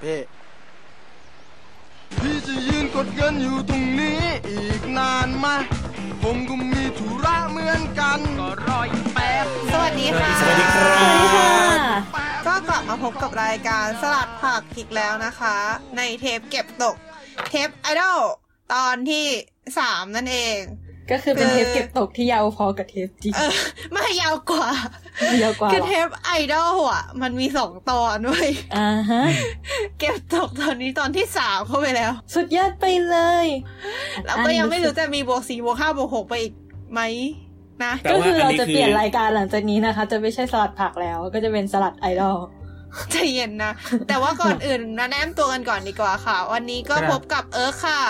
เพ่พี่จะยืนกดเงินอยู่ตรงนี้อีกนานไหมผมก็มีธุระเหมือนกันก็รออีกแป๊บสวัสดีค่ะ สวัสดีครับ ก็กลับมาพบกับรายการสลัดผักอีกแล้วนะคะ ในเทปเก็บตก เทปไอดอลตอนที่สามนั่นเอง ก็คือเป็นคือเทปเก็บตกที่ยาวพอกับเทปจริงเออไม่ยาวกว่า ยาวกว่าคือเหรอเทปไอดอลอะ มันมีสองตอนด้วยอ่าฮะ เก็บตกตอนนี้ตอนที่สามเข้าไปแล้ว สุดยอดไปเลย แล้วก็ยังไม่รู้จะมีบวกสี่บวกห้าบวกหกไปอีกไหมนะแต่ก็ว่าคืออันเรานี้จะคือเปลี่ยนรายการหลังจากนี้นะคะ จะไม่ใช่สลัดผักแล้ว ก็จะเป็นสลัดไอดอลใจเย็นนะ แต่ว่าก่อนอื่นนะแนะนำตัวกันก่อนดีกว่าค่ะ วันนี้ก็ครับพบกับเอิร์กค่ะ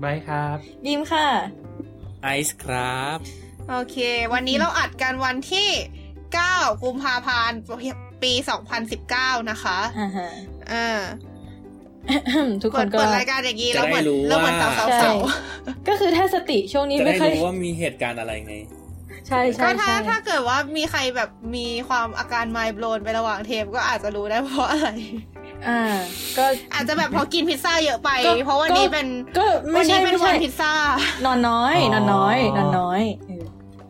ไบร์ทครับดิมค่ะ ไอซ์ครับ โอเค วันนี้เราอัดกันวันที่ 9 กุมภาพันธ์ปี 2019 นะคะอ่าฮะเออทุกคเปินดก็เปิดรายการอย่างนี้จะเราเหมือนได้รู้เราเหมือนว่าสาวใช่สาวก็คือถ้าสติช่วงนี้จะไม่ได้ค่อยรู้ว่ามีเหตุการณ์อะไรไง ใช่ก็ใช่ถ้าใช่ถ้าเกิดว่ามีใครแบบมีความอาการไมล์โบรนไประหว่างเทปก็อาจจะรู้ได้เพราะอะไร อ่าก็อาจจะแบบเพราะกินพิซซ่าเยอะไปก็เพราะวันนี้เป็นก็วัไม่นใช่นี้เป็นไม่วัใช่นพิซซ่านอนน้อยอ๋อนอนน้อย นอนน้อยเออ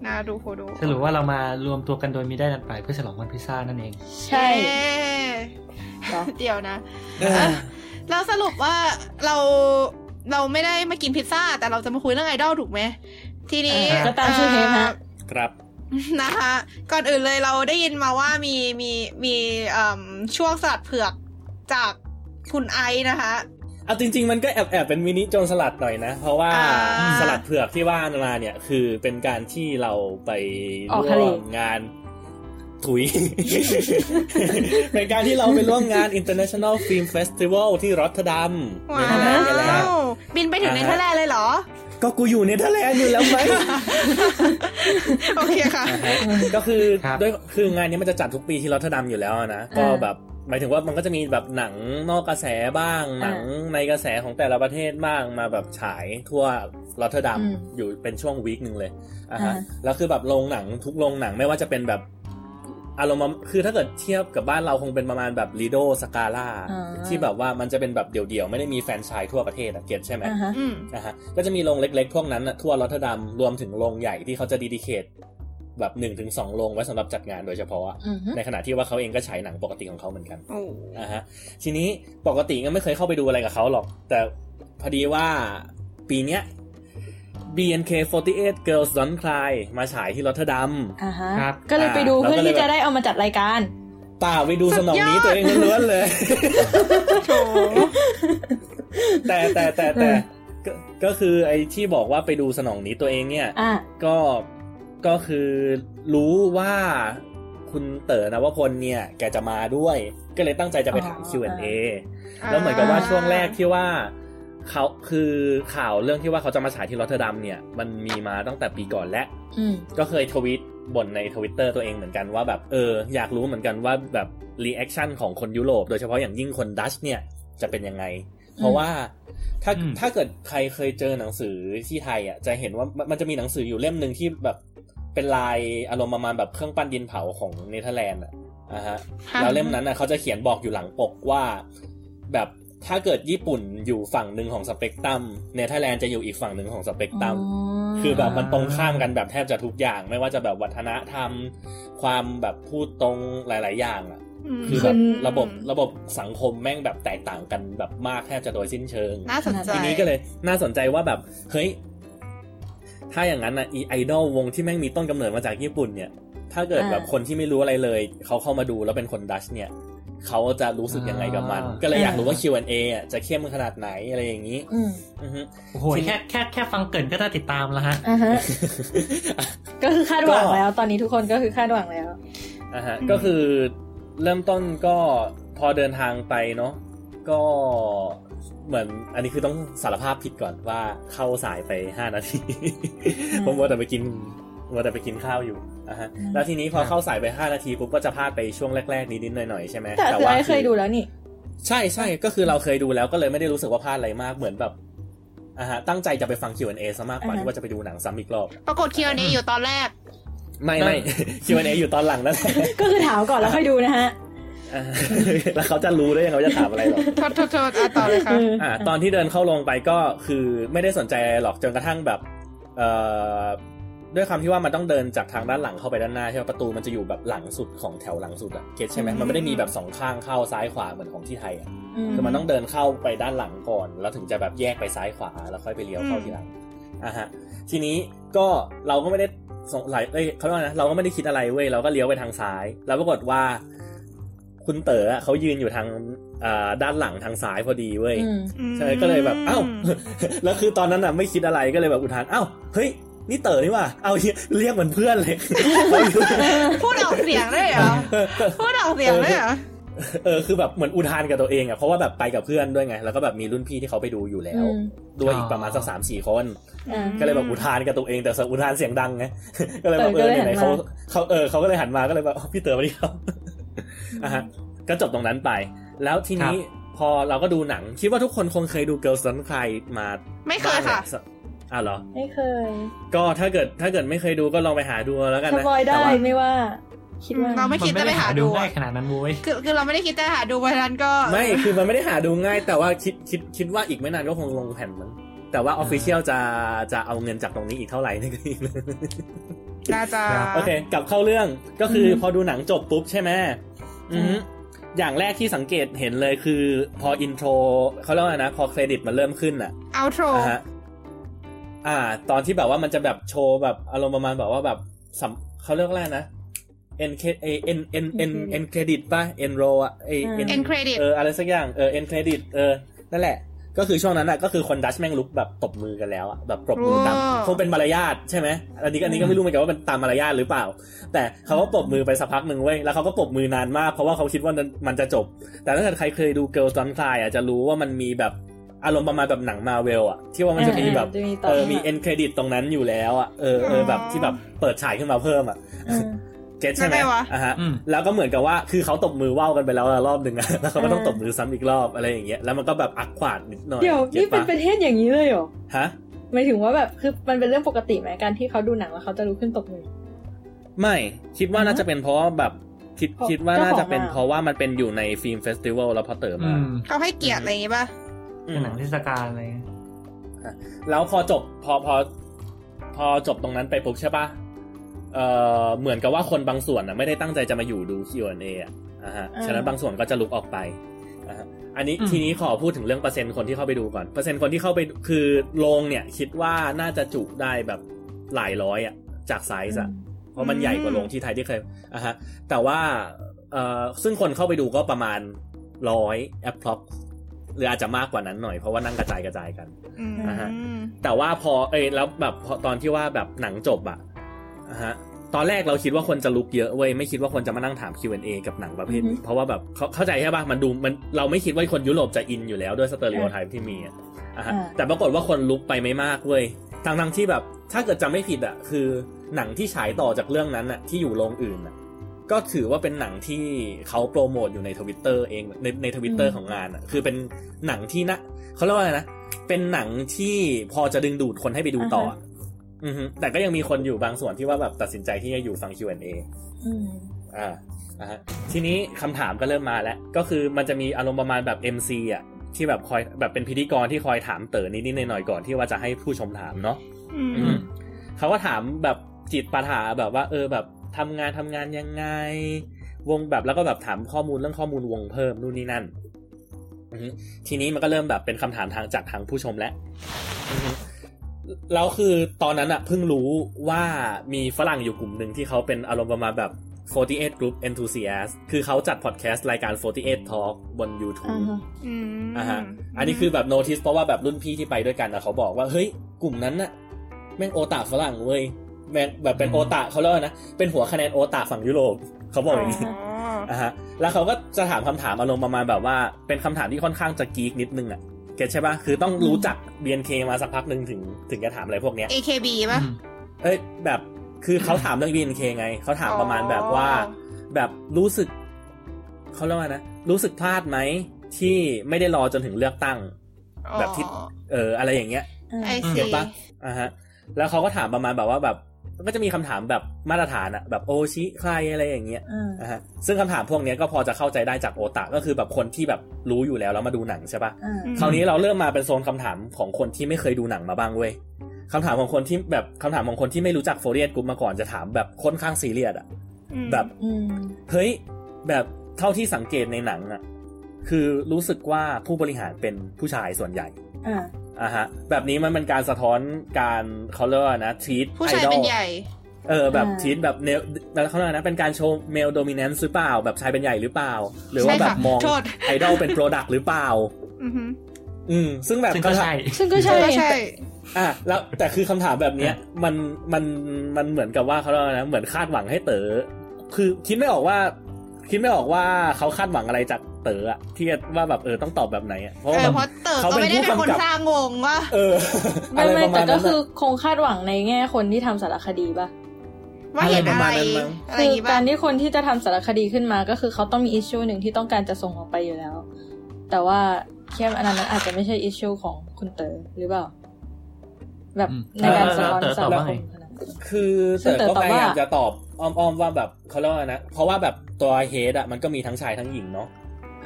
น่าดูโคดูสรุปว่าเรามารวมตัวกันโดยมีได้นัดหมายเพื่อฉลองวันพิซซ่านั่นเอง ใช่เอ๊ะเหรอเดี๋ยวนะเราสรุปว่าเราเราไม่ได้มากินพิซซ่า แต่เราจะมาคุยเรื่องไอดอลถูกไหมทีนี้อ่าก็ตามชื่อเทปฮะครับนะคะ ก่อนอื่นเลยเราได้ยินมาว่ามีมีมีเอ่มช่วงสลัดเผือก จากคุณไอซ์นะคะ เอาจริง ๆ มันก็แอบแอบเป็นมินิโจรสลัดหน่อยนะ เพราะว่าอ่าสลัดเผือกที่ว่ามาเนี่ย คือเป็นการที่เราไปออกร่ทะเลวมงานถุยเป็นการที่เราไปร่วมงาน International Film Festival ที่รอตเทอร์ดัมเนเธอร์แลนด์กันแล้ว ว้าวบินไปถึงอ่าเนเธอร์แลนด์ ฮะเลยเหรอ ก็กูอยู่เนเธอร์แลนด์อยู่แล้วไหมโอเคค่ะอ่าฮะก็คือครับด้วยคืองานนี้มันจะจัดทุกปีที่รอตเทอร์ดัมอยู่แล้วนะ ก็แบบ หมายถึงว่ามันก็จะมีแบบหนังนอกกระแสบ้าง หนังในกระแสของแต่ละประเทศบ้างมาแบบฉายทั่วรอตเทอร์ดัมอืมอยู่เป็นช่วง week หนึ่งเลยอะฮะอ่าแล้วคือแบบโรงหนังทุกโรงหนังไม่ว่าจะเป็นแบบอารมณ์ว่าคือถ้าเกิดเทียบกับบ้านเราคงเป็นประมาณแบบลีโดสกาล่าอ่าที่แบบว่ามันจะเป็นแบบเดี่ยวๆ ไม่ได้มีแฟรนไชส์ฉายทั่วประเทศอะ get ใช่ไหมอ่าฮะอืมนะฮะก็จะมีโรงเล็กๆ พวกนั้นน่ะทั่วรอตเทอร์ดัมรวมถึงโรงใหญ่ที่เขาจะ dedicate แบบหนึ่งถึงสองโรงไว้สำหรับจัดงานโดยเฉพาะอะอือฮึในขณะที่ว่าเขาเองก็ฉายหนังปกติของเขาเหมือนกันโอ้อ่าฮะทีนี้ปกติก็ไม่เคยเข้าไปดูอะไรกับเขาหรอก แต่พอดีว่าปีเนี้ย BNK48 Girls Don't Cry มาฉายที่รอตเทอร์ดัมอ่าฮะครับก็เลยไปดูอ่าเพื่อแล้วก็เลยที่จะได้เอามาจัดรายการเปล่าไปดูสนองนี้ดตัวเองล้วนๆเลยโถแต่แต่แต่แต่ก็ก็คือไอ้ที่บอกว่าไปดูสนองนี้ดตัวเองเนี่ยอ่าก็ ก็คือรู้ว่าคุณเต๋อนวพลเนี่ยแกจะมาด้วย ก็เลยตั้งใจจะไปถามอ๋อ Q&A แล้วเหมือนกับว่าช่วงแรกที่ว่าเขาคือข่าวเรื่องที่ว่าเขาจะมาฉายที่รอตเทอร์ดัมเนี่ย มันมีมาตั้งแต่ปีก่อนแล้วอืมก็เคยทวีตบ่นในทวิตเตอร์ตัวเองเหมือนกันว่าแบบเอออยากรู้เหมือนกันว่าแบบ reaction ของคนยุโรปโดยเฉพาะอย่างยิ่งคนดัตช์เนี่ยจะเป็นยังไง เพราะว่าถ้าอืมถ้าเกิดใครเคยเจอหนังสือที่ไทยอะจะเห็นว่ามันมันจะมีหนังสืออยู่เล่มหนึ่งที่แบบ เป็นลายอารมณ์ประมาณแบบเครื่องปั้นดินเผาของเนเธอร์แลนด์อะอ่าฮะค่ะแล้วเล่มนั้นน่ะเขาจะเขียนบอกอยู่หลังปกว่า แบบถ้าเกิดญี่ปุ่นอยู่ฝั่งหนึ่งของสเปกตรัมเนเธอร์แลนด์จะอยู่อีกฝั่งหนึ่งของสเปกตรัมคือแบบมันตรงข้ามกันแบบแทบจะทุกอย่าง ไม่ว่าจะแบบวัฒนธรรม ความแบบพูดตรงหลาย ๆ อย่างอะมคือแบบระบบระบบสังคมแม่งแบบแตกต่างกันแบบมากแทบจะโดยสิ้นเชิง น่าสนใจทีนี้ก็เลยน่าสนใจว่าแบบเฮ้ย ถ้าอย่างนั้นนะอีไอดอลวงที่แม่งมีต้นกำเนิดมาจากญี่ปุ่นเนี่ย ถ้าเกิดอ่าแบบคนที่ไม่รู้อะไรเลย เขาเข้ามาดูแล้วเป็นคนดัชเนี่ยเขาจะรู้สึกยังไงกับมันอ่าก็เลยอยากรู้ว่า Q&A อะจะเข้มขนาดไหนอะไรอย่างนี้อืมอือฮึโอ้โหแค่แค่แค่ฟังเกรินก็น่าติดตามแล้วฮะอ่าฮะก็คือคาดหวังแล้ว ตอนนี้ทุกคนก็คือคาดหวังแล้วอ่าฮะอืมก็คือเริ่มต้นก็พอเดินทางไปเนาะก็ เหมือนอันนี้คือต้องสารภาพผิดก่อนว่าเข้าสายไปห้านาทีอืมผมว่าแต่ไปกินว่าแต่ไปกินข้าวอยู่อะฮะอืมแล้วทีนี้พอเข้าสายไปห้านาทีปุ๊บก็จะพลาดไปช่วงแรกๆนิดๆหน่อยๆใช่ไหมแต่คือว่าไอ้เคยดูแล้วนี่ ใช่ใช่ก็คือเราเคยดูแล้วก็เลยไม่ได้รู้สึกว่าพลาดอะไรมากเหมือนแบบอะฮะตั้งใจจะไปฟัง Q&A ซะมากกว่าอ่าฮะที่ว่าจะไปดูหนังซ้ำอีกรอบปรากฏ Q&A อยู่ตอนแรก ไม่ไม่ Q&A อยู่ตอนหลังนั่นแหละก็คือถามก่อนแล้วค่อยดูนะฮะอ่า แล้วเขาจะรู้ได้ยังไงว่าจะถามอะไรหรอโทษโทษโทษอะต่อเลยค่ะอ่าตอนที่เดินเข้าลงไปก็คือไม่ได้สนใจอะไรหรอกจนกระทั่งแบบ เอ่อด้วยความที่ว่ามันต้องเดินจากทางด้านหลังเข้าไปด้านหน้าใช่ไหมประตูมันจะอยู่แบบหลังสุดของแถวหลังสุดอะเก็ตใช่ไหมอืมมันไม่ได้มีแบบสองข้างเข้าซ้ายขวาเหมือนของที่ไทยอะอืมคือมันต้องเดินเข้าไปด้านหลังก่อน แล้วถึงจะแบบแยกไปซ้ายขวาแล้วค่อยไปเลี้ยวเข้าทีหลังอะฮะ ทีนี้ก็เราก็ไม่ได้สงสัยเอ้ยเขาเรียกว่านะเราก็ไม่ได้คิดอะไรเว้ยเราก็เลี้ยวไปทางซ้าย แล้วปรากฏว่า คุณเต๋ออะเขายืนอยู่ทางอ่าด้านหลังทางซ้ายพอดีเว้ยอืมใช่ก็เลยแบบเอ้าแล้วคือตอนนั้นอะไม่คิดอะไรก็เลยแบบอุทานเอ้าเฮ้ยนี่เต๋อนี่ว่า เอาเหี้ยเรียกเหมือนเพื่อนเลย พูดออกเสียงได้เหรอ พูดออกเสียงได้เหรอ เออ คือแบบเหมือนอุทานกับตัวเองอะ เพราะว่าแบบไปกับเพื่อนด้วยไง แล้วก็แบบมีรุ่นพี่ที่เขาไปดูอยู่แล้วอืมด้วยอีกประมาณสักสามสี่คนอ่าก็เลยแบบอุทานกับตัวเอง แต่อุทานเสียงดังไง ก็เลยแบบเต๋เอออก็เลยไหนๆหัเขานมาเขาเออเขาก็เลยหันมาก็เลยแบบอ๋อพี่เต๋อมาดิครับ อะฮะก็จบตรงนั้นไป แล้วทีนี้พอเราก็ดูหนัง คิดว่าทุกคนคงเคยดู Girls Don't Cry มาไม่เคยค่ะบ้างแหลอะเหรอ ไม่เคย ก็ถ้าเกิดถ้าเกิดไม่เคยดูก็ลองไปหาดูแล้วกันนะ สปอยล์ได้แต่ว่าไม่ว่าคิดว่าเราไม่คิดมันจะไม่ไปได้หาหาดูดูอะง่ายขนาดนั้นบุ้ยคือคือเราไม่ได้คิดจะหาดูเพราะฉะนั้นก็ ไม่คือมันไม่ได้หาดูง่าย แต่ว่าคิดคิดคิดว่าอีกไม่นานก็คงลงแผ่นมั้งแต่ว่า official จะจะเอาเงินจากตรงนี้อีกเท่าไหร่นี่ก็อีกเรื่องน่าจะโอเคกลับเข้าเรื่องก็คืออืมพอดูหนังจบปุ๊บใช่ไหม อือฮึอย่างแรกที่สังเกตเห็นเลยคือ พอ intro เขาเรียกว่าไงนะ พอเครดิตมันเริ่มขึ้นอะ outro อ่าฮะอ่า ตอนที่แบบว่ามันจะแบบโชว์แบบอารมณ์ประมาณแบบว่าแบบสัมเขาเรียกว่าอะไรนะ N K A N N N N credit ป่ะ N roll อะไออ่าเอ็นเครดิตเอออะไรสักอย่างเออ N credit เออนั่นแหละ ก็คือช่วงนั้นอะก็คือคนดัชแม่งลุกแบบตบมือกันแล้วอะแบบปรบมือตามว้าวคงเป็นมารยาทใช่ไหมอันนี้อันนี้ก็ไม่รู้เหมือนกันว่าเป็นตามมารยาทหรือเปล่า แต่เขาก็ปรบมือไปสักพักหนึ่งเว้ยแล้วเขาก็ปรบมือนานมากเพราะว่าเขาคิดว่ามันจะจบ แต่ถ้าเกิดใครเคยดู Girls Don't Cry อะจะรู้ว่ามันมีแบบอารมณ์ประมาณแบบหนังมาเวลอะที่ว่ามันจะมีแบบจะมีตอนเออมี end credit ตรงนั้นอยู่แล้วอะเออเออแบบที่แบบเปิดฉายขึ้นมาเพิ่มอะอืม เก็ตใช่ไหมไม่ได้วะอะฮะอืมแล้วก็เหมือนกับว่าคือเขาตบมือว่าวกันไปแล้วรอบหนึ่งอะแล้วเขาก็ต้องอ่าตบมือซ้ำอีกรอบอะไรอย่างเงี้ยแล้วมันก็แบบอักขวาดนิดหน่อยเดี๋ยวก็นี่ตเป็นปะประเทศอย่างนี้เลยเหรอฮะหมายถึงว่าแบบคือมันเป็นเรื่องปกติไหมการที่เขาดูหนังแล้วเขาจะลุกขึ้นตบมือ ไม่คิดว่าน่าจะเป็นเพราะว่าแบบคิดเพราะคิดว่าน่าจะเป็นเจ้าของมาเพราะว่ามันเป็นอยู่ในฟิล์มเฟสติวัลแล้วพอเติมอืมามเขาให้เกียรติอะไรอย่างงี้ป่ะอืม เป็นหนังเทศกาลอะไรเงี้ยแล้วพอจบพอพอพอจบตรงนั้นไปปุ๊บใช่ปะ เอ่อเหมือนกับว่าคนบางส่วนอะไม่ได้ตั้งใจจะมาอยู่ดู Q&A อะอะฮะอ่าฉะนั้นบางส่วนก็จะลุกออกไปอะฮะอันนี้ทีนี้ขอพูดถึงเรื่องเปอร์เซ็นต์คนที่เข้าไปดูก่อนเปอร์เซ็นต์คนที่เข้าไปคือโรงเนี่ย คิดว่าน่าจะจุได้แบบหลายร้อยอะจากไซส์อะเพราะมันใหญ่กว่าโรงที่ไทยที่เคยอะฮะแต่ว่าเอ่อซึ่งคนเข้าไปดูก็ประมาณร้อยแอปพล็อกหรืออาจจะมากกว่านั้นหน่อยเพราะว่านั่งกระจายกระจายกันอืมอ่าฮะแต่ว่าพอเอ้ยแล้วแบบพอตอนที่ว่าแบบหนังจบอะอะฮะ ตอนแรกเราคิดว่าคนจะลุกเยอะเว้ยไม่คิดว่าคนจะมานั่งถาม Q&A กับหนังประเภทนี้อือฮึเพราะว่าแบบเขาเข้าใจใช่ป่ะมันดูมันเราไม่คิดว่าคนยุโรปจะอินอยู่แล้วด้วยสเตอริโอไทป์ที่มีอะอะฮะอ่าแต่ปรากฏว่าคนลุกไปไม่มากเว้ยทั้งทั้งๆที่แบบ ถ้าเกิดจำไม่ผิดอะคือหนังที่ฉายต่อจากเรื่องนั้นอะที่อยู่โรงอื่นอะก็ถือว่าเป็นหนังที่เขาโปรโมทอยู่ในทวิตเตอร์เองในในทวิตเตอร์ของงานอะคือเป็นหนังที่นะเขาเรียกว่าอะไรนะเป็นหนังที่พอจะดึงดูดคนให้ไปดูต่ออะอือฮึ แต่ก็ยังมีคนอยู่บางส่วนที่ว่าแบบตัดสินใจที่จะอยู่ฟัง Q&A อืมอ่าอ่าฮะทีนี้คำถามก็เริ่มมาแล้ว ก็คือมันจะมีอารมณ์ประมาณแบบ MC อะที่แบบคอยแบบเป็นพิธีกรที่คอยถามเต๋อนิดๆหน่อยๆก่อนที่ว่าจะให้ผู้ชมถามเนาะอืมอืมเขาก็ถามแบบจิตปาถาแบบว่า เออแบบทำงานทำงานยังไง วงแบบแล้วก็แบบถามข้อมูลเรื่องข้อมูลวงเพิ่มนู่นนี่นั่นอือฮึทีนี้มันก็เริ่มแบบเป็นคำถามทางจากทางผู้ชมแล้วอือฮึ แล้วคือตอนนั้นอะเพิ่งรู้ว่ามีฝรั่งอยู่กลุ่มหนึ่งที่เขาเป็นอารมณ์ประมาณแบบ 48 Group Enthusiast คือเขาจัดพอดแคสต์รายการ 48 Talk บนอ่า YouTube ฮะอืมอ่าฮะ อันนี้คือแบบโนติสเพราะว่าแบบรุ่นพี่ที่ไปด้วยกันอะเขาบอกว่า เฮ้ย กลุ่มนั้นน่ะ แม่งโอตาฝรั่งเว้ยแม่งแบบเป็นอืมโอตาเขาเรียกว่านะ เป็นหัวคะแนนโอตาฝั่งยุโรปเขาบอกอย่างนี้อ๋ออะฮะ แล้วเขาก็จะถามคำถามอารมณ์ประมาณแบบว่า เป็นคำถามที่ค่อนข้างจะกีกนิดนึงอะ เก็ตใช่ปะคือต้องรู้จัก BNK มาสักพักหนึ่งถึงถึงจะถามอะไรพวกเนี้ย AKB ป่ะอืมเอ้ยแบบคือเขาถามเรื่อง BNK ไง เขาถามประมาณแบบว่าอ๋อแบบรู้สึกเขาเรียกว่านะ รู้สึกพลาดไหมที่ไม่ได้รอจนถึงเลือกตั้ง แบบที่เอออะไรอย่างเงี้ยอ่าไอเก็ซีตปะอ่าฮะ แล้วเขาก็ถามประมาณแบบว่าแบบ ก็จะมีคำถามแบบมาตรฐานอะแบบโอชิใครอะไรอย่างเงี้ยอ่านะฮะซึ่งคำถามพวกเนี้ยก็พอจะเข้าใจได้จากโอตาก็คือแบบคนที่แบบรู้อยู่แล้วแล้วมาดูหนังใช่ปะอ่าคราวนี้เราเริ่มมาเป็นโซนคำถามของคนที่ไม่เคยดูหนังมาบ้างเว้ยคำถามของคนที่แบบคำถามของคนที่ไม่รู้จักโฟเรียนกรุ๊ปมาก่อนจะถามแบบค่อนข้างซีเรียสอะอืมแบบอืมเฮ้ยแบบเท่าที่สังเกตในหนังอะคือรู้สึกว่าผู้บริหารเป็นผู้ชายส่วนใหญ่ อ่าอะฮะ แบบนี้มันเป็นการสะท้อนการเขาเรียกว่านะทีผู้ชายเป็นใหญ่ เออแบบอ่าทีแบบ male แล้วเขาเรียกว่านะเป็นการโชว์ male dominance หรือเปล่า แบบชายเป็นใหญ่หรือเปล่า หรือว่าใช่ค่ะ แบบมองโทษไอดอลเป็น product หรือเปล่า อือฮึอืมซึ่งแบบซึ่งก็ใช่ซึ่งก็ใช่ก็ใช่อะแล้วแต่คือคำถามแบบเนี้ยมันมันมันเหมือนกับว่าเขาเรียกว่านะเหมือนคาดหวังให้เต๋อคือคิดไม่ออกว่า คิดไม่ออกว่าเขาคาดหวังอะไรจากเต๋ออะที่ว่าแบบเออต้องตอบแบบไหนอะเพราะเอว่าอแบบเพราะเต๋อเขาก็เป็นไม่ได้เป็นผู้คนกำกับสร้างวงว่าเออไม่อะไรไม่ประมาแต่ณก็นั้นคือนะคงคาดหวังในแง่คนที่ทำสารคดีป่ะว่าเห็นอะไรประอะไรมาณนั้นมั้งอะไรอคืย่างองี้กาป่ะรที่คนที่จะทำสารคดีขึ้นมา ก็คือเขาต้องมีอิชชูหนึ่งที่ต้องการจะส่งออกไปอยู่แล้ว แต่ว่าแค่อันนั้นมันอาจจะไม่ใช่อิชชูของคุณเต๋อหรือเปล่า แบบอืมในการสะท้อนเต๋อสัตอบงว่าคไงมขนาดนั้นคือซึ่งเต๋อก็เต๋อตอบพยายามว่าจะตอบ อ้อมๆว่าแบบเขาเรียกว่านะเพราะว่าแบบตัวเฮดอะมันก็มีทั้งชายทั้งหญิงเนาะ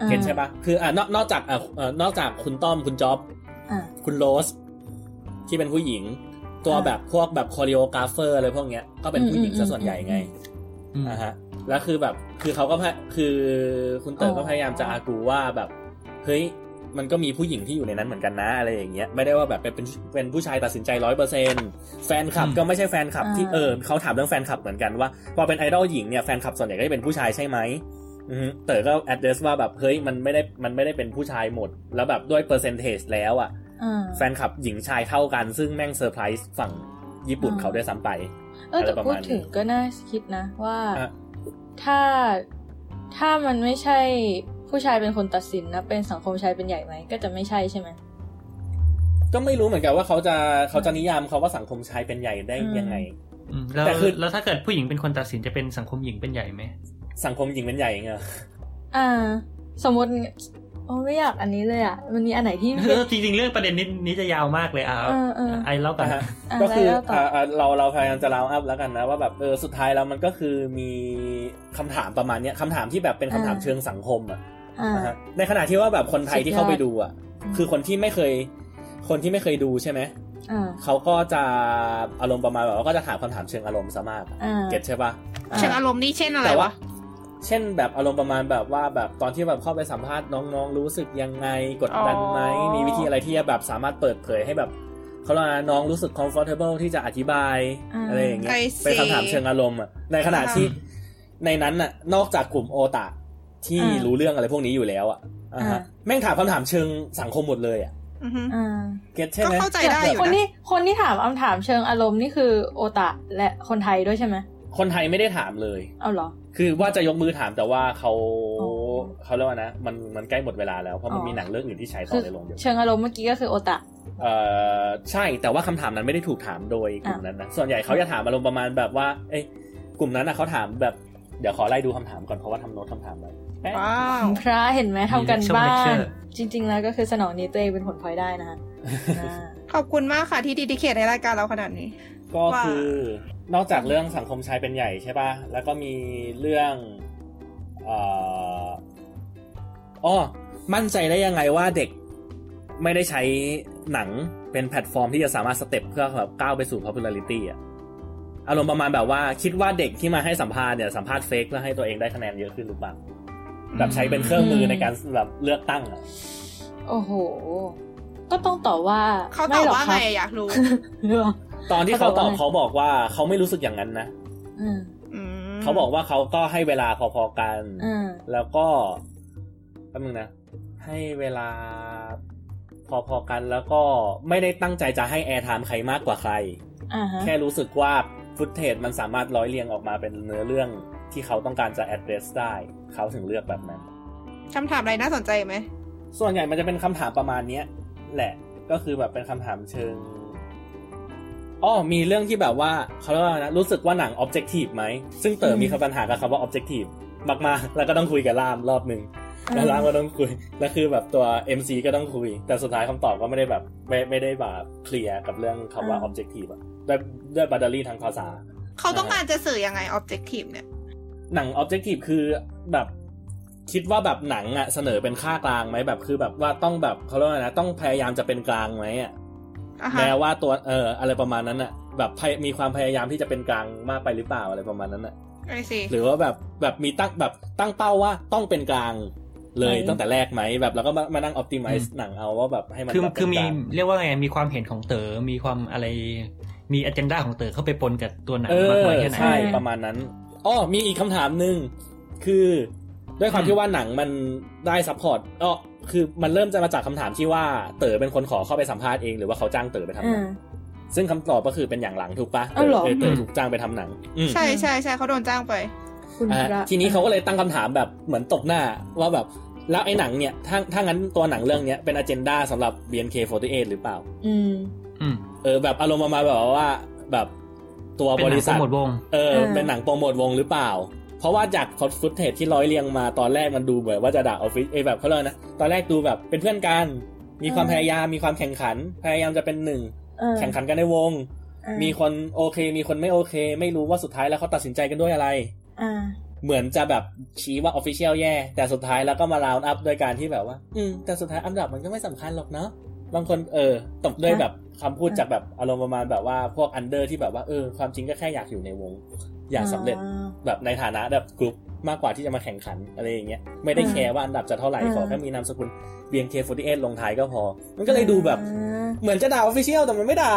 อ่าเห็นใช่ปะคืออะนอกนอกจากอะเอ่อนอกจากคุณต้อมคุณจ๊อบอ่าคุณโรส ที่เป็นผู้หญิง ตัวอ่าแบบพวกแบบคอริโอกราฟเฟอร์อะไรพวกเนี้ยก็เป็นผู้หญิงอืมซะส่วนใหญ่ไงอืมอ่าฮะ แล้วคือแบบคือเขาก็พยคือคุณเต๋ออ๋อก็พยายามจะอากูว่าแบบเฮ้ย มันก็มีผู้หญิงที่อยู่ในนั้นเหมือนกันนะอะไรอย่างเงี้ยไม่ได้ว่าแบบเป็นเป็นเป็นผู้ชายตัดสินใจร้อยเปอร์เซ็นต์แฟนคลับอืมก็ไม่ใช่แฟนคลับที่เออเขาถามเรื่องแฟนคลับเหมือนกันว่าพอเป็นไอดอลหญิงเนี่ยแฟนคลับส่วนใหญ่ก็จะเป็นผู้ชายใช่ไหมอือฮึเต๋อก็ address ว่าแบบเฮ้ยมันไม่ได้มันไม่ได้เป็นผู้ชายหมด แล้วแบบด้วย percentage แล้วอะอ่าแฟนคลับหญิงชายเท่ากันซึ่งแม่งเซอร์ไพรส์ฝั่งญี่ปุ่นอ่าเขาด้วยซ้ำไปเออแต่อะไรประมาณนี้ พูดถึงก็น่าคิดนะว่าอะถ้าถ้ามันไม่ใช่ ผู้ชายเป็นคนตัดสินนะเป็นสังคมชายเป็นใหญ่ไหมก็จะไม่ใช่ใช่ไหมก็ไม่รู้เหมือนกันว่าเขาจะเขาจะนิยามเขาว่าสังคมชายเป็นใหญ่ได้อืมยังไงอืมแล้วแต่คือแล้วถ้าเกิดผู้หญิงเป็นคนตัดสินจะเป็นสังคมหญิงเป็นใหญ่ไหมสังคมหญิงเป็นใหญ่ไงอ่า สมมติโอ้ไม่อยากอันนี้เลยอะมันมีอันไหนที่เออจริงๆเรื่องประเด็นนี้นี้จะยาวมากเลยอะเออเออไอเล่ากันอะฮะอะก็คือแล้วต่ออ่อ่าอ่าเราเราพยายามจะเล่าอัพแล้วกันนะว่าแบบเออสุดท้ายแล้วมันก็คือมีคำถามประมาณเนี้ยคำถามที่แบบเป็นคำถามเชิงสังคมอะอ่านะฮะ ในขณะที่ว่าแบบคนไทยที่เข้าไปดูอะอืมคือคนที่ไม่เคย คนที่ไม่เคยดูใช่ไหมอ่าเขาก็จะอารมณ์ประมาณแบบว่าก็จะถามคำถามเชิงอารมณ์ซะมากอะอ่าเก็ตใช่ปะอ่าเชิงอารมณ์นี่เช่นอะไรแต่ว่าวะเช่นแบบอารมณ์ประมาณแบบว่าแบบตอนที่แบบเข้าไปสัมภาษณ์น้องๆ รู้สึกยังไงกดดันไหมอ๋อมีวิธีอะไรที่จะแบบสามารถเปิดเผยให้แบบเขาเรียกว่าน้องรู้สึก comfortable ที่จะอธิบายอ่าอะไรอย่างเงี้ยไอเป็นคำถามเชิงอารมณ์อะในขณะที่อ่ในนั้นน่ะนอกจากกลุ่มโอตา ที่อ่ารู้รู้เรื่องอะไรพวกนี้อยู่แล้วอะอ่าฮะอ่าแม่งถามคำถามเชิงสังคมหมดเลยอะอือฮึอ่าเก็ตใช่ก็ไหมเข้าใจได้อยู่คนนะที่คนที่ถามคำถามเชิงอารมณ์นี่คือโอตะและคนไทยด้วยใช่ไหมคนไทยไม่ได้ถามเลยเอาเหรอ คือว่าจะยกมือถามแต่ว่าเขาอ๋อเขาเรียกว่านะมันมันใกล้หมดเวลาแล้วเพราะมันอ๋อมีหนังเรื่องอื่นที่ฉายต่คืออในโรงเดียวเชิงอารมณ์เมื่อกี้ก็คือโอตะเอ่อใช่แต่ว่าคำถามนั้นไม่ได้ถูกถามโดยกลุ่มนั้นนะส่วนใหญ่เขาจะถามอารมณ์ประมาณแบบว่า เอ้ยกลุ่มนั้นนะเขาถามแบบเดี๋ยวขอไล่ดูคำถามก่อนเพราะว่าทำโน้ตคำถามไว้แป๊ะ ว้าวพระเห็นไหมทำกันมี lecture บ้าน lecture จริง ๆ แล้วก็คือสนองนี้ตัวเองเป็นผลพลอยได้นะฮะอ่าขอบคุณมากค่ะที่ดีดิเคทในรายการเราขนาดนี้ ก็ว่าคือนอกจากเรื่องสังคมชายเป็นใหญ่ใช่ป่ะ แล้วก็มีเรื่องเอ่ออ๋อมั่นใจได้ยังไงว่าเด็กไม่ได้ใช้หนังเป็นแพลตฟอร์มที่จะสามารถ step เพื่อแบบก้าวไปสู่ popularity อะอารมณ์ประมาณแบบว่าคิดว่าเด็กที่มาให้สัมภาษณ์เนี่ยสัมภาษณ์ fake เพื่อให้ตัวเองได้คะแนนเยอะขึ้นหรือเปล่า แบบใช้เป็นเครื่องมือในการแบบเลือกตั้งอะโอ้โห ก็ต้องตอบว่าเขาตม่อบหรกว่าคไงรับอะอยากรู้หรือเปล่าตอนที่เขาตอบเขาเขาบอกว่าไงบอกว่าเขาไม่รู้สึกอย่างนั้นนะอืมอืมเขาบอกว่าเขาก็ให้เวลาพอๆกันอืมแล้วก็แป๊บนึงนะให้เวลาพอๆกันแล้วก็ไม่ได้ตั้งใจจะให้ airtime ใครมากกว่าใครอ่าฮะแค่รู้สึกว่า footage มันสามารถร้อยเรียงออกมาเป็นเนื้อเรื่อง ที่เขาต้องการจะ address ได้เขาถึงเลือกแบบนั้นคำถามอะไรน่าสนใจไหม ส่วนใหญ่มันจะเป็นคำถามประมาณเนี้ยแหละก็คือแบบเป็นคำถามเชิงอ๋อมีเรื่องที่แบบว่าเขาเรียกว่านะรู้สึกว่าหนัง objective ไหม ซึ่งเต๋อมีคำปัญหากับคำว่า objective มากๆ แล้วก็ต้องคุยกับล่ามรอบหนึ่งแล้วร้านก็ต้องคุย แล้วคือแบบตัว MC ก็ต้องคุย แต่สุดท้ายคำตอบก็ไม่ได้แบบไม่ไม่ได้แบบเคลียร์กับเรื่องคำว่าอ่า objective อะด้วยด้วยบัตเตอรี่ทางภาษา เขาต้องการจะสื่อยังไง objective เนี่ย หนัง objective คือแบบคิดว่าแบบหนังอะเสนอเป็นค่ากลางไหมแบบคือแบบว่าต้องแบบเขาเรียกว่าไงนะต้องพยายามจะเป็นกลางไหมอะอะฮะแม้ว่าตัวเอออะไรประมาณนั้นอะแบบพยมีความพยายามที่จะเป็นกลางมากไปหรือเปล่าอะไรประมาณนั้นอะ I see หรือว่าแบบแบบมีตั้งแบบตั้งเป้าว่าต้องเป็นกลางเลยไหนตั้งแต่แรกไหมแบบแล้วก็มามานั่ง optimize หนังเอาว่าแบบให้มันคือแบบเป็นคือมีกลางเรียกว่าไงมีความเห็นของเต๋อมีความอะไรมี agenda ของเต๋อเข้าไปปนกับตัวหนังเอมากอน้อยแค่ไหนใช่ประมาณนั้น อ้อมีอีกคำถามหนึ่งคือด้วยความอืมที่ว่าหนังมันได้ support อ้อคือมันเริ่มจะมาจากคำถามที่ว่าเต๋อเป็นคนขอเข้าไปสัมภาษณ์เองหรือว่าเขาจ้างเต๋อไปทำหนัอ่างซึ่งคำตอบก็คือเป็นอย่างหลังถูกปะอ้าวเหรอเเต๋อถูกจ้างไปทำหนังอืมใช่ใช่ใช่เขาโดนจ้างไปคุณอ่าพระทีนี้เขาก็เลยตั้งคำถามแบบเหมือนตกหน้าว่าแบบแล้วไอ้หนังเนี่ยถ้าถ้างั้นตัวหนังเรื่องเนี้ยเป็นอ g e n d a สำหรับ BNK48 หรือเปล่าอืมอืมเออแบบอารมณ์ประมาณแบบว่า แบบ ตัวเป็นบหนัริงโปษัรทโมทวงเอออ่าเป็นหนังโปรโมทวงหรือเปล่า เพราะว่าจาก footage ที่ร้อยเรียงมาตอนแรกมันดูเหมือนว่าจะด่า official แบบเขาเรียกนะตอนแรกดูแบบเป็นเพื่อนกัน มีความพยายามมีความแข่งขัน พยายามจะเป็นหนึ่งเออแข่งขันกันในวงอ่ามีคนโอเค มีคนไม่โอเค ไม่รู้ว่าสุดท้ายแล้วเขาตัดสินใจกันด้วยอะไรอ่าเหมือนจะแบบชี้ว่า official แย่ แต่สุดท้ายแล้วก็มา round up ด้วยการที่แบบว่า อืมแต่สุดท้ายอันดับมันก็ไม่สำคัญหรอกเนาะ บางคนเออตบด้วยแบบคำพูดจากแบบอารมณ์ประมาณแบบว่าพวก under ที่แบบว่าเออความจริงก็แค่อยากอยู่ในวง อยากสำเร็จแบบในฐานะแบบกลุ่มมากกว่าที่จะมาแข่งขันอะไรอย่างเงี้ยไม่ได้อ่าแคร์ว่าอันดับจะเท่าไหร่อ่าขอแค่มีนามสกุล BNK48 ลงท้ายก็พอ มันก็เลยดูแบบอ่าเหมือนจะด่า official แต่มันไม่ด่า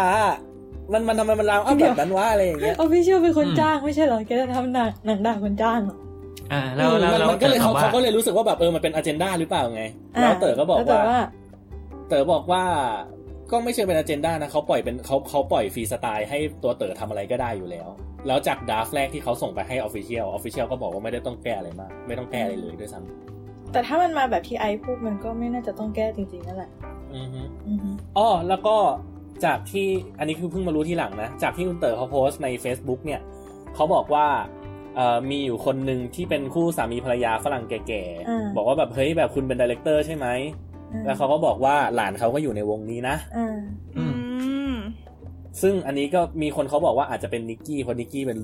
มันมันทำไมมัน round up เดี๋ยวแบบนั้นวะอะไรอย่างเงี้ย official เป็นคนอืมจ้างไม่ใช่เหรอแกจะทำหนังหนังด่าคนจ้างเหรออ่าแล้วแล้วมันแล้วมันก็เลยเขาเต๋อเขาก็ว่าเลยรู้สึกว่าแบบเออมันเป็นอ g e n d a หรือเปล่าไงอ่าแล้วเต๋อก็บอกแล้วแต่ว่า เต๋อบอกว่าก็ไม่เชิงเป็นอ g e n d a นะเขาปล่อยเป็นเขาเขาปล่อยฟรีสไตล์ให้ตัวเต๋อทำอะไรก็ได้อยู่แล้ว แล้วจาก draft แรกที่เขาส่งไปให้ official official ก็บอกว่าไม่ได้ต้องแก้อะไรมาก ไม่ต้องแก้อะไรเลยด้วยซ้ำแต่ถ้ามันมาแบบที่ไอซ์พูดมันก็ไม่น่าจะต้องแก้จริงๆนั่นแหละอือฮึอือฮึอ๋อแล้วก็จากที่อันนี้คือเพิ่งมารู้ทีหลังนะ จากที่คุณเต๋อเขาโพสต์ใน Facebook เนี่ยเขาบอกว่าเอ่อมีอยู่คนหนึ่งที่เป็นคู่สามีภรรยาฝรั่งแก่ๆ บอกว่าแบบเฮ้ยแบบคุณเป็น director ใช่ไหม แล้วเขาก็บอกว่าหลานเขาก็อยู่ในวงนี้นะอ่าอือืมมซึ่งอันนี้ก็มีคนเขาบอกว่าอาจจะเป็นนิกกี้เพราะนิกกี้เป็น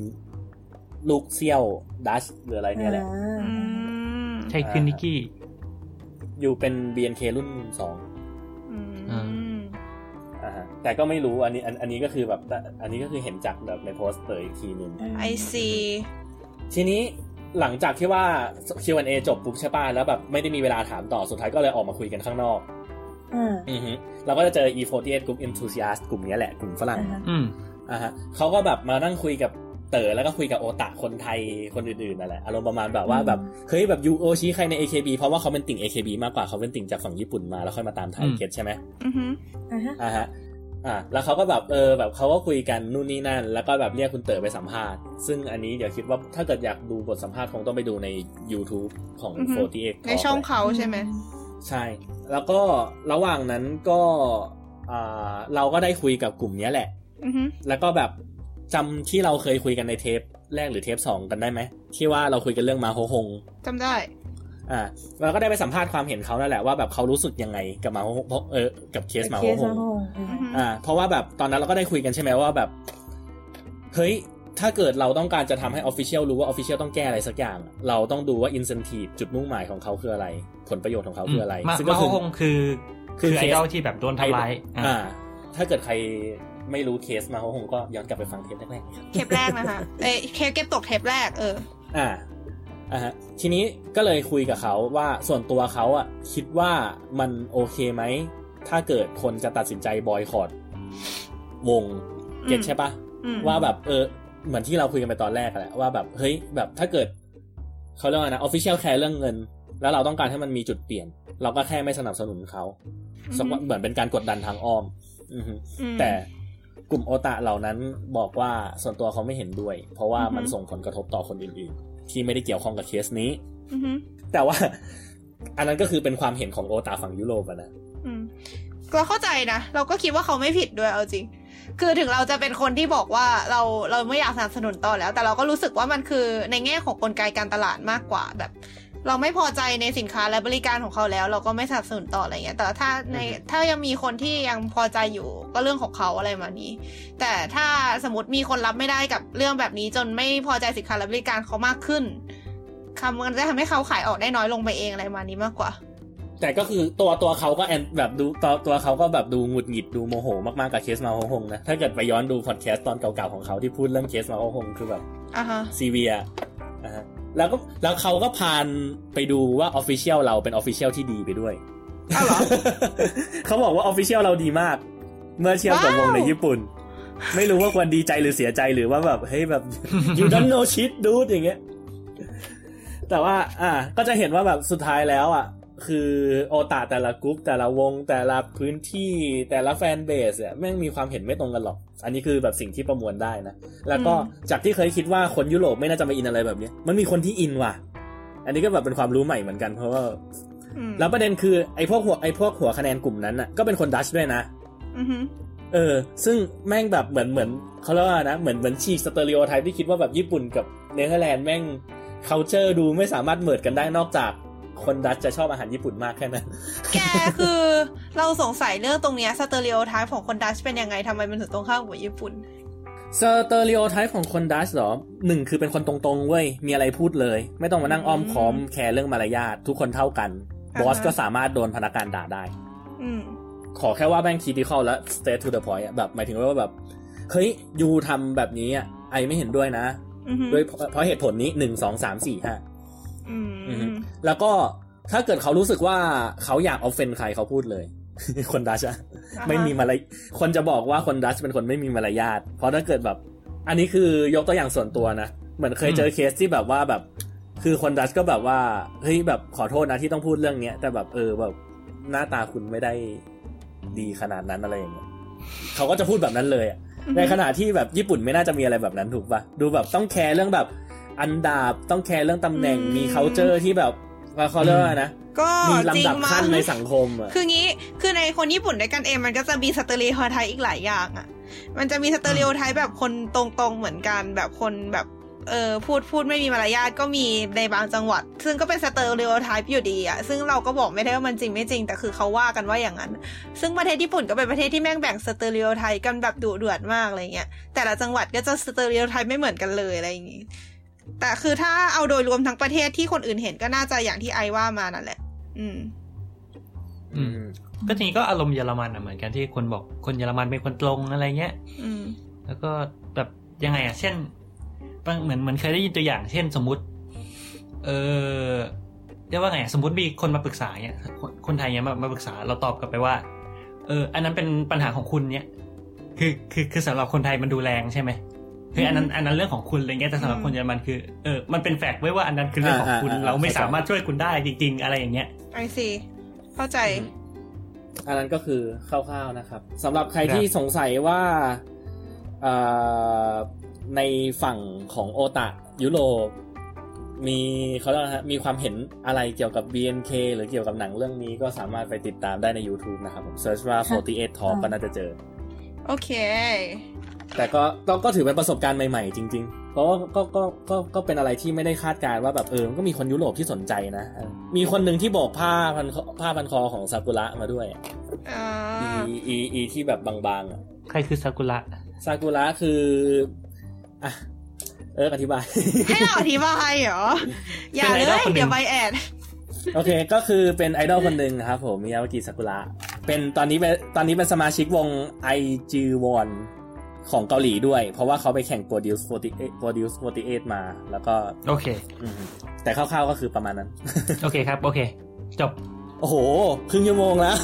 ลูกเซี่ยวดัชหรืออะไรเนี่ยแหละอ่าอืมใช่คือนิกกี้ อยู่เป็น BNK รุ่นสองอืมอ่าอ่าฮะแต่ก็ไม่รู้อันนี้อันอันนี้ก็คือแบบแต่อันนี้ก็คือเห็นจากแบบในโพสต์เตออีกทีหนึ่งไอซีทีนี้ หลังจากที่ว่า Q&A จบปุ๊บใช่ป่ะแล้วแบบไม่ได้มีเวลาถามต่อสุดท้ายก็เลยออกมาคุยกันข้างนอกอ่าอือฮึเราก็จะเจอ E48 กลุ่ม enthusiast กลุ่มเนี้ยแหละกลุ่มฝรั่งอ่าฮะอืมอ่าฮะเขาก็แบบมานั่งคุยกับเต๋อแล้วก็คุยกับโอตะคนไทยคนอื่นๆนั่นแหละอารมณ์ประมาณแบบว่าแบบเฮ้ยแบบยูโอชี้ใครใน AKB เพราะว่าเขาเป็นติ่ง AKB มากกว่าเขาเป็นติ่งจากฝั่งญี่ปุ่นมาแล้วค่อยมาตามไทยอืมเก็ตใช่ไหมอือฮึอ่าฮะ อ่าฮะอ่าแล้วเขาก็แบบเออแบบเขาก็คุยกันนู่นนี่นั่น แล้วก็แบบเรียกคุณเต๋อไปสัมภาษณ์ ซึ่งอันนี้เดี๋ยวคิดว่าถ้าเกิดอยากดูบทสัมภาษณ์คงต้องไปดูใน YouTube ของอือฮึ48ในช่องเขาใช่ไหมใช่ แล้วก็ระหว่างนั้นก็อ่าเราก็ได้คุยกับกลุ่มเนี้ยแหละอือฮึแล้วก็แบบจำที่เราเคยคุยกันในเทปแรกหรือเทปสองกันได้ไหมที่ว่าเราคุยกันเรื่องมาโฮฮงจำได้่าเราก็ได้ไปสัมภาษณ์ความเห็นเขาแล้วแหละว่าแบบเขารู้สึกยังไงกับมาเออกับเคสมาโฮงอ่า เพราะว่าแบบตอนนั้นเราก็ได้คุยกันใช่ไหมว่าแบบ เฮ้ย ถ้าเกิดเราต้องการจะทำให้ official รู้ว่า official ต้องแก้อะไรสักอย่าง เราต้องดูว่า incentive จุดมุ่งหมายของเขาคืออะไร ผลประโยชน์ของเขาคืออะไร ซึ่งก็คือคือคือไอดอลที่แบบโดนทำร้ายอ่า ถ้าเกิดใครไม่รู้เคสมาโฮฮงก็ย้อนกลับไปฟังเทปแรกๆเทเทปแรกนะคะเอเคสเก็บตกเทปแรกเออ อ่า อ่าฮะทีนี้ก็เลยคุยกับเขาว่าส่วนตัวเขาอะคิดว่ามันโอเคไหม ถ้าเกิดคนจะตัดสินใจ boycottวงเก็ตอืมใช่ปะอืมว่าแบบเออเหมือนที่เราคุยกันไปตอนแรกอะแหละว่าแบบเฮ้ยแบบถ้าเกิดเขาเรียกว่าไงนะ official แคร์เรื่องเงิน แล้วเราต้องการให้มันมีจุดเปลี่ยน เราก็แค่ไม่สนับสนุนเขาสักวันเหมือนเป็นการกดดันทางอ้อมอือฮึอืมแต่กลุ่มโอตะเหล่านั้นบอกว่าส่วนตัวเขาไม่เห็นด้วย เพราะว่าอือฮึมันส่งผลกระทบต่อคนอื่นๆ ที่ไม่ได้เกี่ยวข้องกับเคสนี้อือฮึแต่ว่า อันนั้นก็คือเป็นความเห็นของโอตาฝั่งยุโรปอะนะอืมเราเข้าใจนะ เราก็คิดว่าเขาไม่ผิดด้วยเอาจริง คือถึงเราจะเป็นคนที่บอกว่าเราเราไม่อยากสนับสนุนต่อแล้ว แต่เราก็รู้สึกว่ามันคือในแง่ของกลไกการตลาดมากกว่าแบบ เราไม่พอใจในสินค้าและบริการของเขาแล้ว เราก็ไม่สนับสนุนต่ออะไรเงี้ย แต่ถ้าในอือฮึถ้ายังมีคนที่ยังพอใจอยู่ก็เรื่องของเขาอะไรมานี้ แต่ถ้าสมมติมีคนรับไม่ได้กับเรื่องแบบนี้ จนไม่พอใจสินค้าและบริการเขามากขึ้นคำมันจะทำให้เขาขายออกได้น้อยลงไปเองอะไรมานี้มากกว่า แต่ก็คือตัวตัวเขาก็ and แบบดูตัวตัวเขาก็แบบดูหงุดหงิดดูโมโหมากๆกับเคสมาโฮฮงนะถ้าเกิดไปย้อนดูพอดแคสต์ตอนเก่าๆของเขาที่พูดเรื่องเคสมาโฮฮงคือแบบอะฮะซีเวียนะฮะ แล้วก็แล้วเขาก็พานไปดูว่า official เราเป็น official ที่ดีไปด้วยอ้าวเหรอเขาบอกว่า official เราดีมาก เมื่อเทียบกับวงในว้าวญี่ปุ่น ไม่รู้ว่าควรดีใจหรือเสียใจหรือว่าแบบเฮ้ยแบบ you don't know shit dude อย่างเงี้ยแต่ว่า อ่า ก็จะเห็นว่าแบบสุดท้ายแล้วอะ คือโอตาแต่ละกรุ๊ปแต่ละวงแต่ละพื้นที่แต่ละ fanbase เนี่ยแม่งมีความเห็นไม่ตรงกันหรอก อันนี้คือแบบสิ่งที่ประมวลได้นะ แล้วก็อืมจากที่เคยคิดว่าคนยุโรปไม่น่าจะมาอินอะไรแบบเนี้ยมันมีคนที่อินว่ะ อันนี้ก็แบบเป็นความรู้ใหม่เหมือนกันเพราะว่าอืมแล้วประเด็นคือไอ้พวกหัวไอ้พวกหัวคะแนนกลุ่มนั้นน่ะก็เป็นคนดัตช์ด้วยนะอือฮึเออ ซึ่งแม่งแบบเหมือนเหมือนเขาเรียกว่านะเหมือนเหมือนฉีก stereotype ที่คิดว่าแบบญี่ปุ่นกับเนเธอร์แลนด์แม่ง c u เจอร์ดูไม่สามารถเหมิดกันได้นอกจาก คนดัตช์จะชอบอาหารญี่ปุ่นมากแค่นั้น แกคือเราสงสัยเรื่องตรงเนี้ย stereotype ของคนดัตช์เป็นยังไงทำไมมันถึงตรงข้ามกับญี่ปุ่น stereotype ของคนดัตช์เหรอหนึ่งคือเป็นคนตรงๆเว้ย มีอะไรพูดเลย ไม่ต้องมานั่งอ้อมค้อมแคร์เรื่องมารยาททุกคนเท่ากันอ่าฮะบอสก็สามารถโดนพนักงานด่าได้อืมขอแค่ว่าแม่ง critical และ straight to the point อะแบบหมายถึงว่าแบบ เฮ้ย ยูทำแบบนี้อะไอไม่เห็นด้วยนะอือฮึด้วยเพราะเพราะเหตุผลนี้หนึ่งสองสามสี่ห้าอืมอือฮึ แล้วก็ถ้าเกิดเขารู้สึกว่าเขาอยากเอาเฟนใครเขาพูดเลย คนดัชอะไม่มีมารยคนจะบอกว่าคนดัชเป็นคนไม่มีมารยาทเพราะถ้าเกิดแบบ อันนี้คือยกตัวอย่างส่วนตัวนะเหมือนเคยเจอเคสที่แบบว่าแบบ คือคนดัชก็แบบว่าเฮ้ยแบบขอโทษนะที่ต้องพูดเรื่องเนี้ยแต่แบบเออแบบหน้าตาคุณไม่ได้ดีขนาดนั้นอะไรอย่างเงี้ยเขาก็จะพูดแบบนั้นเลยอะอือฮึในขณะที่แบบญี่ปุ่นไม่น่าจะมีอะไรแบบนั้นถูกปะดูแบบต้องแคร์เรื่องแบบ อันดับต้องแคร์เรื่องตำแหน่งมี c u เจอร์ที่แบบว่า เขาเรียกว่าไงนะก็มีจริงมั้งลำดับขั้นในสังคมอะคืองี้คือในคนญี่ปุ่นด้วยกันเองมันก็จะมี stereotype อีกหลายอย่างอะ มันจะมี stereotype แบบคนตรงๆเหมือนกันแบบคนแบบเออพูดพูดไม่มีมารยาทก็มีในบางจังหวัด ซึ่งก็เป็น stereotype อยู่ดีอะซึ่งเราก็บอกไม่ได้ว่ามันจริงไม่จริง แต่คือเขาว่ากันว่าอย่างนั้น ซึ่งประเทศญี่ปุ่นก็เป็นประเทศที่แม่งแบ่ง stereotype กันแบบดุเดือดมากอะไรเงี้ยแต่ละจังหวัดก็จะ stereotype ไม่เหมือนกันเลยอะไรอย่างงี้ แต่คือถ้าเอาโดยรวมทั้งประเทศที่คนอื่นเห็นก็น่าจะอย่างที่ไอซ์ว่ามานั่นแหละ อืม อืม ก็ทีนี้ก็อารมณ์เยอรมันอะเหมือนกันที่คนบอกคนเยอรมันเป็นคนตรงอะไรเงี้ย อืม แล้วก็แบบยังไงอะเช่นบางเหมือนเหมือนเคยได้ยินตัวอย่าง เช่นสมมุติ เออเรียกว่าไงอะสมมติมีคนมาปรึกษาเนี่ยคนคนไทยเนี่ยมามาปรึกษาเราตอบกลับไปว่า เออ อันนั้นเป็นปัญหาของคุณเนี่ย คือคือคือสำหรับคนไทยมันดูแรงใช่ไหม คืออันนั้นอันนั้นเรื่องของคุณอะไรเงี้ยแต่สำหรับคนเยอรมันคือเออมันเป็นแฟกต์ไว้ว่าอันนั้นคือเรื่องของคุณอ่าอ่าอ่าเราไม่สามารถช่วยคุณได้จริง ๆ อะไรอย่างเงี้ยไอซีเข้าใจ อันนั้นก็คือคร่าวๆนะครับสำหรับใครครับที่สงสัยว่าเอ่อในฝั่งของโอตะยุโรปมีเขาเรียกว่าฮะมีความเห็นอะไรเกี่ยวกับ BNK หรือเกี่ยวกับหนังเรื่องนี้ก็สามารถไปติดตามได้ใน YouTube นะครับผมเซิร์ชว่า 48 Talk ก็น่าจะเจอ โอเค แต่ก็ก็ก็ถือเป็นประสบการณ์ใหม่ๆ จริง ๆ เพราะว่าก็ก็ก็ก็เป็นอะไรที่ไม่ได้คาดการณ์ว่าแบบเออมันก็มีคนยุโรปที่สนใจนะเออมีคนหนึ่งที่โบอกผ้าพันคอผ้าพันคอของซากุระมาด้วยอ่าอีอีอีที่แบบบางๆอะใครคือซากุระซากุระคืออะเอออธิบาย ให้เราอธิบายเหรอ อย่าเลยเดี๋ยวใบแอดโอเค ก็คือเป็นไอดอลคนหนึ่งนะครับผมมิยาวากิซากุระเป็นตอนนี้เป็นตอนนี้เป็นสมาชิกวงไอจีวอน ของเกาหลีด้วย เพราะว่าเขาไปแข่ง Produce 48 Produce 48 มา แล้วก็โอเคอืมแต่คร่าวๆก็คือประมาณนั้น โอเคครับ โอเค จบ โอ้โห ครึ่งชั่วโมงแล้ว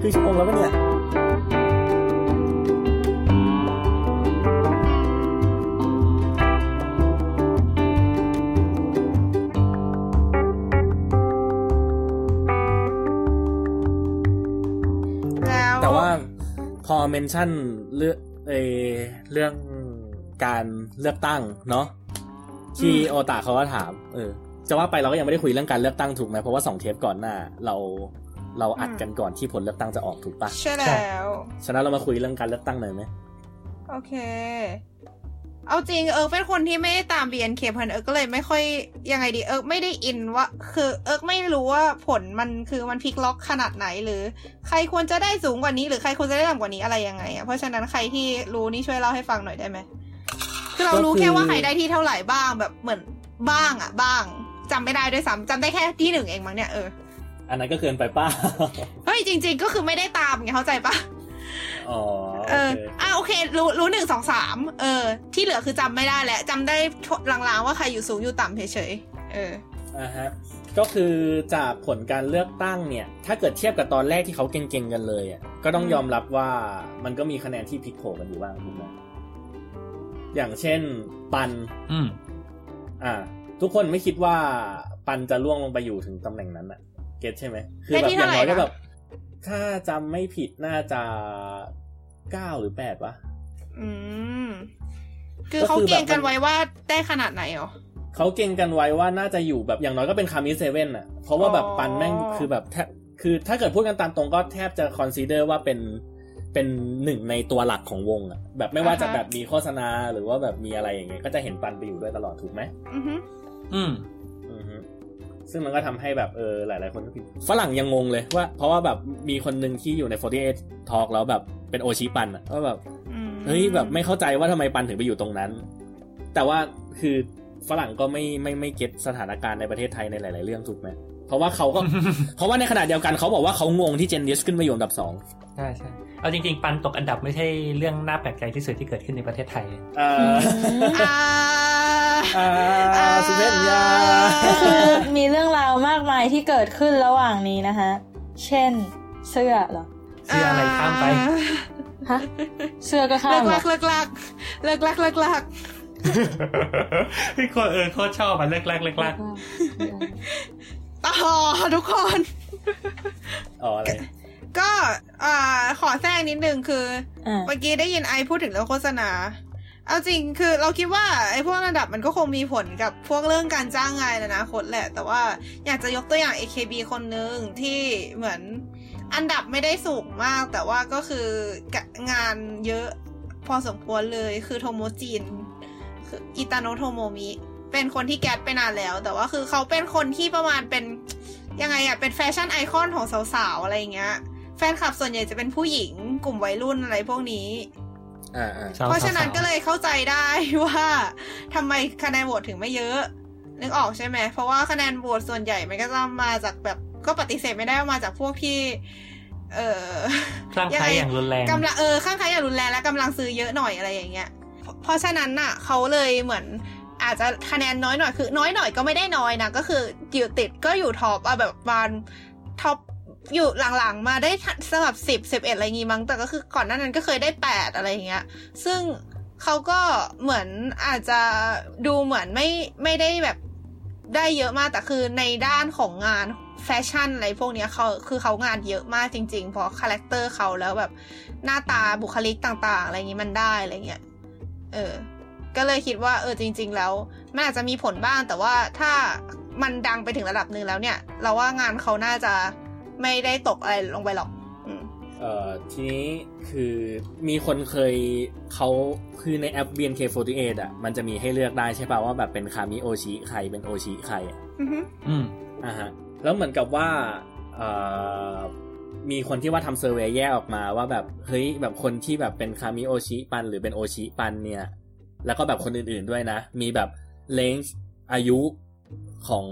ครึ่งชั่วโมงแล้วปะเนี่ยแล้วแต่ว่าพอเมนชั่นเรื่อง เออเรื่องการเลือกตั้งเนาะที่โอตาเขาก็ถาม เออ จะว่าไปเราก็ยังไม่ได้คุยเรื่องการเลือกตั้งถูกไหมเพราะว่าสองเทปก่อนหน้า เราเราอัดกันก่อนที่ผลเลือกตั้งจะออกถูกปะใช่แล้วฉะนั้นเรามาคุยเรื่องการเลือกตั้งหน่อยไหมโอเค เอาจริงเออเป็นคนที่ไม่ได้ตาม BNK พันเออก็เลยไม่ค่อยยังไงดีเออไม่ได้อินว่า คือเออไม่รู้ว่าผลมันคือมันพลิกล็อกขนาดไหนหรือ ใครควรจะได้สูงกว่านี้ หรือใครควรจะได้ต่ำกว่านี้อะไรยังไงอะเพราะฉะนั้นใครที่รู้นี่ช่วยเล่าให้ฟังหน่อยได้ไหมคือเรารู้แค่ว่าใครได้ที่เท่าไหร่บ้างแบบเหมือนบ้างอะ บ้างจำไม่ได้ด้วยซ้ำจำได้แค่ที่หนึ่งเองมั้งเนี่ยเอออันนั้นก็เกินไปป้าเฮ้ยจริง ๆ ก็คือไม่ได้ตามไงเข้าใจปะ อ๋อเอโออเคอะโอเครู้รู้หนึ่งสองสามเออ ที่เหลือคือจำไม่ได้แหละจำได้ลางๆว่าใครอยู่สูงอยู่ต่ำเฉยๆเอออ่าฮะก็คือจากผลการเลือกตั้งเนี่ย ถ้าเกิดเทียบกับตอนแรกที่เขาเก่งๆกันเลยอะก็ต้องยอมรับว่ามันก็มีคะแนนที่พลิกโผกันอยู่บ้างถูกไหมอย่างเช่น ปัน อืมอ่า ทุกคนไม่คิดว่าปันจะล่วงลงไปอยู่ถึงตำแหน่งนั้นอะเก็ตใช่ไหมคือแบบได้ที่อย่างน้อยเท่าไหร่ก็นะแบบ ถ้าจำไม่ผิดน่าจะเก้าหรือแปดวะอืม คือก็เขาคือแบบเก่งกันมันไว้ว่าได้ขนาดไหนอ๋อเขาเก่งกันไว้ว่าน่าจะอยู่แบบอย่างน้อยก็เป็นคามิเซเว่นอะเพราะว่าแบบอ๋อปันแม่งคือแบบแทบคือถ้าเกิดพูดกันตามตรงก็แทบจะคอนซีเดอร์ว่าเป็นเป็นหนึ่งในตัวหลักของวงอะแบบไม่ว่าจะแบบมีโฆษณาหรือว่าแบบมีอะไรอย่างเงี้ยก็จะเห็นปันไปอยู่ด้วยตลอดถูกไหมอือฮึอืมอือฮึ ซึ่งมันก็ทำให้แบบเออหลาย ๆ คนก็ผิดฝรั่งยังงงเลยว่า เพราะว่าแบบมีคนหนึ่งที่อยู่ใน 48 Talk แล้วแบบเป็นโอชิปันอะว่าแบบอืมเฮ้ยแบบไม่เข้าใจว่าทำไมปันถึงไปอยู่ตรงนั้น แต่ว่าคือฝรั่งก็ไม่ไม่ไม่เก็ตสถานการณ์ในประเทศไทยในหลาย ๆ เรื่องถูกไหม เพราะว่าเขาก็ เพราะว่าในขณะเดียวกันเขาบอกว่าเขางงที่เจนดิสขึ้นมาอยู่อันดับสองใช่ใช่เอาจริง ๆ ปันตกอันดับไม่ใช่เรื่องน่าแปลกใจที่สุดที่เกิดขึ้นในประเทศไทยเอ่ออ่าอ่าอ่าสุเพญญาก็คือมีเรื่องราวมากมายที่เกิดขึ้นระหว่างนี้นะคะ เช่น เสื้อเหรอ เสื้ออะไรข้ามไปฮะเสื้อก็ข้าเลิมกเหรลัอกเลิกลักเลิกลักเลิกลักพี่โคตรเออโคตรชอบมันเลิกลักเลิกลัก ต่อทุกคนอ๋ออะไรก็อ่าขอแทรกนิดนึงคืออ่าเมื่อกี้ได้ยินไอพูดถึงเรื่องโฆษณา เอาจริงคือเราคิดว่าไอพวกระดับมันก็คงมีผลกับพวกเรื่องการจ้างงานในอนาคตแหละ แต่ว่าอยากจะยกตัวอย่าง AKB คนหนึ่งที่เหมือนอันดับไม่ได้สูงมาก แต่ว่าก็คืองานเยอะพอสมควรเลยคือโทโมจินคืออิตาโนะโทโมมิ เป็นคนที่แก๊สไปนานแล้ว แต่ว่าคือเขาเป็นคนที่ประมาณเป็นยังไงอะเป็น fashion icon ของสาวๆอะไรอย่างเงี้ย แฟนคลับส่วนใหญ่จะเป็นผู้หญิงกลุ่มวัยรุ่นอะไรพวกนี้อ่าอ่าสาวๆเพราะฉะนั้นก็เลยเข้าใจได้ว่าทำไมคะแนนโหวตถึงไม่เยอะนึกออกใช่ไหมเพราะว่าคะแนนโหวตส่วนใหญ่มันก็จะมาจากแบบก็ปฏิเสธไม่ได้ว่ามาจากพวกที่ เออคลั่งไคล้อย่างรุนแรงกำลังเออข้างใครอย่างรุนแรงและกำลังซื้อเยอะหน่อยอะไรอย่างเงี้ย เพราะฉะนั้นน่ะเขาเลยเหมือน อาจจะคะแนนน้อยหน่อยคือ น้อยหน่อยก็ไม่ได้น้อยนะก็คืออยู่ติดก็อยู่ท็อปอะแบบบานท็อปอยู่หลังๆ มาได้สำหรับสิบสิบเอ็ดอะไรงี้มั้งแต่ก็คือก่อนหน้านั้นก็เคยได้แปดอะไรอย่างเงี้ย ซึ่งเขาก็เหมือนอาจจะดูเหมือนไม่ไม่ได้แบบได้เยอะมากแต่คือในด้านของงานแฟชั่นอะไรพวกเนี้ยเขาคือเขางานเยอะมากจริงๆ เพราะ character เขาแล้วแบบหน้าตาบุคลิกต่างๆ อะไรอย่างงี้มันได้อะไรเงี้ย เออ ก็เลยคิดว่าเออจริง ๆ แล้วมันอาจจะมีผลบ้าง แต่ว่าถ้ามันดังไปถึงระดับหนึ่งแล้วเนี่ย เราว่างานเขาน่าจะไม่ได้ตกอะไรลงไปหรอกอืมเอ่อทีนี้คือมีคนเคยเขาคือในแอป BNK48 อะ มันจะมีให้เลือกได้ใช่ป่ะว่าแบบเป็นคามิโอชิใครเป็นโอชิใครอะอือฮึอืมอ่าฮะแล้วเหมือนกับว่าเอ่อมีคนที่ว่าทำ survey แยกออกมาว่าแบบ เฮ้ยแบบคนที่แบบเป็นคามิโอชิปันหรือเป็นโอชิปันเนี่ย แล้วก็แบบคนอื่นๆด้วยนะ มีแบบ range อายุของ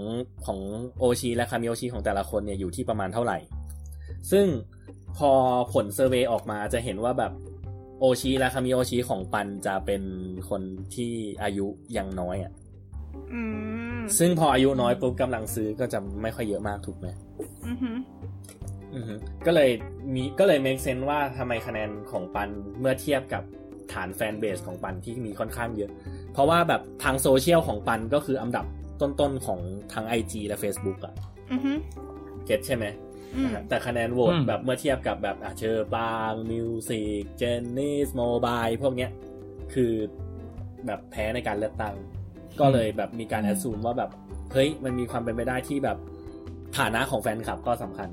ของโอชิและคามิโอชิของแต่ละคนเนี่ยอยู่ที่ประมาณเท่าไหร่ ซึ่งพอผล survey ออกมาจะเห็นว่าแบบโอชิและคามิโอชิของปันจะเป็นคนที่อายุยังน้อยอะอืมซึ่งพออายุน้อยปุ๊บกำลังซื้อก็จะไม่ค่อยเยอะมากถูกไหมอือฮึอือฮึก็เลยมีก็เลย make sense ว่าทำไมคะแนนของปันเมื่อเทียบกับ ฐาน fanbase ของปันที่มีค่อนข้างเยอะ เพราะว่าแบบทางโซเชียลของปันก็คืออันดับต้นๆของทั้ง IG และ Facebook อะอือฮึ get ใช่ไหมอืมนะฮะแต่คะแนนโหวตอืมแบบเมื่อเทียบกับแบบอะเฌอปรางมิวสิกเจนนิสโมบายพวกเนี้ย คือแบบแพ้ในการเลือกตั้ง ก็เลยแบบมีการแอดซูมว่าแบบ เฮ้ย มันมีความเป็นไปได้ที่แบบฐานะของแฟนคลับก็สำคัญ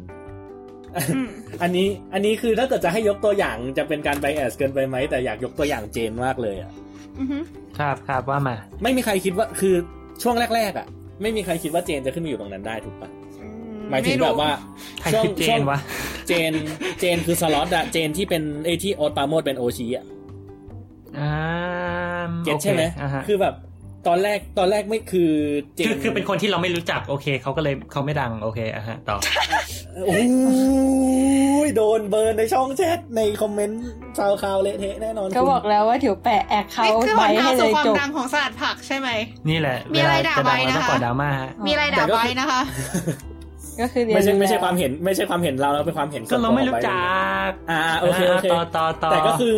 อืมอันนี้อันนี้คือถ้าเกิดจะให้ยกตัวอย่างจะเป็นการไบแอสเกินไปไหมแต่อยากยกตัวอย่างเจนมากเลยอะอือฮึครับครับว่ามา ไม่มีใครคิดว่าคือช่วงแรกๆอะ ไม่มีใครคิดว่าเจนจะขึ้นมาอยู่ตรงนั้นได้ถูกปะอืหมายถึงแบบว่าใครช่วงคิดเจช่วนงวะเจนเจนคือสล็อตอะเจนที่เป็นไอที่โอตปราโมดเป็นโอชีอะอ่าเก็ตใช่ไหมโอเคอ่าฮะคือแบบ ตอนแรกตอนแรกไม่คือเจคือนคือเป็นคนที่เราไม่รู้จักโอเคเขาก็เลยเขาไม่ดังโอเคอะฮะต่อโอ้ยโดนเบิร์นในช่องแชทในคอมเมนต์ชาวคาวเละเทะแน่นอนก็คุณบอกแล้วว่าเดี๋ยวแปะแอคเขานี่คือหใบนทาให้งเลสู่ยความจบดังของสลัดผักใช่ไหมนี่แหละ มีอะไรด่าเวลไว้จะดังนะคะเราต้องก่อดราม่าฮะมีอะไรด่าไว้นะคะก็คือเรียนไม่ใช่ไม่ใช่แล้วความเห็นไม่ใช่ความเห็นเราเราเป็นความเห็นก็เราไม่รู้ส่วนตัวจัของกอ่าโอเคโอเคต่อต่อต่อแต่ก็คือ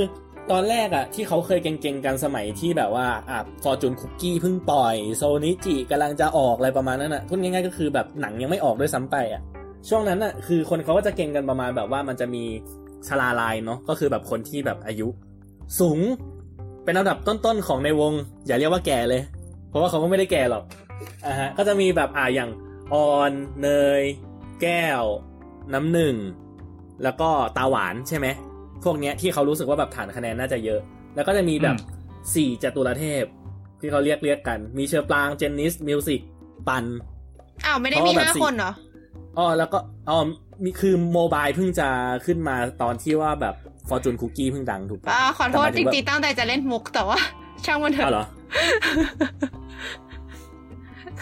ตอนแรกอะที่เขาเคยเก่งๆกันสมัยที่แบบว่าอะฟอร์จูนคุกกี้เพิ่งปล่อยโซนิจิกำลังจะออกอะไรประมาณนั้นอะพูดง่ายๆก็คือแบบหนังยังไม่ออกด้วยซ้ำไปอะช่วงนั้นอะคือคนเขาก็จะเก่งกันประมาณแบบว่ามันจะมีชลาลายเนาะก็คือแบบคนที่แบบอายุ สูง เป็นอันดับต้นๆของในวง อย่าเรียกว่าแก่เลย เพราะว่าเขาก็ไม่ได้แก่หรอกอ่าฮะก็จะมีแบบอ่าอย่างอรเนย แก้ว น้ำหนึ่ง แล้วก็ตาหวานใช่ไหม พวกเนี้ยที่เขารู้สึกว่าแบบฐานคะแนนน่าจะเยอะ แล้วก็จะมีแบบสี่จตุรเทพ ที่เขาเรียกเรียกกัน มีเฌอปรางเจนนิษฐ์มิวสิกปันอ้าวไม่ได้เพมีราะว่าแบบห้าสี่คนเหรออ๋อแล้วก็อ๋อมีคือโมบายเพิ่งจะขึ้นมาตอนที่ว่าแบบFortune Cookie เพิ่งดังถูกปะอ่าขอโทษแต่หมายจถึงแบบริงๆตั้งใจจะเล่นมุกแต่ว่า ช่างมันเถอ้าวเหรอะอ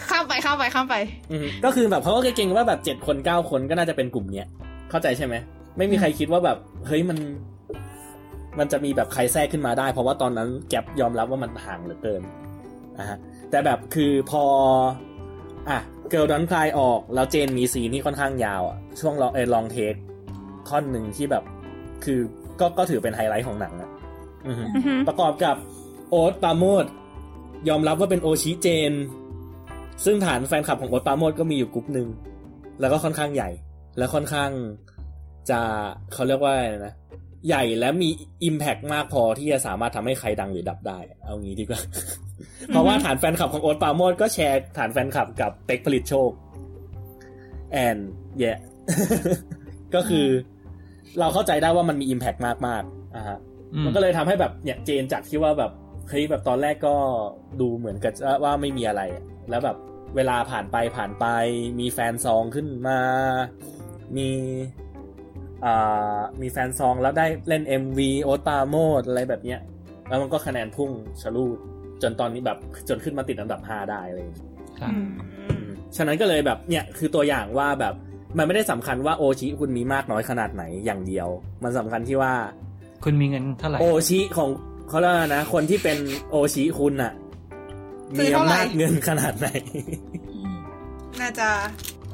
ข้ามไปข้ามไปข้ามไปอืมก็คือแบบเขาก็เก็งๆว่าแบบเจ็ดคนเก้าคนก็น่าจะเป็นกลุ่มเนี้ย เข้าใจใช่ไหม ไม่มีใครคิดว่าแบบ เฮ้ยมัน มันจะมีแบบใครแทรกขึ้นมาได้ เพราะว่าตอนนั้น gap ยอมรับว่ามันห่างเหลือเกินอะฮะแต่แบบคือพอ อะ Girls Don't Cry ออกแล้วเจนมี scene ที่ค่อนข้างยาวอะช่วง long เอ long takeท่อนหนึ่งที่แบบ คือก็ก็ถือเป็นไฮไลท์ของหนังอะอือฮึอือฮึประกอบกับโอ๊ตปราโมดยอมรับว่าเป็นโอชิเจน ซึ่งฐานแฟนคลับของโอ๊ตปราโมดก็มีอยู่กลุ่มหนึ่งแล้วก็ค่อนข้างใหญ่ และค่อนข้าง จะเขาเรียกว่าอะไรนะ ใหญ่และมีอิมแพกมากพอที่จะสามารถทำให้ใครดังหรือดับได้ เอางี้ดีกว่า เพราะว่าฐานแฟนคลับของโอ๊ตปราโมดก็แชร์ฐานแฟนคลับกับเป็กผลิตโชคแอนแย่ก็คือ เราเข้าใจได้ว่ามันมีอิมแพกมากมากๆอะฮะอืมมันก็เลยทำให้แบบเนี่ยเจนจากที่ว่าแบบเฮ้ยแบบตอนแรกก็ดูเหมือนกับว่าไม่มีอะไรอะแล้วแบบเวลาผ่านไปผ่านไป มีแฟนซองขึ้นมา มีอ่า มีแฟนซองแล้วได้เล่น MV โอตปาโมดอะไรแบบเนี้ย แล้วมันก็คะแนนพุ่งชะลูด จนตอนนี้แบบจนขึ้นมาติดอันดับ 5 ได้เลยครับอืมฉะนั้นก็เลยแบบเนี่ยคือตัวอย่างว่าแบบมันไม่ได้สำคัญว่าโอชิคุณมีมากน้อยขนาดไหนอย่างเดียว มันสำคัญที่ว่า คุณมีเงินเท่าไหร่โอชิของเขาเรียกว่านะ คนที่เป็นโอชิคุณน่ะซื้มีอเท่าไหร่อำนาจเงินขนาดไหน น่าจะ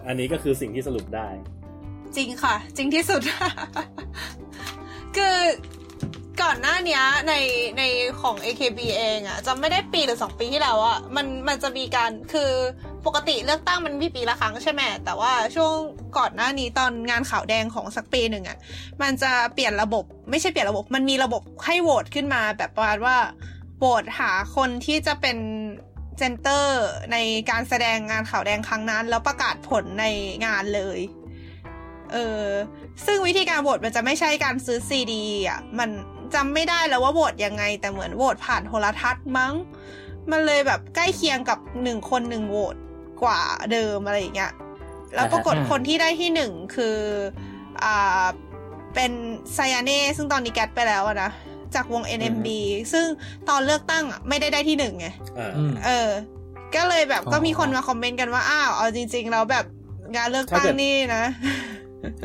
อันนี้ก็คือสิ่งที่สรุปได้ จริงค่ะ จริงที่สุด คือก่อนหน้านี้ในในของ AKB เองอะจะไม่ได้ปีหรือสองปีที่แล้วอะมันมันจะมีการคือปกติเลือกตั้งมันมีปีละครั้งใช่ไหมแต่ว่าช่วงก่อนหน้านี้ตอนงานขาวแดงของสักปีหนึ่งอะมันจะเปลี่ยนระบบ ไม่ใช่เปลี่ยนระบบ มันมีระบบให้โหวตขึ้นมาแบบประมาณว่าโหวตหาคนที่จะเป็น center ในการแสดงงานขาวแดงครั้งนั้น แล้วประกาศผลในงานเลย เออซึ่งวิธีการโหวตมันจะไม่ใช่การซื้อซีดีอะ มันจำไม่ได้แล้วว่าโหวตยังไง แต่เหมือนโหวตผ่านโทรทัศน์มั้ง มันเลยแบบใกล้เคียงกับหนึ่งคนหนึ่งโหวตกว่าเดิมอะไรอย่างเงี้ย แล้วปรากฏอ่าฮะคนที่ได้ที่หนึ่งคืออ่าเป็นไซยาเน่ซึ่งตอนนี้แกตไปแล้วอะนะจากวง NMB ซึ่งตอนเลือกตั้งอะไม่ได้ได้ที่หนึ่งไงอ่าอืมเออ ก็เลยแบบอ๋อก็มีคนมาคอมเมนต์กันว่า อ้าว เอาจริง ๆ แล้วแบบงานเลือกตั้งถ้าเกิดนี่นะ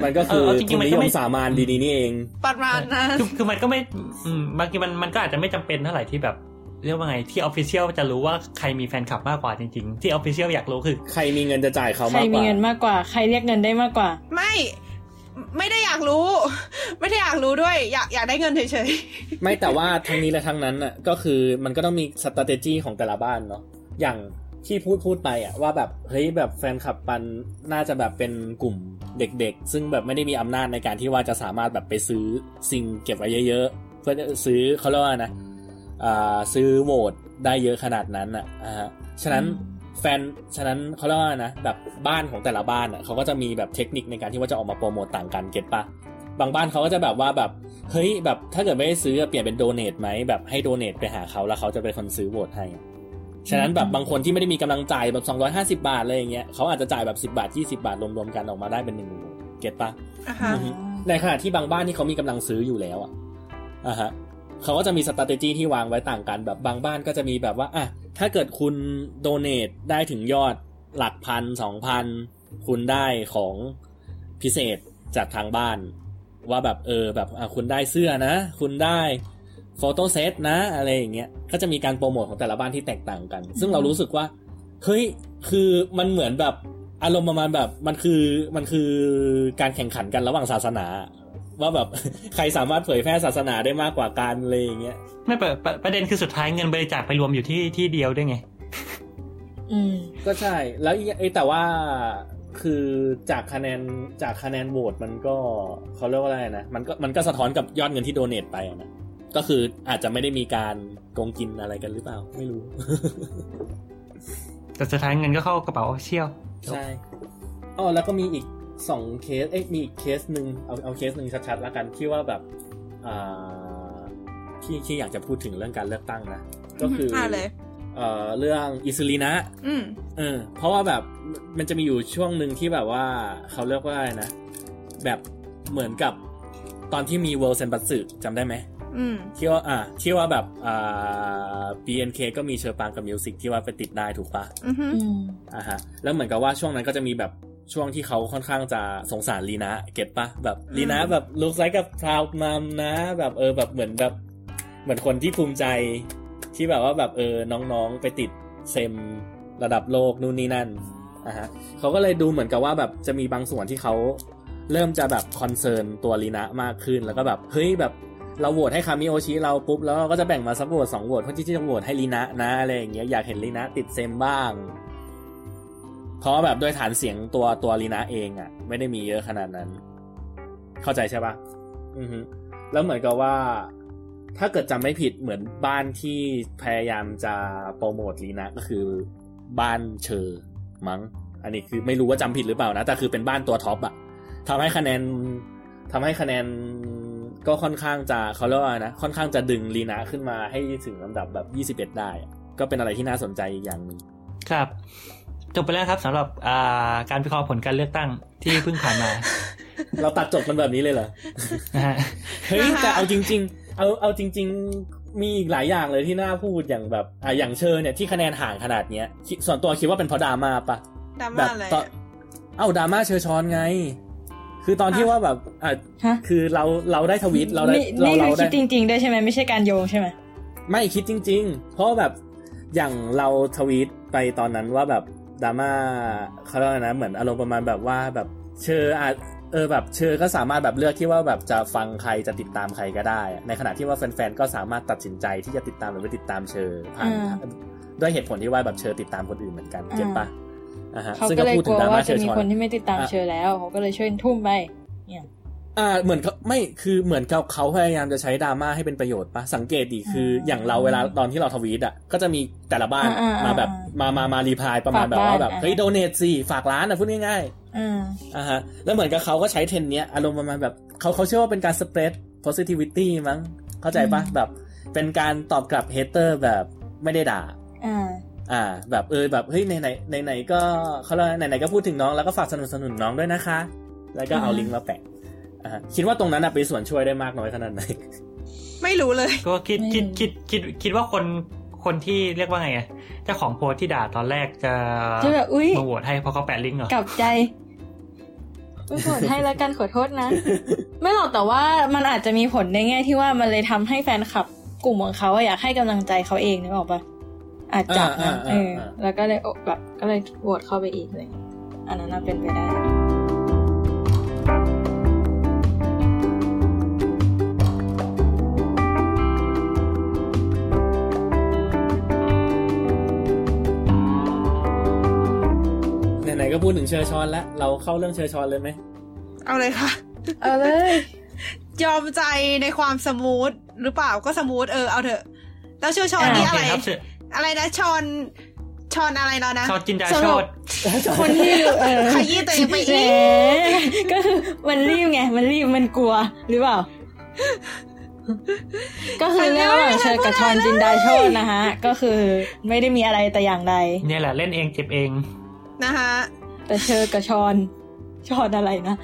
มันก็คือเออเอาจริงๆทุนมันนิก็ยไม่มสามานดีๆนี่เองประมาณนั้นคือคือมันก็ไม่อืมบางทีมันมันก็อาจจะไม่จำเป็นเท่าไหร่ที่แบบเรียกว่าไงที่ official จะรู้ว่าใครมีแฟนคลับมากกว่าจริงๆ ที่ official อยากรู้คือ ใครมีเงินจะจ่ายเขาใครมากกมีว่าเงินมากกว่า ใครเรียกเงินได้มากกว่า ไม่ ไม่ได้อยากรู้ ไม่ได้อยากรู้ด้วย อยากอยากได้เงินเฉยไม่แต่ว่าทั้งนี้และทั้งนั้นน่ะก็คือมันก็ต้องมี s t r a t e g y ของแต่ละบ้านเนาะอย่าง ที่พูดพูดไปอะว่าแบบเฮ้ยแบบแฟนคลับปันน่าจะแบบเป็นกลุ่มเด็กๆ ซึ่งแบบไม่ได้มีอำนาจในการที่ว่าจะสามารถแบบไปซื้อสิ่งเก็บไว้เยอะๆ เพื่อจะซื้อเขาเรียกว่านะอ่าซื้อโหวตได้เยอะขนาดนั้นอะอ่าฮะฉะนั้นแฟน ฉะนั้นเขาเรียกว่านะ แบบบ้านของแต่ละบ้านอะเขาก็จะมีแบบเทคนิคในการที่ว่าจะออกมาโปรโมตต่างกันเก็ตปะบางบ้านเขาก็จะแบบว่าแบบเฮ้ยแบบถ้าเกิดไม่ได้ซื้อเปลี่ยนเป็นโดเนทไหมแบบให้โดเนทไปหาเขาแล้วเขาจะเป็นคนซื้อโหวตให้ ฉะนั้นแบบบางคนที่ไม่ได้มีกำลังจ่ายแบบ 250 บาทอะไรอย่างเงี้ยเขาอาจจะจ่ายแบบ 10 บาท 20 บาทรวมๆกันออกมาได้เป็นหนึ่งโหวตเก็ตปะอะฮะอือฮึในขณะที่บางบ้านที่เขามีกำลังซื้ออยู่แล้วอะอะฮะเขาก็จะมีสต r a t e g y ที่วางไว้ต่างกันแบบบางบ้านก็จะมีแบบว่าอะถ้าเกิดคุณโดเน a ได้ถึงยอดหลักพันสองพันคุณได้ของพิเศษจากทางบ้าน ว่าแบบเออแบบอะคุณได้เสื้อนะ คุณได้ โฟโต้เซตนะ อะไรอย่างเงี้ยก็จะมีการโปรโมทของแต่ละบ้านที่แตกต่างกัน ซึ่งเรารู้สึกว่า เฮ้ย คือมันเหมือนแบบอารมณ์ประมาณแบบมันคือมันคือการแข่งขันกันระหว่างศาสนา ว่าแบบใครสามารถเผยแพร่ศาสนาได้มากกว่ากันอะไรอย่างเงี้ยไม่ประประประเด็นคือสุดท้ายเงินบริจาคไปรวมอยู่ที่ที่เดียวด้วยไง อืมก็ใช่ แล้วอีกเอ้ยแต่ว่าคือจากคะแนนจากคะแนนโหวตมันก็เขาเรียกว่าอะไรนะมันก็มันก็สะท้อนกับยอดเงินที่ donate ไปอะนะ ก็คืออาจจะไม่ได้มีการโกงกินอะไรกันหรือเปล่า ไม่รู้ แต่สุดท้ายเงินก็เข้ากระเป๋าเชี่ยว ใช่อ๋อแล้วก็มีอีกสองเคส เอ้ยมีอีกเคสหนึ่งเอาเอาเคสหนึ่งชัดๆแล้วกันที่ว่าแบบอ่าที่ที่อยากจะพูดถึงเรื่องการเลือกตั้งนะ ก็คือออ่าเลยเอ่อเรื่องอิซึรินะอืมเออเพราะว่าแบบมันจะมีอยู่ช่วงหนึ่งที่แบบว่าเขาเรียกว่าอะไรนะ แบบเหมือนกับตอนที่มี World เซนบัตสึจำได้ไหมอืม ที่ว่าอ่าที่ว่าแบบอ่า BNK ก็มีเฌอปรางกับมิวสิกที่ว่าไปติดได้ถูกปะอือฮึอืมอ่าฮะแล้วเหมือนกับว่าช่วงนั้นก็จะมีแบบช่วงที่เขาค่อนข้างจะสงสารรินะ get ปะแบบรินะแบบลุกไซกับ proud mom นะ แบบเออแบบเหมือนแบบ เหมือนคนที่ภูมิใจ ที่แบบว่าแบบเออน้องๆไปติดเซมระดับโลกนู่นนี่นั่นอ่าฮะเขาก็เลยดูเหมือนกับว่าแบบจะมีบางส่วนที่เขาเริ่มจะแบบ concern ตัวรินะมากขึ้นแล้วก็แบบเฮ้ยแบบ เราโหวตให้คามิโอชิเราปุ๊บแล้วก็จะแบ่งมาสักโหวตสองโหวตเพื่อที่จะโหวตให้รินะนะอะไรอย่างเงี้ยอยากเห็นรินะติดเซมบ้าง เพราะแบบด้วยฐานเสียงตัวตัวรินะเองอะ่ะ ไม่ได้มีเยอะขนาดนั้น เข้าใจใช่ปะอือฮึแล้วเหมือนกับว่า ถ้าเกิดจำไม่ผิดเหมือนบ้านที่พยายามจะโปรโมทลีนาก็คือบ้านเชอร์มั้ง อันนี้คือไม่รู้ว่าจำผิดหรือเปล่านะแต่คือเป็นบ้านตัวท็อปอะทำให้คะแนนทำให้คะแนน ก็ค่อนข้างจะเขาเรียกว่านะค่อนข้างจะดึงลีนาขึ้นมาให้ถึงลำดับแบบ 21 ได้อะก็เป็นอะไรที่น่าสนใจอีกอย่างหนึ่งครับจบไปแล้วครับสำหรับอ่าการวิเคราะห์ผลการเลือกตั้งที่เพิ่งผ่านมา เราตัดจบกันแบบนี้เลยเหรอนะฮะเฮ้ยนะคะแต่เอาจริง ๆ เอาเอาจริง ๆ มีอีกหลายอย่างเลยที่น่าพูดอย่างแบบอะอย่างเชอเนี่ยที่คะแนนห่างขนาดเนี้ยคิดส่วนตัวคิดว่าเป็นเพราะดราม่าปะดราแบม่าบอะไรตอนเอ้าดราม่าเชอชอนไง คือตอนที่ว่าแบบอะฮะคือเราเราได้ทวิตเราได้นี่เรานี่เราคือได้คิดจริงๆด้วยใช่ไหมไม่ใช่การโยงใช่ไหมไม่คิดจริง ๆ เพราะว่าแบบอย่างเราทวีตไปตอนนั้นว่าแบบดราม่าเขาเรียกว่านะเหมือนอารมณ์ประมาณแบบว่าแบบเชออาจเออแบบเชอก็สามารถแบบเลือกที่ว่าแบบจะฟังใครจะติดตามใครก็ได้ ในขณะที่ว่าแฟนๆก็สามารถตัดสินใจที่จะติดตามหรือไม่ติดตามเชอผ่านด้วยเหตุผลที่ว่าแบบเชอติดตามคนอื่นเหมือนกันเก็ตปะอ่าฮะ เขาซึ่งก็ก็เลยพูดกถึลังวดราม่าว่าเชจะอมีชอนคนที่ไม่ติดตามอะเชอแล้ว เขาก็เลยช่วยทุ่มไปเนี่ยอ่าเหมือนเขาไม่คือเหมือนเขาเขาพยายามจะใช้ดราม่าให้เป็นประโยชน์ปะสังเกตดีคืออมอย่างเราเวลาตอนที่เราทวีตอะก็จะมีแต่ละบ้านอ่าอ่ามาแบบอ่ามามามา reply ประมาณฝากแบบว่าบ้านแบบอ่าเฮ้ย donate สิฝากร้านอะพูดง่ายอืมๆอ่าฮะแล้วเหมือนกับเขาก็ใช้เทรนด์เนี้ยอารมณ์ประมาณแบบเขาเขาเชื่อว่าเป็นการ spread positivity มั้งเข้าใจปะแบบเป็นการตอบกลับ hater แบบไม่ได้ด่า อ่าอ่า แบบเออแบบเฮ้ยไหนไหนไหนไหนก็เขาเรียกว่าไหนไหนก็พูดถึงน้องแล้วก็ฝากสนับสนุนน้องด้วยนะคะ แล้วก็เอาอือฮะลิงก์มาแปะอ่าฮะคิดว่าตรงนั้นอะเป็นส่วนช่วยได้มากน้อยขนาดไหนไม่รู้เลย ก็คิดคิดคิดคิดคิดว่าคนคนที่เรียกว่าไงอะเจ้าของโพสต์ที่ด่าตอนแรกจะจะแบบอุ๊ยมาโหวตให้เพราะเขาแปะลิงก์เหรอกลับใจไม่ขอให้แล้วกันขอโทษนะ ไม่หรอกแต่ว่ามันอาจจะมีผลในแง่ที่ว่ามันเลยทำให้แฟนคลับกลุ่มของเขาอะอยากให้กำลังใจเขาเองนึกออกปะ อาจจะอ่านะอ่าเอออ่าแล้วก็เลยแบบก็เลยโหวตเข้าไปอีกเลย อันนั้นน่าเป็นไปได้ ไหนๆก็พูดถึงเชอร์ชอนแล้ว เราเข้าเรื่องเชอร์ชอนเลยไหม เอาเลยค่ะ เอาเลย ยอมใจในความ smooth หรือเปล่าก็ smooth เออเอาเถอะแล้วเฌอฌอนนี่โออะเคไรครับเชิญ อะไรนะฌอนฌอนอะไรแล้วนะชอนจินดาสโชรุปดคนที่เออขยี้ตัวเองไปแหมอีกก็คือมันรีบไง มันรีบมันกลัวหรือเปล่า ก็คือเรื่องระหว่างเฌอกับฌอนจินดาโชตินะฮะ ก็คือไม่ได้มีอะไรแต่อย่างใดเนี่ยแหละเล่นเองเจ็บเองนะคะแต่เชอกับชอนชอนอะไรนะ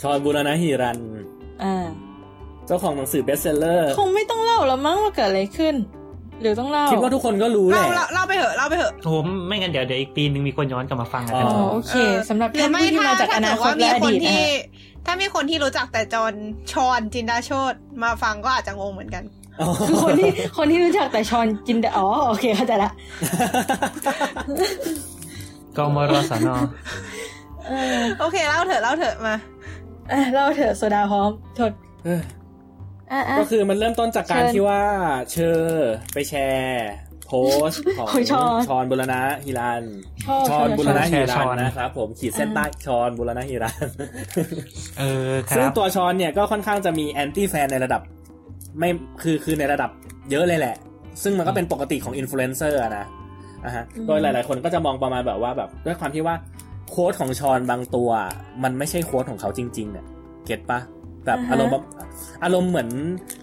ชอนบุรณะฮิรันอ่าเจ้าของหนังสือเบสเซลเลอร์ คงไม่ต้องเล่าแล้วมั้งว่าเกิดอะไรขึ้น หรือต้องเล่าคิดว่าทุกคนก็รู้แหเราละเราเราไปเถอะเราไปเถอะโอ้โหไม่งั้นเดี๋ยวเดี๋ยวอีกปีนึงมีคนย้อนกลับมาฟังกันอ๋อ๋ออโอเคเออสำหรับหรือท่านไม่ผู้ที่ถ้ามาจากอถ้านาเกิดคตว่ามีและอคนดีตนะที่ฮะถ้ามีคนที่รู้จักแต่จอนชอนจินดาโชตมาฟังก็อาจจะงงเหมือนกันคือคนที่คนที่รู้จักแต่ชอนจินดาอ๋อโอเคเข้าใจละกมรสนเออโอเคเล่าเถอะเล่าเถอะมาอะเล่าเถอะโซดาพร้อมโทษเอออะอะ ก็คือมันเริ่มต้นจากการเชิญที่ว่าเชอร์ไปแชร์โพสต์ของของชอนชอนบุรณะฮิรันชอบชอนชอบบุรณะแชฮิร์รัชนอนนะครับผมขีดเส้นใต้ชอนบุรณะฮิรันเออคซึ่งรับตัวฌอนเนี่ยก็ค่อนข้างจะมี anti-fan ในระดับ ไม่คือคือในระดับเยอะเลยแหละ ซึ่งมันก็เป็นปกติของอินฟลูเอนเซอร์อะนะอะฮะโดยหลาย ๆ คนก็จะมองประมาณแบบว่าแบบด้วยความที่ว่า quote ของฌอนบางตัว มันไม่ใช่ quote ของเขาจริงๆเนี่ย get ปะ แบบอ่าฮะอารมณ์แบบอารมณ์เหมือน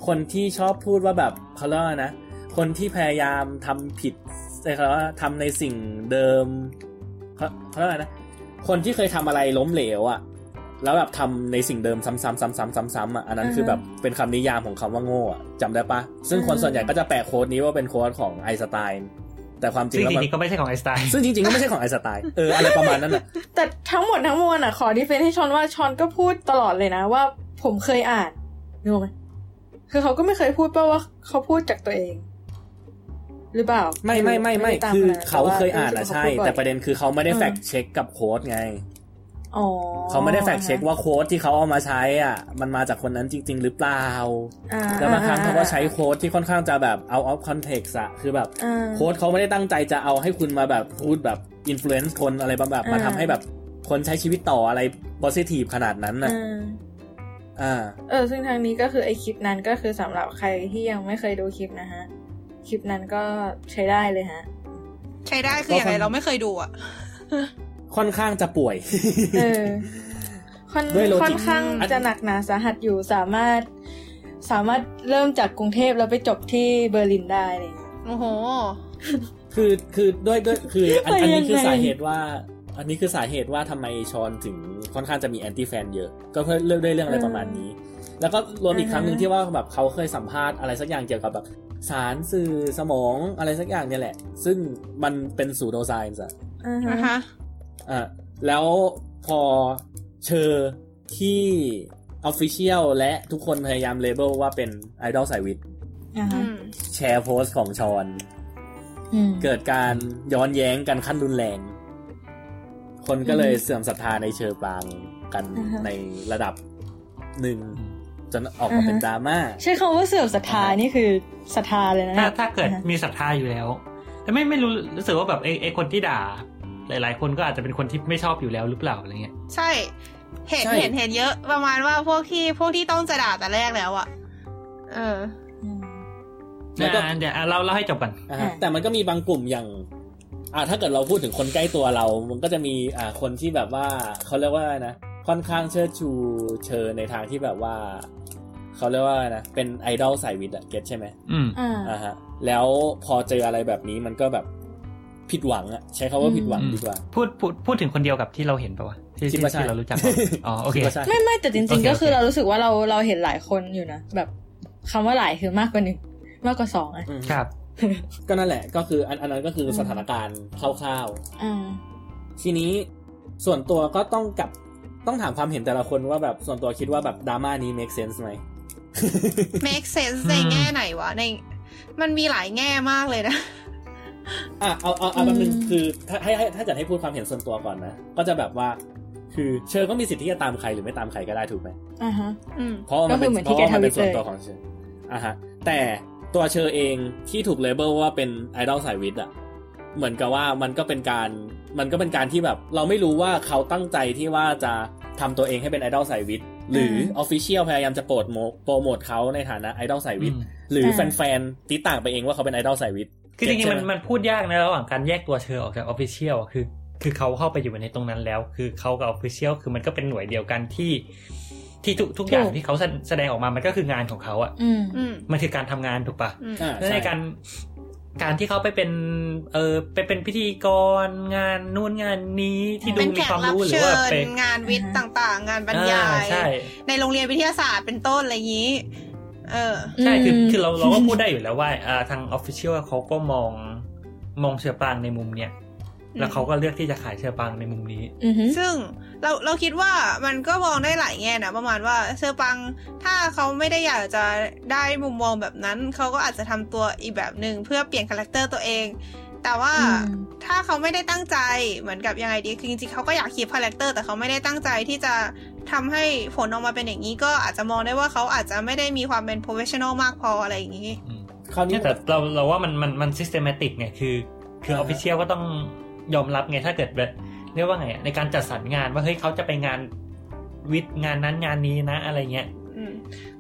คนที่ชอบพูดว่าแบบเขาเรียกว่านะ คนที่พยายามทำผิดใช่ครับว่าทำในสิ่งเดิมเขาเขาเรียกว่านะคนที่เคยทำอะไรล้มเหลวอะแล้วแบบทำในสิ่งเดิมซ้ำๆซ้ำๆซ้ำๆอะอันนั้นคือแบบเป็นคำนิยามของคำว่าโง่อะจำได้ปะซึ่งคนส่วนใหญ่ก็จะแปะโค้ดนี้ว่าเป็นโค้ดของไอน์สไตน์แต่ความจริงซึ่งแล้วจมันริงๆก็ไม่ใช่ของไอน์สไตน์ซึ่งจริงๆก็ไม่ใช่ของไอน์สไตน์เอออะไรประมาณนั้นอะแต่ทั้งหมดทั้งมวลอะขอดีเฟนให้ชอนว่าชอนก็พูดตลอดเลยนะว่า ผมเคยอ่านนึกออกไหมคือเขาก็ไม่เคยพูดเปล่าว่าเขาพูดจากตัวเอง หรือเปล่า ไม่ไม่ไม่ไม่ด้ตาคือขนดนั้นเขาเคยอ่านแต่อะว่ใช่รู้สึกว่าขาพูดบ่อยแต่ประเด็นคือเขาไม่ได้อืม fact check กับ quote ไงอ๋อเขาไม่ได้ fact check ว่า quote ที่เขาเอามาใช้อะ มันมาจากคนนั้นจริง ๆ หรือเปล่าอ่าแล้วบางครั้งเขาก็ใช้ quote ที่ค่อนข้างจะแบบ out of context อะคือแบบอ่า quote เขาไม่ได้ตั้งใจจะเอาให้คุณมาแบบพูดแบบ influence คนอะไรแบบแบบมาอ่าทำให้แบบคนใช้ชีวิตต่ออะไร positive ขนาดนั้นน่ะ อ่าอ่า เออ ซึ่งทางนี้ก็คือไอ้คลิปนั้นก็คือสำหรับใครที่ยังไม่เคยดูคลิปนะฮะ คลิปนั้นก็ใช้ได้เลยฮะ ใช้ได้คืออย่างไรเราไม่เคยดูอะ ค่อนข้างจะป่วย เออ ค่อนด้วย logic ค่อนข้างอันจะหนักหนาสาหัสอยู่สามารถ สามารถเริ่มจากกรุงเทพแล้วไปจบที่เบอร์ลินได้เลยโอ้โห คือคือด้วยด้วยคืออันไปอันนี้คือยังไงสาเหตุว่า อันนี้คือสาเหตุว่าทำไมฌอนถึงค่อนข้างจะมี anti-fan เยอะ ก็เพื่อเรื่องด้วยเรื่องอะไรประมาณนี้ แล้วก็รวมอีกครั้งหนึ่งที่ว่าแบบเขาเคยสัมภาษณ์อะไรสักอย่างเกี่ยวกับแบบสารสื่อสมองอะไรสักอย่างเนี่ยแหละ ซึ่งมันเป็น pseudoscience อะอ่าฮะนะคะอะแล้วพอเฌอที่ official และทุกคนพยายาม label ว่าเป็นไอดอลสายวิทย์อ่าอืฮะมแชร์โพสต์ของฌอนอืมเกิดการย้อนแย้งกันขั้นรุนแรง คนก็เลยเสื่อมศรัทธาในเชอร์ปรางกันอ่าฮะในระดับหนึ่งจนออกมาเป็นดราม่าใช้คำว่าเสื่อมศรัทธานี่คือศรัทธาเลยนะถ้าฮะถ้าเกิดมีศรัทธาอยู่แล้ว แต่ไม่ไม่รู้รู้สึกว่าแบบไอ้ไอ้คนที่ด่า หลาย ๆ คนก็อาจจะเป็นคนที่ไม่ชอบอยู่แล้วหรือเปล่าอะไรเงี้ยใช่เห็นใช่เห็นเห็นเยอะประมาณว่าพวกที่พวกที่ต้องจะด่าแต่แรกแล้วอะเอออืมแล้วก็อ่าเดี๋ยวอะเราเล่าให้จบก่อนอ่าฮะอ่าแต่มันก็มีบางกลุ่มอย่าง อ่าถ้าเกิดเราพูดถึงคนใกล้ตัวเรา มันก็จะมีอ่าคนที่แบบว่าเขาเรียกว่านะ ค่อนข้างเชิดชูเชอในทางที่แบบว่าเขาเรียกว่านะ เป็นไอดอลสายวิทย์อะเก็ตใช่ไหมอืมอ่าอ่าฮะ แล้วพอเจออะไรแบบนี้มันก็แบบผิดหวังอะใช้คาว่าผิดหวังอืมดีกว่า พูดพูดพูดถึงคนเดียวกับที่เราเห็นปะวะที่คิดที่ว่าใช่ที่เรารู้จักปะอ๋อโอเคคิดว่าใช่ไม่ไม่แต่จโอริงเคๆก็คือโอเคเรารู้สึกว่าเราเราเห็นหลายคนอยู่นะแบบคำว่าหลายคือมากกว่าหนึ่งมากกว่าสองอะอืมครับ ก็นั่นแหละก็คืออันอันนั้นก็คือสถานการณ์คร่าวอ่าๆทีนี้ส่วนตัวก็ต้องกลับต้องถามความเห็นแต่ละคนว่าแบบส่วนตัวคิดว่าแบบดราม่านี้ make sense ไหม make sense ในอืมแง่ไหนวะในมันมีหลายแง่มากเลยนะอะเอาเอาเอาอืมแป๊บนึงคือถ้าให้ให้ถ้าจะให้พูดความเห็นส่วนตัวก่อนนะ ก็จะแบบว่าคือเชอร์ก็มีสิทธิ์ที่จะตามใครหรือไม่ตามใครก็ได้ถูกไหมอ่าฮะอืมเพราะว่ามันเป็นก็คือเหมือนเพที่ราะว่ามันเป็นแกทวิตส่วนเลยตัวของเชอร์อะฮะ แต่ ตัวเชอร์เองที่ถูก label ว่าเป็นไอดอลสายวิทย์อะเหมือนกับว่ามันก็เป็นการมันก็เป็นการที่แบบ เราไม่รู้ว่าเขาตั้งใจที่ว่าจะทำตัวเองให้เป็นไอดอลสายวิทย์หรือ official พยายามจะโปรโมโปรโมทเขาในฐานะไอดอลสายวิทย์อืมหรืออ่าแฟนๆตีต่างไปเองว่าเขาเป็นไอดอลสายวิทย์คือจริงๆมันใช่ไหมมันพูดยากนะระหว่างการแยกตัวเฌอออกจาก official คือ คือเขาเข้าไปอยู่ในตรงนั้นแล้ว คือเขากับ official คือมันก็เป็นหน่วยเดียวกันที่ ที่ทุกทุกอย่างถูกที่เขาแสแสดงออกมามันก็คืองานของเขาอะอืมอืมมันคือการทำงานถูกปะอืมอ่าแล้วในใช่การการที่เขาไปเป็น เออไปเป็นพิธีกรงานนู่นงานนี้ที่ดูเป็นมีแขคกวามรับรู้หรือเชิว่าญไปงานวิทย์ต่างๆ งานบรรยาอ่ายใช่ในโรงเรียนวิทยาศาสตร์เป็นต้นอะไรอย่างนี้ เออ ใช่คืออืมคือเราเราก็พูดได้อยู่แล้วว่าอ่าทาง official เขาก็มองมองเฌอปรางในมุมเนี้ย แล้วเขาก็เลือกที่จะขายเฌอปรางในมุมนี้อือหือซึ่งเราเราคิดว่ามันก็มองได้หลายแง่นะประมาณว่าเฌอปราง ถ้าเขาไม่ได้อยากจะได้มุมมองแบบนั้นเขาก็อาจจะทำตัวอีกแบบหนึ่งเพื่อเปลี่ยน character ตัวเอง แต่ว่าอืมถ้าเขาไม่ได้ตั้งใจเหมือนกับยังไงดีคือจริงๆเขาก็อยาก keep character แต่เขาไม่ได้ตั้งใจที่จะทำให้ผลออกมาเป็นอย่างนี้ก็อาจจะมองได้ว่าเขาอาจจะไม่ได้มีความเป็น professional มากพออะไรอย่างนี้คราวนี้เนี่ยแต่เราเราว่ามันมันมัน systematic ไงคือ คือ official ก็ต้อง ยอมรับไงถ้าเกิดแบบเรียกว่าไงอะในการจัดสรรงานว่าเฮ้ยเขาจะไปงานวิทย์งานนั้นงานนี้นะ อะไรเงี้ยอืม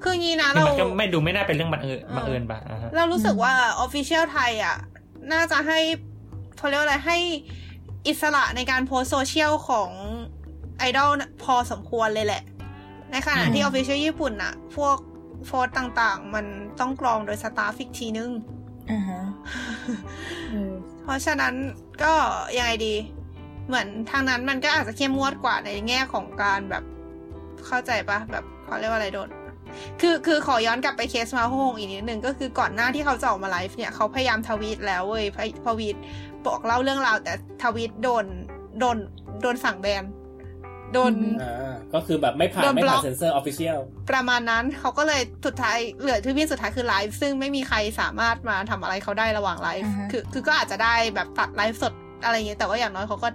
คืองี้นะคือเรามันก็ไม่ดูไม่น่าเป็นเรื่องบังเอิญเออบังเอิญปะอ่าฮะเรารู้สึกว่า Official ไทยอะ น่าจะให้เขาเรียกว่าอะไรให้อิสระในการโพสต์โซเชียลของไอดอลพอสมควรเลยแหละ ในขณะที่ Official ญี่ปุ่นอะ พวกโพสต์ต่างๆ มันต้องกรองโดย staff อีกทีนึงอ่าฮะ เพราะฉะนั้นก็ยังไงดี เหมือนทางนั้นมันก็อาจจะเข้มงวดกว่าในแง่ของการแบบเข้าใจปะแบบเขาเรียกว่าอะไรโดนคือคือขอย้อนกลับไปเคสมาโฮงอีกนิดนึงก็คือก่อนหน้าที่เขาจะออกมาไลฟ์เนี่ยเขาพยายามทวีตแล้วเว้ยพยพวีตบอกเล่าเรื่องราวแต่ทวีตโดนโดนโดนสั่งแบน โดนอ่าก็คือแบบไม่ผ่านโดนบล็อกไม่บล็ผ่านเซนเซอร์ officialประมาณนั้นเขาก็เลยสุดท้ายเหลือที่พี่สุดท้ายคือไลฟ์ซึ่งไม่มีใครสามารถมาทำอะไรเขาได้ระหว่างไลฟ์อ่าฮะคือคือก็อาจจะได้แบบตัดไลฟ์สดอะไรอย่างเงี้ยแต่ว่าอย่างน้อยเขาก็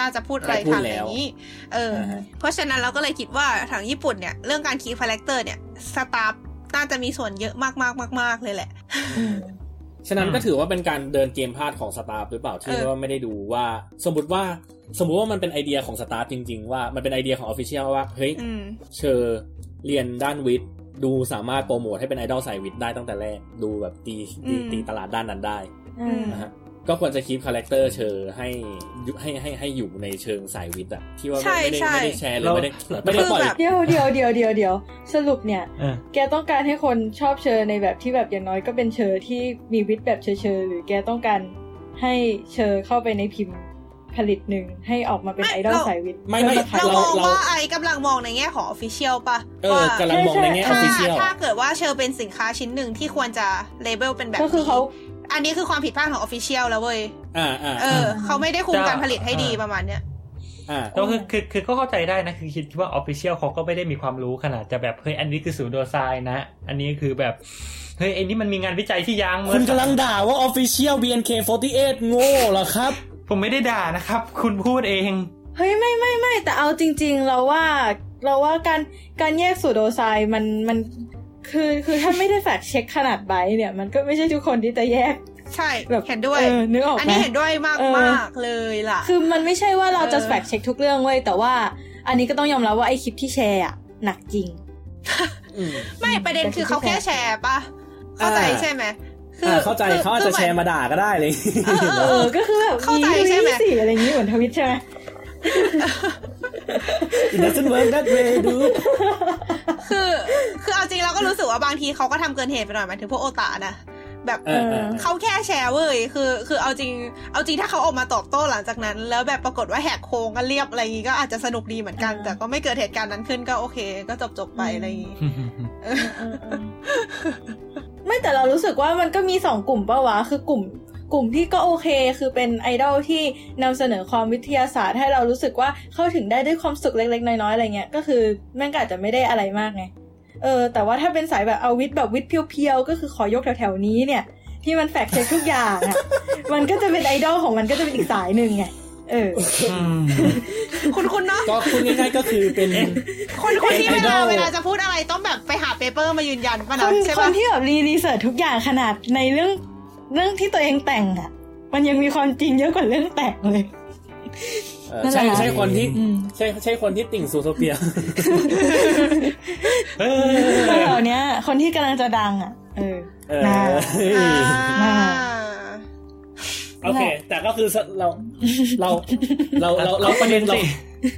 น่าจะพูดอะไรได้พูดทางแล้วอย่างนี้ เอออาฮะเพราะฉะนั้นเราก็เลยคิดว่าทางญี่ปุ่นเนี่ย เรื่องการ keep character เนี่ย staff น่าจะมีส่วนเยอะมากๆมากๆเลยแหละอืม ฉะนั้นก็ถือว่าเป็นการเดินเกมพลาดของ staff หรือเปล่าที่เออว่าไม่ได้ดูว่า สมมติว่าสมมุติว่ามันเป็นไอเดียของ staff จริง ๆ ว่ามันเป็นไอเดียของ official ว่าเฮ้ยอืมเชอร์เรียนด้านวิทย์ดูสามารถโปรโมทให้เป็นไอดอลสายวิทย์ได้ตั้งแต่แรก ดูแบบตีตีอืมตีตลาดด้านนั้นได้อืมนะฮะ ก็ควรจะ keep character เชอร์ให้ยุให้ให้ให้อยู่ในเชิงสายวิทย์อะที่ว่าใช่ไม่ได้ใช่ไม่ได้แชร์หรือเราไม่ได้ไม่ได้ปล่อยคือแบบเดี๋ยวเดี๋ยวเดี๋ยวเดี๋ยวเดี๋ยวสรุปเนี่ยเออแกต้องการให้คนชอบเชอในแบบที่แบบอย่างน้อยก็เป็นเชอที่มีวิทย์แบบเชอเชอหรือแกต้องการให้เชอเข้าไปในพิมพ์ผลิตหนึ่งให้ออกมาเป็นไม่ไอดอลเราสายวิทย์ไม่ไม่เพื่อขายเรามองเราว่าไอ้กำลังมองในแง่ของ official ปะเออว่ากำลังมองในแง่ official ถ้าเกิดว่าเชอเป็นสินค้าชิ้นหนึ่งที่ควรจะ label เป็นแบบก็คือนี้เขา อันนี้คือความผิดพลาดของ official แล้วเว้ยอ่าอ่าเออ เขาไม่ได้คุมจะการผลิตให้ดีอ่าประมาณเนี้ยอ่าก็คือคือคือก็เข้าใจได้นะ คือคิดว่า official เขาก็ไม่ได้มีความรู้ขนาดจะแบบเฮ้ยอันนี้คือสูตรโดไซน์นะ อันนี้คือแบบเฮ้ยไอ้นี่มันมีงานวิจัยที่ยังคุณกำลังด่าว่า Official BNK48 โง่เหรอครับ ผมไม่ได้ด่านะครับ คุณพูดเอง เฮ้ย ไม่ไม่ไม่แต่เอาจริง ๆ เราว่า เราว่าการการแยกสูตรโดไซน์มันมัน คือคือถ้าไม่ได้แฟกเช็คขนาดไบต์เนี่ย มันก็ไม่ใช่ทุกคนที่จะแยกใช่แบบเห็นด้วยเออนึกออกไหมอันนี้เห็นด้วยมากเออมากเลยล่ะ คือมันไม่ใช่ว่าเราจะเออแฟกเช็คทุกเรื่องเว้ยแต่ว่า อันนี้ก็ต้องยอมรับว่าไอคลิปที่แชร์อะหนักจริงอืมไม่ประเด็นคือเขาแค่แชร์ปะเข้าใจใช่ไหมอ่าเข้าใจคือเขาอาจจะคือแชร์มาด่าก็ได้เลยเออเอเอออก็คือแบบเข้าใจใช่ไหมสิอะไรอย่างนี้เหมือนทวิตใช่ไหม It doesn't work that way dude คือคือเอาจริงเราก็รู้สึกว่าบางทีเขาก็ทำเกินเหตุไปหน่อยหมายถึงพวกโอตานะแบบเออเออเขาแค่แชร์เว้ยคือ คือเอาจริง เอาจริงถ้าเขาออกมาตอบโต้หลังจากนั้น แล้วแบบปรากฏว่าแหกโค้งกันเรียบอะไรอย่างงี้ก็อาจจะสนุกดีเหมือนกัน แต่ก็ไม่เกิดเหตุการณ์นั้นขึ้นก็โอเค ก็จบจบๆไปอะไรอย่างงี้เออเออไม่แต่เรารู้สึกว่ามันก็มีสองกลุ่มปะวะคือกลุ่ม กลุ่มที่ก็โอเค คือเป็นไอดอลที่นำเสนอความวิทยาศาสตร์ให้เรารู้สึกว่าเข้าถึงได้ด้วยความสุขเล็กๆ น้อยๆอะไรเงี้ยก็คือแม่งก็อาจจะไม่ได้อะไรมากไงเออแต่ว่าถ้าเป็นสายแบบเอาวิทย์แบบวิทย์เพียวๆก็คือขอยกแถวๆนี้เนี่ย ที่มันแฟกเช็คทุกอย่างอะมันก็จะเป็นไอดอลของมันก็จะเป็นอีกสายหนึ่งไงเออคุณคุณเนาะก็พูดง่ายๆก็คือเป็นคนคนที่เวไอดลาอลเวลาจะพูดอะไรต้องแบบไปหาเปเปอร์มายืนยันป่ะคนะนใช่คปะนที่แบบรีรีเสิร์ชทุกอย่างขนาดในเรื่อง เรื่องที่ตัวเองแต่งอะ มันยังมีความจริงเยอะกว่าเรื่องแต่งเลยเอ่อนั่นแหละใช่ใช่คนที่อืมใช่ใช่คนที่ติ่งซูโทเปียเอคนเหอล่านี้คนที่กำลังจะดังอะ เออเออน่าอ่าน่าโอเค แต่ก็คือเราเราเราเราเราประเด็นเราสิ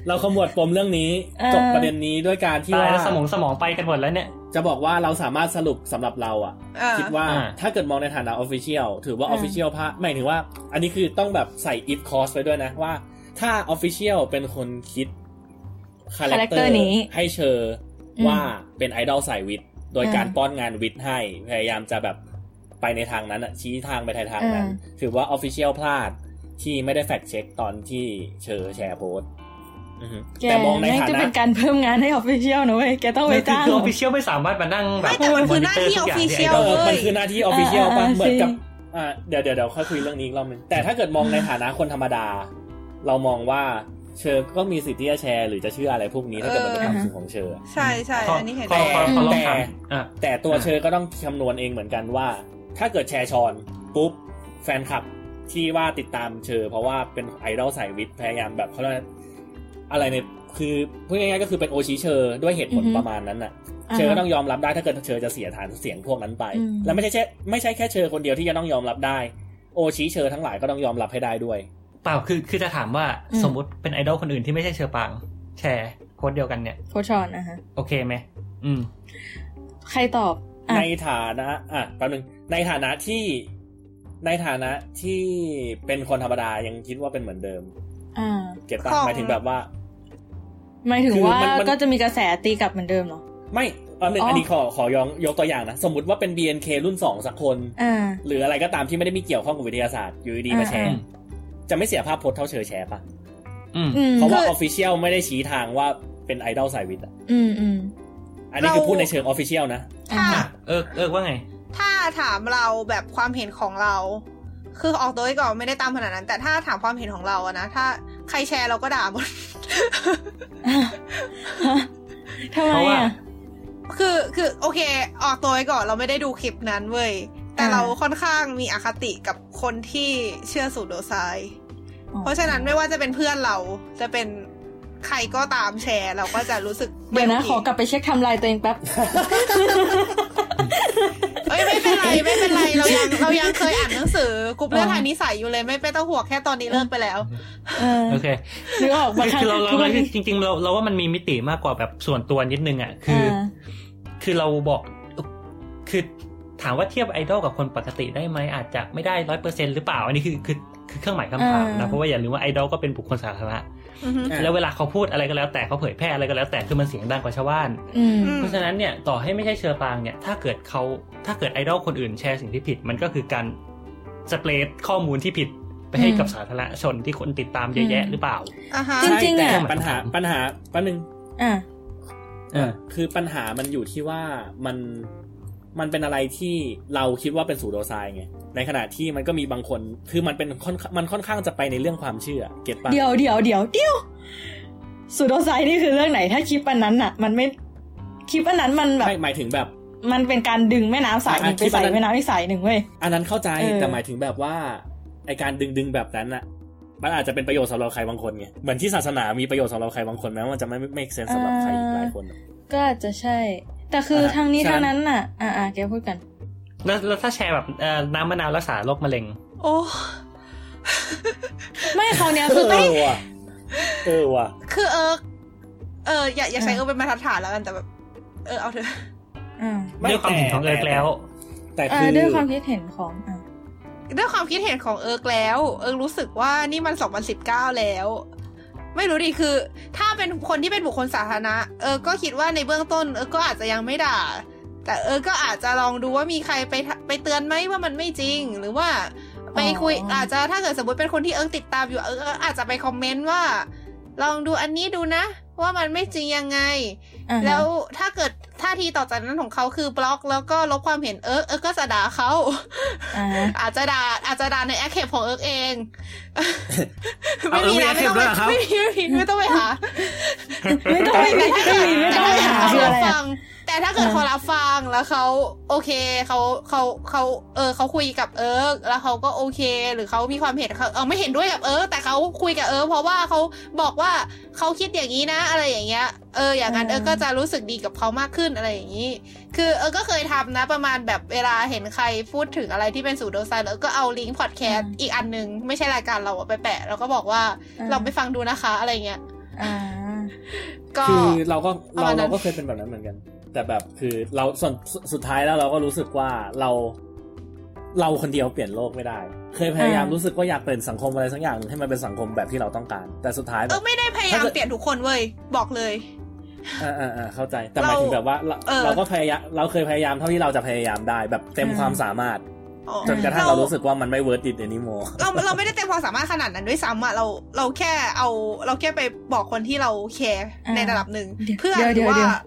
เราขมวดปมเรื่องนี้เออจบประเด็นนี้ด้วยการที่ตายว่าแล้วสมองสมองไปกันหมดแล้วเนี่ย จะบอกว่าเราสามารถสรุปสำหรับเราอะอ่าคิดว่าอ่าถ้าเกิดมองในฐานะ Official ถือว่าอ่า Official พะหมายถึงว่า อันนี้คือต้องแบบใส่ if clause ไปด้วยนะว่า ถ้า Official เป็นคนคิดคาแรคเตอ character ร์นี้ให้เชอร์อืมว่าเป็นไอดอลสายวิทย์โดยอ่าการป้อนงานวิทย์ให้ พยายามจะแบบไปในทางนั้นอะชี้ทางไปทางทางนั้นอ่าถือว่า Official พลาดที่ไม่ได้ fact check ตอนที่เชอร์แชร์โพสต์อือฮึ แต่มองในไม่จะเป็นการเพิ่มงานให้ official นะเว้ยแกต้องไปคือจ้างคือออฟฟิเชียลไม่สามารถมานั่งแบบไม่แต่มันคือหน้าที่มนิเตร์ทุกย่าง official เออเว้ยมันคือหน้าที่ Official ป่ะอ่าอ่าเหมือนกับจริงอ่าเดี๋ยวเดี๋ยวเดี๋ยวค่อยคุยเรื่องนี้อีกรอบนึงแต่ถ้าเกิดมองในฐานะคนธรรมดา เรามองว่าเชอร์ก็มีสิทธิ์ที่จะแชร์ หรือจะเชื่ออะไรพวกนี้ถ้าเกิดมันเป็นความรู้สึกของเชอร์ใช่ใช่ขออันนี้เห็นขอด้วยขอขอลองแต่ถามอะแต่ตัวอ่าเชอร์ก็ต้องคำนวณเองเหมือนกันว่า ถ้าเกิดแชร์ชอนปุ๊บแฟนคลับที่ว่าติดตามเชอร์เพราะว่าเป็นไอดอลสายวิทย์พยายามแบบเขาเรียกว่า อะไรเนี่ยคือพูดง่ายๆก็คือเป็นโอชิเชอร์ด้วยเหตุผลอือฮึประมาณนั้นน่ะอ่าเชอร์ก็ต้องยอมรับได้ถ้าเกิดเชอร์จะเสียฐานเสียงพวกนั้นไปอืมแล้วไม่ใช่แค่ไม่ใช่แค่เชอร์คนเดียวที่จะต้องยอมรับได้ โอชิเชอร์ทั้งหลายก็ต้องยอมรับให้ได้ด้วย เปล่าคือคือจะถามว่าอืมสมมติเป็นไอดอลคนอื่นที่ไม่ใช่เชอปางแชร์โพสต์เดียวกันเนี่ยโคชอนนะฮะโอเคไหมอืม ใครตอบอะในฐานะ อะแป๊บนึงในฐานะที่ในฐานะที่เป็นคนธรรมดายังคิดว่าเป็นเหมือนเดิม อ่า get ปะของหมายถึงแบบว่า หมายถึงคือว่ามันมันก็จะมีกระแสตีกลับเหมือนเดิมเหรอ ไม่อันหนึ่งอ๋ออัอันนี้ขอขอยองยกตัวอย่างนะ สมมติว่าเป็น BNK รุ่นสองสักคนอ่าหรืออะไรก็ตามที่ไม่ได้มีเกี่ยวข้องกับวิทยาศาสตร์อยู่ดีๆมาแชร์อ่าจะไม่เสียภาพพจน์เท่าเชอร์แชร์ปะอืมอืมเพราะว่าคือออฟฟิเชียลไม่ได้ชี้ทางว่าเป็นไอดอลสายวิทย์อะอืมอืมอันนี้คือเราพูดในเชิง official นะถ้าอะเออเออว่าไง ถ้าถามเราแบบความเห็นของเรา คือออกตัวไว้ก่อนไม่ได้ตามขนาดนั้น แต่ถ้าถามความเห็นของเราอะนะถ้า ใครแชร์เราก็ด่าหมดทำไมเพราะว่าอะคือคือโอเค ออกตัวไว้ก่อนเราไม่ได้ดูคลิปนั้นเว้ย แต่อ่าเราค่อนข้างมีอคติกับคนที่เชื่อสูตรโดไซด์เพราะฉะนั้นไม่ว่าจะเป็นเพื่อนเราจะเป็น ใครก็ตามแชร์เราก็จะรู้สึกเดี๋ยวนะไม่ขโออกลับไปเช็คไทำลายตัวเองแป๊บเอ้ยไม่เป็นไรไม่เป็นไรเรายังเรายังเคยอ่านหนังสือกรุ๊ปเรื่องทางนิสัยอยู่เลยไม่ไม่ต้องห่วงแค่ตอนนี้เลิกไปแล้วเออโอเคนึกออกบางคือครั้งคือเราเราทุกเราวันนี้จริงๆเราเราว่ามันมีมิติมากกว่าแบบส่วนตัวนิดนึงอะคืออาคือเราบอกคือถามว่าเทียบไอดอลกับคนปกติได้ไหมอาจจะไม่ได้ร้อยเปอร์เซ็นหรือเปล่า อันนี้คือคือคือเครื่องหมายคำถามอ่านะเพราะว่าอย่าลืมว่าไอดอลก็เป็นบุคคลสาธารณะอือฮึอะ แล้วเวลาเขาพูดอะไรก็แล้วแต่เขาเผยแพร่อะไรก็แล้วแต่คือมันเสียงดังกว่าชาวบ้านอืมอืมเพราะฉะนั้นเนี่ยต่อให้ไม่ใช่เชอปางเนี่ยถ้าเกิดเขาถ้าเกิดไอดอลคนอื่นแชร์สิ่งที่ผิดมันก็คือการสเปรดข้อมูลที่ผิดไปให้กับอืมสาธารณชนที่คนติดตามเยอะแยะอืมหรือเปล่าอ่าฮะจริงๆใช่แต่อะปัญหาปัญหาแป๊บนึงอ่าเออคือปัญหามันอยู่ที่ว่ามันมันเป็นอะไรที่เราคิดว่าเป็นสูโดไซน์ไง ในขณะที่มันก็มีบางคนคือมันเป็นค่อนมันค่อนข้างจะไปในเรื่องความเชื่อ เก็ตปะเดี๋ยวเดี๋ยวเดี๋ยวเดี๋ยวสูโดไซนี่คือเรื่องไหน ถ้าคลิปอันนั้นน่ะมันไม่คลิปอันนั้นมันแบบไม่หมายถึงแบบ มันเป็นการดึงแม่น้ำสายหนึ่งอะไปคลิปอัใส่นนั้นแม่น้ำอีกสายหนึ่งเว้ยอันนั้นเข้าใจเออแต่หมายถึงแบบว่าไอการดึงดึงแบบนั้นอะมันอาจจะเป็นประโยชน์สำหรับใครบางคนไงเหมือนที่ศาสนามีประโยชน์สำหรับใครบางคนแม้ว่ามันจะไม่ไม่เซนสำหรับใครอีกหลายคนอะก็อาจจะใช่ แต่คือทางนี้ฉะนั้นทางนั้นน่ะ อ่าอ่าแกพูดกัน แล้วแล้วถ้าแชร์แบบเอ่อน้ำมะนาวรักษาโรคมะเร็ง โอ้ไม่เขาวเนี้ยเอคือต้องอว่ะเออว่ะคือเออเอออย่าอย่าใช้อะเออเป็นมาตรฐานแล้วกันแต่แบบ เออเอาเถอะอ่าไม่ด้วยความเห็นของเอิร์กแล้ว แต่อ่าคือด้วยความคิดเห็นของอ่าด้วยความคิดเห็นของเอิร์กแล้ว เอิร์กรู้สึกว่านี่มัน2019แล้ว ไม่รู้ดิคือ ถ้าเป็นคนที่เป็นบุคคลสาธารณะ เออก็คิดว่าในเบื้องต้น เออก็อาจจะยังไม่ด่า แต่เออก็อาจจะลองดูว่ามีใครไปทะไปเตือนไหมว่ามันไม่จริง หรือว่าไปคุยอาจจะถ้าเกิดสมมติเป็นคนที่เอิร์กติดตามอยู่เอิร์กอาจจะไปคอมเมนต์ว่า ลองดูอันนี้ดูนะว่ามันไม่จริงยังไงอ่าฮะแล้วถ้าเกิดท่าทีต่อจากนั้นของเขาคือบล็อกแล้วก็ลบความเห็นเอิร์กเอิร์กก็จะด่าเขาอ่าอาจจะด่าอาจจะด่าในแอคเคปของเอิร์กเองเอาไม่มีนะเอิร์กมีไม่ต้อง Active ด้วยเหรอครับไม่มีไม่มีไม่ต้องไปหาไม่ต้องไปไม่ต้องไปไม่ต้องไปหาแต่คือถ้าอะไรเกิดอะฟังแต่ถ้าเกิดอ่าเขารับฟังแล้วเขาโอเคเขาเขาเขาเออเขาคุยกับเอิร์กแล้วเขาก็โอเค หรือเขามีความเห็นเขาเออไม่เห็นด้วยกับเอิร์กแต่เขาคุยกับเอิร์กเพราะว่าเขาบอกว่าเขาคิดอย่างนี้นะอะไรอย่างเงี้ยเอออย่างนั้นเอิร์กก็จะรู้สึกดีกับเขามากขึ้นอะไรอย่างนี้ คือเอิร์กก็เคยทำนะประมาณแบบเวลาเห็นใครพูดถึงอะไรที่เป็นสูตรโดไซน์แล้วก็เอาลิงก์พอดแคสต์อีกอันหนึ่งไม่ใช่รายการเราอะไปแปะแล้วก็บอกว่าเราไปฟังดูนะคะอะไรเงี้ยอ่าก็คือเราก็ประเรามาณนั้นเราก็เคยเป็นแบบนั้นเหมือนกัน แต่แบบคือเราส่วนสุสุดท้ายแล้วเราก็รู้สึกว่าเรา เราคนเดียวเปลี่ยนโลกไม่ได้ เคยพยายามอ่ารู้รู้สึกว่าอยากเปลี่ยนสังคมอะไรสักอย่างหนึ่งให้มันเป็นสังคมแบบที่เราต้องการ แต่สุดท้ายแบเอบอไม่ได้พยายามถ้าเกิดเปลี่ยนทุกคนเว้ยบอกเลยอ่าอ่าอ่าเข้าใจแต่หมายถึงแบบว่าเราเออเราก็พยายามเราเคยพยายามเท่าที่เราจะพยายามได้แบบเต็มอ่าความสามารถอ๋อจนกระทั่งเรารู้สึกว่ามันไม่ worth it anymore เราเราไม่ได้เต็มความสามารถขนาดนั้นด้วยซ้ำอะเราเราแค่เอาเราแค่ไปบอกคนที่เราแคร์อ่าในระดับหนึ่งเดี๋ยวเพื่อนเดี๋หยวรือเดี๋ยวว่า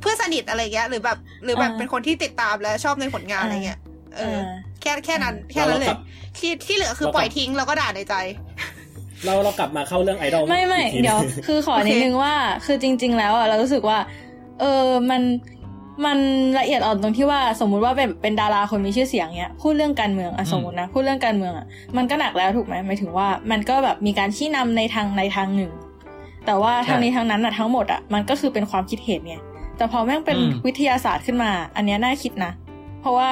เพื่อนสนิทอะไรเงี้ยหรือแบบหรือแบบอ่าเป็นคนที่ติดตามและชอบในผลงานอะไรเงี้ยเออ แค่แค่นั้น แค่นั้นเลเรายกลับที่ที่เหลือคือเรากลับปล่อยทิ้งแล้วก็ด่าในใจ เราเรากลับมาเข้าเรื่องไอดอลไม่ไม่อีกทีเดี๋ยวนึงคือขอโอเคนิดนึงว่า คือจริง ๆ แล้วอะเรารู้สึกว่า เออมันมันละเอียดอ่อนตรงที่ว่าสมมุติว่าเป็นเป็นดาราคนมีชื่อเสียงเนี้ยพูดเรื่องการเมืองอะอืมสมมตินะพูดเรื่องการเมืองอะมันก็หนักแล้วถูกไหมหมายถึงว่า มันก็แบบมีการชี้นำในทางในทางหนึ่ง แต่ว่าทางนี้ทางนั้นอะทั้งหมดอะมันก็คือเป็นความคิดเห็นไงแต่พอแม่งเป็นวิทยาศาสตร์ขึ้นมา อันเนี้ยน่าคิดนะ เพราะว่า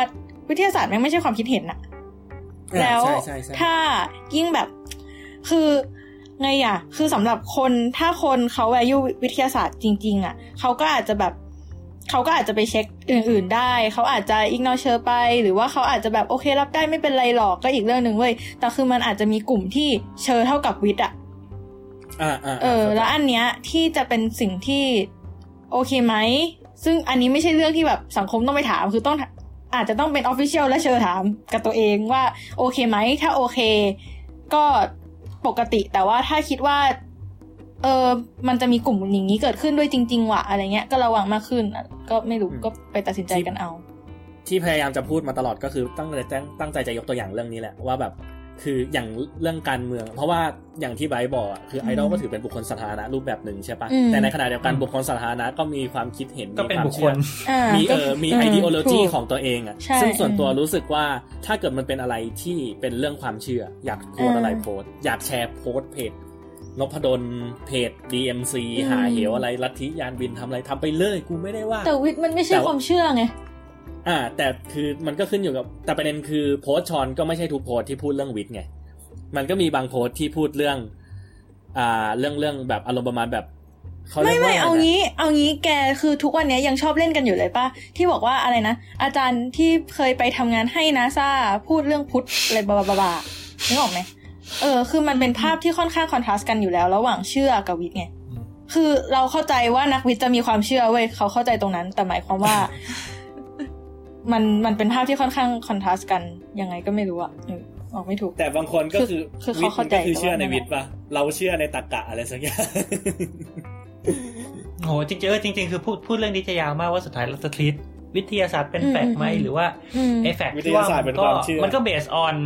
วิทยาศาสตร์แม่งไม่ใช่ความคิดเห็นอะอ่าแล้วใช่ใช่ใช่ถ้ายิ่งแบบคือไงอะ คือสำหรับคนถ้าคนเขา value วิทยาศาสตร์จริง ๆ อะ เขาก็อาจจะแบบเขาก็อาจจะไปเช็คอื่น ๆ ได้ เขาอาจจะอิกนอเชอร์ไป หรือว่าเขาอาจจะแบบโอเครับได้ไม่เป็นไรหรอกก็อีกเรื่องหนึ่งเว้ย แต่คือมันอาจจะมีกลุ่มที่เชอร์เท่ากับวิทย์อะอ่าอ่าเออ แล้วอันเนี้ยที่จะเป็นสิ่งที่โอเคไหม ซึ่งอันนี้ไม่ใช่เรื่องที่แบบสังคมต้องไปถาม คือต้อง อาจจะต้องเป็น official และเชอถามกับตัวเองว่าโอเคไหม ถ้าโอเค ก็ปกติแต่ว่าถ้าคิดว่าเออมันจะมีกลุ่มอย่างนี้เกิดขึ้นด้วยจริง ๆ ว่ะอะไรเงี้ย ก็ระวังมากขึ้นอะก็ไม่รู้ก็ไปตัดสินใจกันเอา ที่พยายามจะพูดมาตลอดก็คือตั้งใจตั้งตั้งใจจะยกตัวอย่างเรื่องนี้แหละว่าแบบ คืออย่างเรื่องการเมือง เพราะว่าอย่างที่ไบร์ทบอกอะคือไอดอลก็ถือเป็นบุคคลสาธารณะรูปแบบหนึ่งใช่ปะอืมแต่ในขณะเดียวกันบุคคลสาธารณะก็มีความคิดเห็นก็เป็นมีวามบุคคชื่อลอ่ามีเออก็มี ideology ถูกของตัวเองอะใช่ซึ่งส่วนตัวอืมรู้สึกว่าถ้าเกิดมันเป็นอะไรที่เป็นเรื่องความเชื่อ อยากโพสต์อ่าอะไรโพสต์อยากแชร์โพสต์เพจนพดลเพจ DMC อืมหาเหวอะไรลัทธิยานบินทำอะไรทำไปเลยกูไม่ได้ว่า แต่วิทย์มันไม่ใช่แต่ว่าความเชื่อไง อ่า แต่คือมันก็ขึ้นอยู่กับ แต่ประเด็นคือโพสต์ชอนก็ไม่ใช่ทุกโพสต์ที่พูดเรื่องวิทย์ไง มันก็มีบางโพสต์ที่พูดเรื่อง อ่า เรื่องเรื่องแบบอารมณ์ประมาณแบบเขาเรีไม่ยกว่าไม่อะรนะเอางี้ เอางี้แกคือทุกวันเนี้ยยังชอบเล่นกันอยู่เลยป่ะที่บอกว่าอะไรนะ อาจารย์ที่เคยไปทำงานให้นาซาพูดเรื่องพุทธอะไรบลาบลาบลานึกออกไหมเออ คือมันเป็นภาพที่ค่อนข้างคอนทราสต์กันอยู่แล้ว ระหว่างเชื่อกับวิทย์ไงอืมคือเราเข้าใจว่านักวิทย์จะมีความเชื่อเว้ยเขาเข้าใจตรงนั้น แต่หมายความว่า มันมันเป็นภาพที่ค่อนข้างคอนทราสต์กันยังไงก็ไม่รู้อะเออออกไม่ถูก แต่บางคนก็คือคือวิเขาทย์เข้ามันก็คือใจเชื่อในแต่ว่าวิทย์ปะเราเชื่อในตรรกะอะไรสักอย่างโหจริงๆเออจริง ๆ คือพูดพูดเรื่องนี้จะยาวมากว่าสุดท้ายเราจะทรีตวิทยาศาสตร์เป็นแฟกต์ไหมอืมอืมหรือว่าอืมไอ้แฟกต์วิทที่ยาว่าศาสตร์มัเป็นนก็ความเชื่อมันก็เบสออน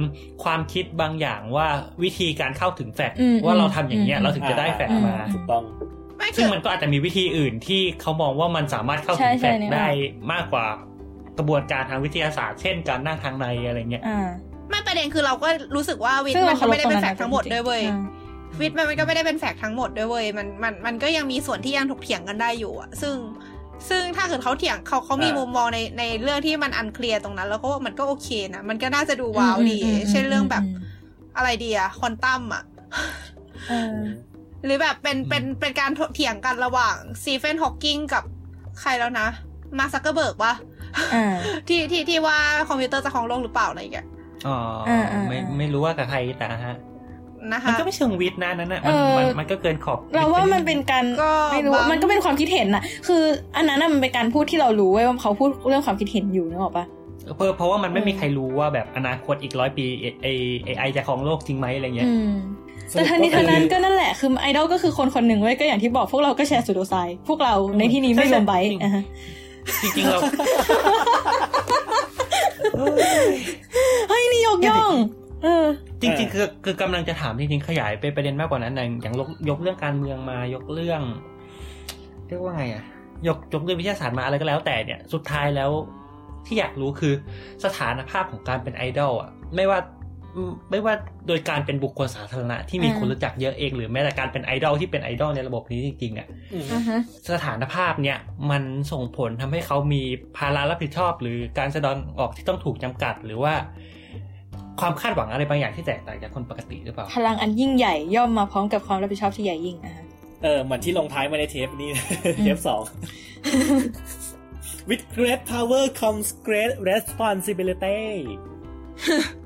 ความคิดบางอย่างว่าวิธีการเข้าถึง fact อืมว่าเราทำอย่างเงี้ยอืมเราถึงจะได้ fact มาอืมถูกต้องไม่ซึ่คืงอมันก็อาจจะมีวิธีอื่นที่เขามองว่ามันสามารถเข้าใช่ถึงแฟใช่เนี่ยได้มากกว่า กระบวนการทางวิทยาศาสตร์ เช่นการนั่งทางในอะไรเงี้ยอ่าไม่ประเด็นคือเราก็รู้สึกว่าวิทซึ่งย์มันเราก็ไม่ได้เป็นเคารพแฟกต์ทั้งหมดด้วยเว้ยอ่าวิทย์มันก็ไม่ได้เป็น fact ทั้งหมดด้วยเว้ยมันมันมันก็ยังมีส่วนที่ยังถกเถียงกันได้อยู่อะซึ่งซึ่งถ้าเกิดเขาเถียงเขาเขามีอ่ามุมุมมองในในเรื่องที่มัน unclear ตรงนั้น แล้วก็ว่ามันก็โอเคนะมันก็น่าจะดูว้าวดี เช่นเรื่องแบบอะไรดีอะควอนตัมอะเออหรือแบบเป็นเป็นเป็นการถกเถียงกันระหว่างซีเฟนฮอ w กิงกับใครแล้วนะ มาร์ก ซักเคอร์เบิร์กปะอ่า ที่ที่ที่ว่าคอมพิวเตอร์จะครองโลกหรือเปล่าอะไรอย่างเงี้ยอ๋ออ่าอ่าไม่อ่าไม่รู้ว่ากับใครแต่ฮะนะมันคะก็ไม่เชิงวิทย์นะนั่นน่ะมันเออมันมันก็เกินขอบ เราว่าวิทย์ไปมันเป็นการก็ไม่รู้บางมันก็เป็นความคิดเห็นน่ะ คืออันนั้นน่ะมันเป็นการพูดที่เรารู้เว้ยว่าเขาพูดเรื่องความคิดเห็นอยู่นึกออกปะเพราะเพราะว่ามันไม่อืมมีใครรู้ว่าแบบอนาคตอีกร้อยปีไอไอไอไอจะครองโลกจริงไหมอะไรเงี้ยอืมแต่ทั้งนี้ทั้งนั้นก็นั่นแหละคือไอดอลก็คือคนคนหนึ่งเว้ยก็อย่างที่บอกพวกเราก็แชร์สุดโดไซด์พวกเราในที่นี้ไม่รวมไบค์อะฮะ จริงๆเราเฮ้ยนี่ยกย่องเออจริงๆคือคือกำลังจะถามจริงๆขยายไปประเด็นมากกว่านั้นนะอย่างยกยกเรื่องการเมืองมายกเรื่อง เรียกว่าไงอะ ยกยกเรื่องวิทยาศาสตร์มาอะไรก็แล้ว แต่เนี่ย สุดท้ายแล้วที่อยากรู้คือสถานภาพของการเป็นไอดอลอะ ไม่ว่า ไม่ว่าโดยการเป็นบุคคลสาธารณะที่มีคนรู้จักเยอะเอง หรือแม้แต่การเป็นไอดอลที่เป็นไอดอลในระบบนี้จริงๆอะอ่าฮะสถานภาพเนี่ยมันส่งผลทำให้เขามีภาระรับผิดชอบ หรือการแสดงออกที่ต้องถูกจำกัด หรือว่า ความคาดหวังอะไรบางอย่างที่แตกต่างจากคนปกติหรือเปล่าพลังอันยิ่งใหญ่ย่อมมาพร้อมกับความรับผิดชอบที่ใหญ่ยิ่งนะฮะเออเหมือนที่ลงท้ายมาในเทปนี้เทปสอง with great power comes great responsibility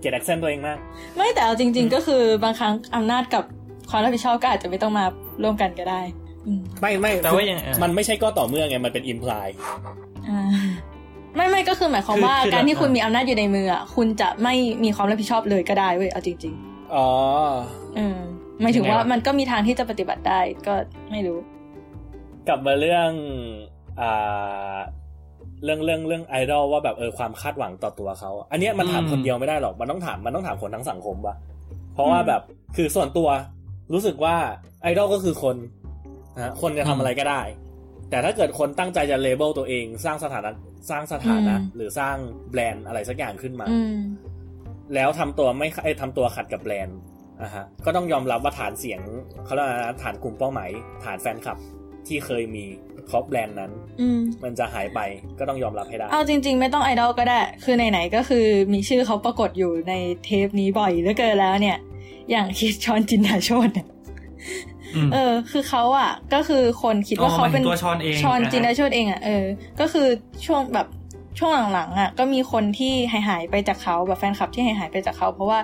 เกลียด accent ตัวเองมาก ไม่แต่เอาจริง ๆ ก็คือบางครั้งอำนาจกับความรับผิดชอบก็อาจจะไม่ต้องมาร่วมกันก็ได้อืมไม่ไม่แต่ว่ายังมันไม่ใช่ก็ต่อเมื่อไงมันเป็น imply อ่าไม่ไม่ก็คือหมายความว่าคือการที่คือคุณมีอำนาจอยู่ในมืออะคุณจะไม่มีความรับผิดชอบเลยก็ได้เว้ยเอาจริงอ๋อๆอืมหมายถึงว่ามันก็มีทางที่จะปฏิบัติได้ก็ไม่รู้ กลับมาเรื่องอ่า เรื่องเรื่องเรื่องไอดอลว่าแบบเออความคาดหวังต่อตัวเขา อันเนี้ยมันถามอืมคนเดียวไม่ได้หรอก มันต้องถามมันต้องถามคนทั้งสังคมว่ะเพราะว่าแบบคือส่วนตัวรู้สึกว่าไอดอลก็คือคนนะคนจะทำอะไรก็ได้ แต่ถ้าเกิดคนตั้งใจจะเลเบลตัวเองสร้างสถานะสร้างสถานะอืมหรือสร้างแบรนด์อะไรสักอย่างขึ้นมาอืมแล้วทำตัวไม่เอ้ยทำตัวขัดกับแบรนด์อะฮะก็ต้องยอมรับว่าฐานเสียงเขาเรียกว่าอะไรนะฐานกลุ่มเป้าหมายฐานแฟนคลับที่เคยมี เพราะแบรนด์นั้นอืมมันจะหายไปก็ต้องยอมรับให้ได้เอาจริง ๆ ไม่ต้องไอดอลก็ได้ คือไหนๆก็คือมีชื่อเขาปรากฏอยู่ในเทปนี้บ่อยเหลือเกินแล้วเนี่ย อย่างคิดฌอนจินดาโชติเนี่ยอืมเออ คือเขาอะ ก็คือคนคิดว่าอ๋อเขาเป็นหมายถึงตัวฌอนเองฌอนอ่าฮะจินดาโชติเองอะเออ ก็คือช่วงแบบช่วงหลังๆอะ ก็มีคนที่หายหายๆไปจากเขาแบบแฟนคลับที่หายหายๆไปจากเขาเพราะว่า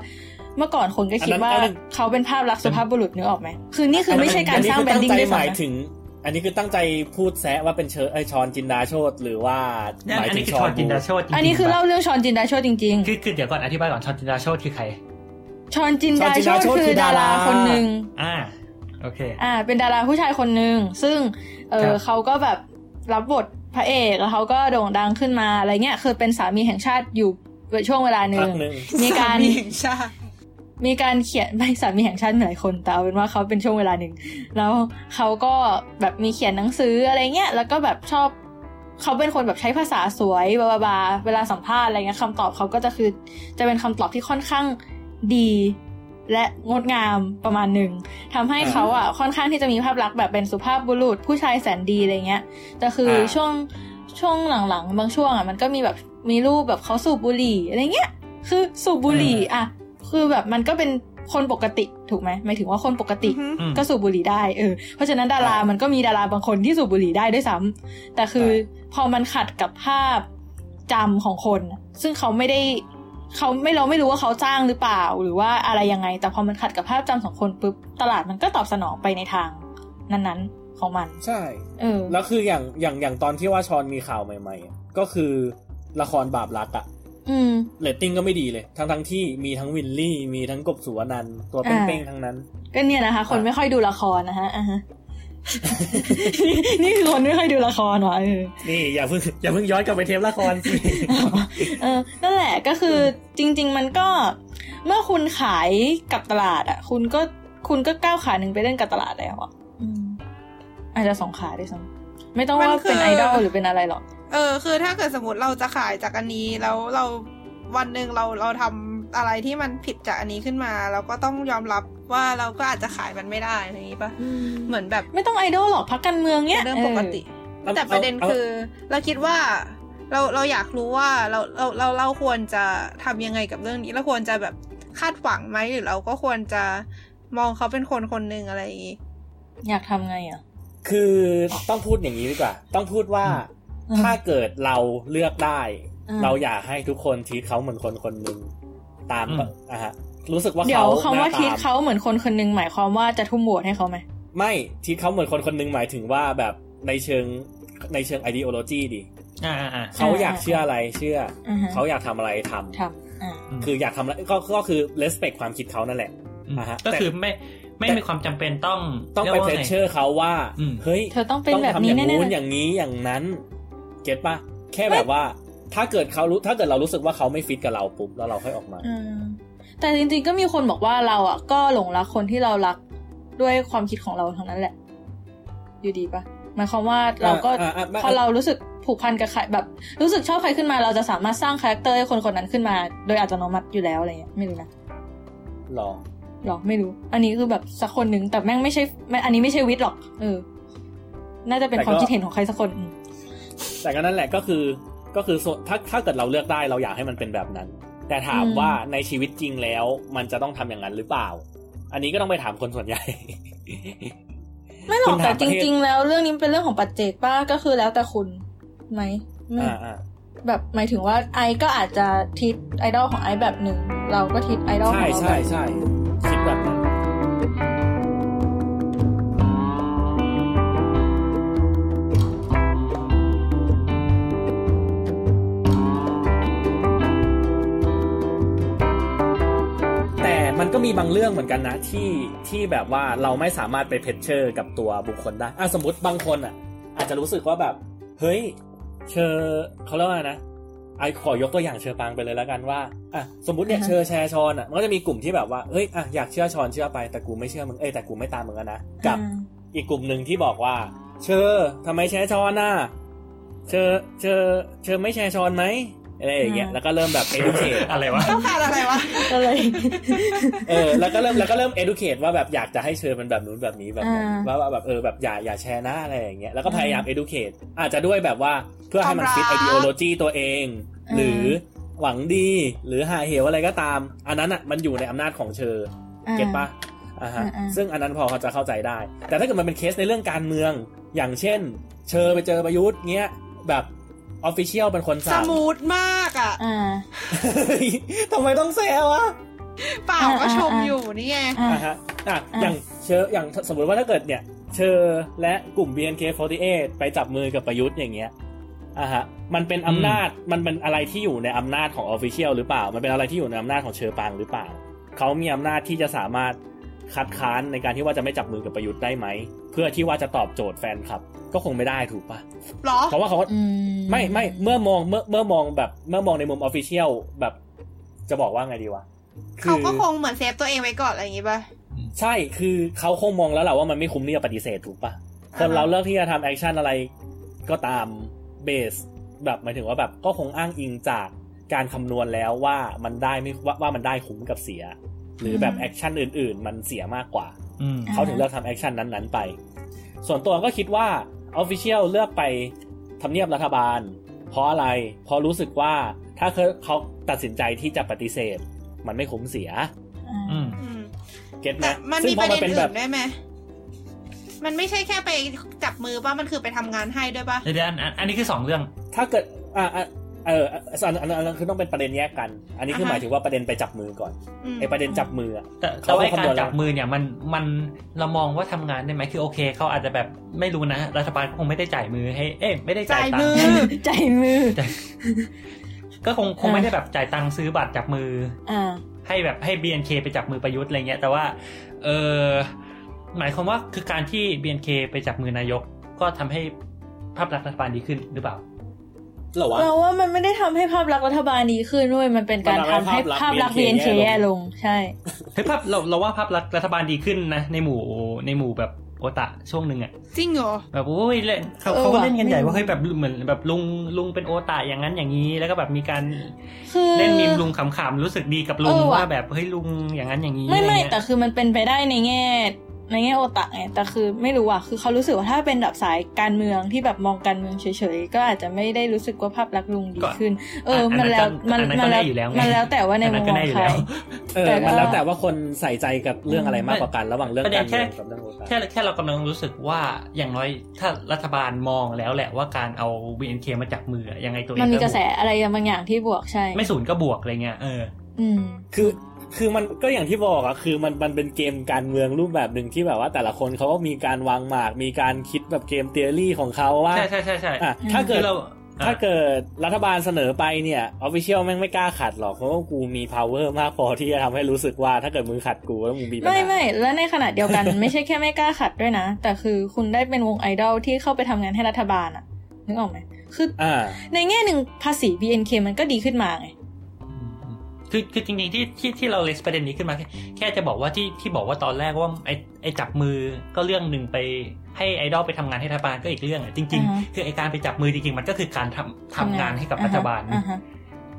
เมื่อก่อนคนก็คิดว่าอันนั้นเขาเป็นภาพลักษณ์สุภาพบุรุษนึกออกไหม คือนี่คือไม่ใช่การสร้างแบรนดิ้งอัด้วยหมายซ้ำนะถึง อันนี้คือตั้งใจพูดแซะว่าเป็นเชอไอยชอนจินดาโชตหรือว่าหมายอันถึนี้งคือชชออนนจินดาโชตจริงๆอันนี้คือเล่าเรื่องชอนจินดาโชตจริงคือคือเดี๋ยวก่อนอธิบายก่อนชอนจินดาโชตคือใครๆชอนจินดาโชตคือดาราคนหนึ่งอ่าโอเค อ่า เป็นดาราผู้ชายคนหนึ่งซึ่งเอครัอบเขาก็แบบรับบทพระเอกแล้วเขาก็โด่งดังขึ้นมาอะไรเงี้ยคือเป็นสามีแห่งชาติอยู่ช่วงเวลาหนึ่พังกหนึ่งมีการส มีแห่งชาติมีการเขียนไม่สามีแห่งชาติมีหลายคนแต่เอาเป็นว่าเขาเป็นช่วงเวลาหนึ่ง แล้วเขาก็แบบมีเขียนหนังสืออะไรเงี้ยแล้วก็แบบชอบเขาเป็นคนแบบใช้ภาษาสวยบลาบลาบลาเวลาสัมภาษณ์อะไรเงี้ยคำตอบเขาก็จะคือจะเป็นคำตอบที่ค่อนข้างดีและงดงามประมาณหนึ่งทำให้เขาอะค่อนข้างที่จะมีภาพลักษณ์แบบเป็นสุภาพบุรุษผู้ชายแสนดีอะไรเงี้ยแต่คืออาช่วงช่วงหลังๆ บางช่วงอะมันก็มีแบบมีรูปแบบเขาสูบบุหรี่อะไรเงี้ยคือสูบบุหรี่อะ คือแบบมันก็เป็นคนปกติถูกไหมหมายถึงว่าคนปกติอือฮึอืมก็สูบบุหรี่ได้เออเพราะฉะนั้นดาราอ่ามัมันก็มีดาราบางคนที่สูบบุหรี่ได้ด้วยซ้ำแต่คือพอมันขัดกับภาพจำของคน ซึ่งเขาไม่ได้เขาไม่เราไม่รู้ว่าเขาจ้างหรือเปล่าหรือว่าอะไรยังไง แต่พอมันขัดกับภาพจำของคนปุ๊บตลาดมันก็ตอบสนองไปในทางนั้นๆของมัน ใช่เออแล้วคืออย่างอย่างอย่างตอนที่ว่าฌอนมีข่าวใหม่ๆอะก็คือละครบาปรักอะอืม เรตติ้งก็ไม่ดีเลย ทั้งทั้งๆที่มีทั้งวิลลี่ มีทั้งกบสุวรรณันท์ตัวอ่าเป้งๆทั้งนั้น ก็เนี่ยนะคะ คนไม่ค่อยดูละครนะฮะอ่าฮะนี่คือคนไม่ค่อยดูละครว่ะเออนี่อย่าเพิ่งอย่าเพิ่งย้อนกลับไปเทปละครสิเออนั่นแหละก็คือจริง ๆ มันก็ เมื่อคุณขายกับตลาด อะ คุณก็คุณก็ก้าวขาหนึ่งไปเล่นกับตลาดแล้วอะอืมอาจจะสองขาด้วยซ้ำไม่ต้องว่ามันคือเป็นไอดอลหรือเป็นอะไรหรอก เออ คือถ้าเกิดสมมติเราจะขายจากอันนี้แล้วเราวันหนึ่งเราเราทำอะไรที่มันผิดจากอันนี้ขึ้นมา เราก็ต้องยอมรับว่าเราก็อาจจะขายมันไม่ได้อะไรอย่างนี้ปะเหมือนแบบไม่ต้องไอดอลหรอกพักการเมืองเนี้ยเป็นเรื่องปกติเอาแต่ประเด็นเอาคือ เราคิดว่าเราเราอยากรู้ว่าเราเราเราเราควรจะทำยังไงกับเรื่องนี้เราควรจะแบบคาดหวังไหมหรือเราก็ควรจะมองเขาเป็นคนคนหนึ่งอะไรอย่างนี้อยากทำไงอะคือต้องพูดอย่างนี้ดีกว่า ต้องพูดว่าอืม ถ้าเกิดเราเลือกได้อืมเราอยากให้ทุกคนทีเขาเหมือนคนคนหนึ่งตามอืมอะฮะรู้สึกว่าเดี๋ยเขาวคำว่าหน้ทีทตเขาเหมือนคนคนหนึงหมายความว่าจะทุ่มโหวตให้เขาไหมไม่ทีเขาเหมือนคนคนหนึ่งหมายถึงว่าแบบในเชิงในเชิง ideology ดิอ่าอ่าอ่าเขาอยากเชื่ออะไรเชื่อออฮะเขาอยากทำอะไรทำทำอ่าคืออยากทำอะไรก็ก็คือ respect ความคิดเขานั่นแหละอืมอ่าฮะก็แต่คือไม่ไม่มีความจำเป็นต้องต้องไปรียกว่าเพรไงสเชอร์เขาว่าอืมเฮ้ยเธอต้องเป็นแบบทำอนี้ย่างแน่นู้นๆอย่างนี้อย่างนั้น เก็ตปะแค่แบบว่าถ้าเกิดเขารู้ถ้าเกิดเรารู้สึกว่าเขาไม่ฟิตกับเราปุ๊บแล้วเราค่อยออกมาอืมแต่จริงๆก็มีคนบอกว่าเราอะก็หลงรักคนที่เรารักด้วยความคิดของเราทั้งนั้นแหละ อยู่ดีปะหมายความว่าเราก็อ่าอ่าอ่าพอเรารู้สึกผูกพันกับใครแบบ รู้สึกชอบใครขึ้นมา เราจะสามารถสร้างคาแรคเตอร์ให้คนคนนั้นขึ้นมา โดยอัตโนมัติอยู่แล้วอะไรเงี้ยไม่รู้นะหรอหรอไม่รู้ อันนี้คือแบบสักคนหนึ่งแต่แม่งไม่ใช่ไม่อันนี้ไม่ใช่วิทย์หรอกเออ น่าจะเป็นแต่ก็ความคิดเห็นของใครสักคนอืม แต่ก็นั่นแหละก็คือก็คือส่วนถ้าถ้าเกิดเราเลือกได้เราอยากให้มันเป็นแบบนั้น แต่ถามว่าในชีวิตจริงแล้วมันจะต้องทำอย่างนั้นหรือเปล่า อันนี้ก็ต้องไปถามคนส่วนใหญ่ ไม่หรอกคุณแต่ถามปจระเทศริง ๆ แล้วเรื่องนี้เป็นเรื่องของปัจเจกป้าก็คือแล้วแต่คุณไหมไม่อ่าอ่าแบบหมายถึงว่าไอก็อาจจะทิศไอดอลของไอแบบหนึ่งเราก็ทิศไอดอลขอใช่งเราใช่แบบใช่คิดแบบนั้น มันก็มีบางเรื่องเหมือนกันนะที่ที่แบบว่าเราไม่สามารถไปเพชเชอร์กับตัวบุคคลได้อะสมมติบางคนอะ อาจจะรู้สึกว่าแบบ เฮ้ย เชอเขาเรียกว่าไงนะไอขอยกตัวอย่างเชอปางไปเลยแล้วกันว่าอะสมมติเนี่ยอ่าฮะเชอแชร์ชอนอะมันก็จะมีกลุ่มที่แบบว่าเฮ้ยอะอยากเชื่อชอนเชื่อไปแต่กูไม่เชื่อมึงเอ้ยแต่กูไม่ตามมึงอะนะกับอ่าอีกกลุ่มหนึ่งที่บอกว่า เชอทำไมแชร์ชอนน่ะเชอเชอเชอไม่แชร์ชอนไหม อะไรอย่างเงี้ยแล้วก็เริ่มแบบ educate อะไรวะต้องการอะไรวะอะไรเออแล้วก็เริ่มแล้วก็เริ่ม educate ว่าแบบอยากจะให้เชิญมันแบบนู้นแบบนี้แบบนั้นอ่าว่าว่าแบบเออแบบอย่าอย่าแชร์หน้าอะไรอย่างเงี้ยแล้วก็พยายาม educate อาจจะด้วยแบบว่าเพื่อให้มัน fit ความรัก ideology ตัวเองอ่าหรือหวังดีหรือหาเหวอะไรก็ตาม อันนั้นอะมันอยู่ในอำนาจของเชออ่า get ปะอ่าฮะอ่าๆซึ่งอันนั้นพอเขาจะเข้าใจได้ แต่ถ้าเกิดมันเป็นเคสในเรื่องการเมือง อย่างเช่น เชอไปเจอประยุทธ์เงี้ยแบบ official เป็นคนสสั่งมูทมากอะอ่าทำไมต้องแซวอะเปล่าก็อ่าชมอ่าอยู่นี่ไงอ่าอะฮะอะอะอย่างเชออย่างสมมติว่าถ้าเกิดเนี่ย เชอและกลุ่ม BNK48 ไปจับมือกับประยุทธ์อย่างเงี้ยอะฮะ มันเป็นอำนาจมันเป็นอะไรที่อยู่ในอำนาจของ official หรือเปล่า มันเป็นอะไรที่อยู่ในอำนาจของเชอปางหรือเปล่า เขามีอำนาจที่จะสามารถ คัดค้านในการที่ว่าจะไม่จับมือกับประยุทธ์ได้ไหม เพื่อที่ว่าจะตอบโจทย์แฟนคลับ ก็คงไม่ได้ถูกปะหรอเพราะว่าเขาก็อืมไม่ไม่เมื่อมองเมื่อเมื่อมองแบบเมื่อมองในมุม official แบบจะบอกว่าไงดีวะเขาก็คงเหมือนเซฟตัวเองไว้ก่อนอะไรอย่างงี้ป่ะใช่คือเขาคงมองแล้วแหละว่ามันไม่คุ้มที่จะปฏิเสธถูกปะคนอ่าฮะเราเลือกที่จะทำ action อะไรก็ตาม base แบบหมายถึงว่าแบบก็คงอ้างอิงจากการคำนวณแล้วว่ามันได้ไม่ว่าว่ามันได้คุ้มกับเสีย หรือแบบ action อื่น ๆ มันเสียมากกว่าอืมเขาถึงเลือกทำ action นั้นๆไป ส่วนตัวก็คิดว่า official เลือกไปทำเนียบรัฐบาล เพราะอะไร เพราะรู้สึกว่าถ้าเขาเขาตัดสินใจที่จะปฏิเสธ มันไม่คุ้มเสียอ่าอืมอืมเก็ตไหมแต่มันซึ่มีงปพอระมัเด็นเป็นอื่แบบนด้วยไหมมันไม่ใช่แค่ไปจับมือป่ะ มันคือไปทำงานให้ด้วยป่ะ เดี๋ยวอันอันอันนี้คือสองเรื่อง ถ้าเกิด อ่าอ่า เอออันอันอันนั้นคือต้องเป็นประเด็นแยกกัน อันนี้คือหมายถึงว่าประเด็นไปจับมือก่อนมไอประเด็นจับมืออะแต่เขาแต่ว่าก็ไอ้คำนกาวณรแล้วจับมือเนี่ยมันมันเรามองว่าทำงานได้ไหมคือโอเคเขาอาจจะแบบไม่รู้นะรัฐบาลคงไม่ได้จ่ายมือให้ เอ๊ะไม่ได้จ่าจ่ายยตังมือค์ใจมือ ก็คงคงไม่ได้แบบจ่ายตังค์ซื้อบัตรจับมืออ่าให้แบบให้ BNK ไปจับมือประยุทธ์อะไรเงี้ยแต่ว่า เออหมายความว่าคือการที่ BNK ไปจับมือนายก ก็ทำให้ภาพลักษณ์รัฐบาลดีขึ้นหรือเปล่าเหรอวะเราว่ามันไม่ได้ทำให้ภาพลักษณ์รัฐบาลดีขึ้นด้วยมันเป็นการมันทำทำให้ให้ภาภาพพลัลักกษษณ์ณ์ BNK แย่แย่ลลงงใช่เฮ้ยภาพเราเราว่าภาพลักษณ์รัฐบาลดีขึ้นนะในหมู่ในหมู่แบบโอตะช่วงหนึ่งอะจริงเหรอแบบโอ้ยเล่นเขาเออเขาก็เล่นกันใหญ่ว่ะว่าเฮ้ยแบบเหมือนแบบลุงลุงเป็นโอตะอย่างนั้นอย่างนี้แล้วก็แบบมีการคือเล่นมีมลุงขำๆรู้สึกดีกับลุงเออว่ะว่าแบบเฮ้ยลุงอย่างนั้นอย่างนี้ไม่ไม่อะรเงี้ยแต่คือมันเป็นไปได้ในแง่ ในแง่โอตะไงแต่คือไม่รู้อะคือเขารู้สึกว่าถ้าเป็นแบบสายการเมืองที่แบบมองการเมืองเฉยๆ ก็อาจจะไม่ได้รู้สึกว่าภาพลักษณ์ลุงดีขึ้น เออ มันแล้วมันอัมันก็แล้แน่วอยู่แล้วไงมันแล้วแต่ว่าในอัมุมก็มอแน่งอยู่ใครแล้วเออแต่ก็มันแล้วแต่ว่าคนใส่ใจกับเรื่องอะไรมากกว่ากันระหว่างเรื่องประเด็การเมืองกับเรื่องโอตาแค่แค่แค่เรากำลังรู้สึกว่าอย่างน้อยถ้ารัฐบาลมองแล้วแหละว่าการเอา BNK มาจับมืออะยังไงตัวเองมันมีบวกกระแสอะไรบางอย่างที่บวกใช่ ไม่ศูนย์ก็บวกอะไรเงี้ยเอออืมคือ คือมันก็อย่างที่บอกอะคือมันมันเป็นเกมการเมืองรูปแบบหนึ่งที่แบบว่าแต่ละคนเขาก็มีการวางหมาก มีการคิดแบบ game theory ของเขาว่าใช่ใช่ใช่ใช่อะถ้าเกิด คือเราถ้าเกิดรัฐบาลเสนอไปเนี่ย official แม่งไม่กล้าขัดหรอกเพราะว่ากูมี power มากพอที่จะทำให้รู้สึกว่าถ้าเกิดมึงขัดกูแล้วมึงมีปัญไม่หาไม่แล้วในขณะเดียวกัน ไม่ใช่แค่ไม่กล้าขัดด้วยนะ แต่คือคุณได้เป็นวงไอดอลที่เข้าไปทำงานให้รัฐบาลอะนึกออกไหมคืออ่าในแง่หนึ่งภาษี BNK มันก็ดีขึ้นมาไง คือคือจริงๆที่ที่ที่เราเลสประเด็นนี้ขึ้นมาแค่แค่จะบอกว่าที่ที่บอกว่าตอนแรกว่าไอไอจับมือก็เรื่องหนึ่งไปให้ไอดอลไปทำงานให้รัฐบาลก็อีกเรื่องอะจริงอ่าฮะๆคือไอการไปจับมือจริงๆ มันก็คือการทำทำงานให้กับรัฐบาลอ่าฮะ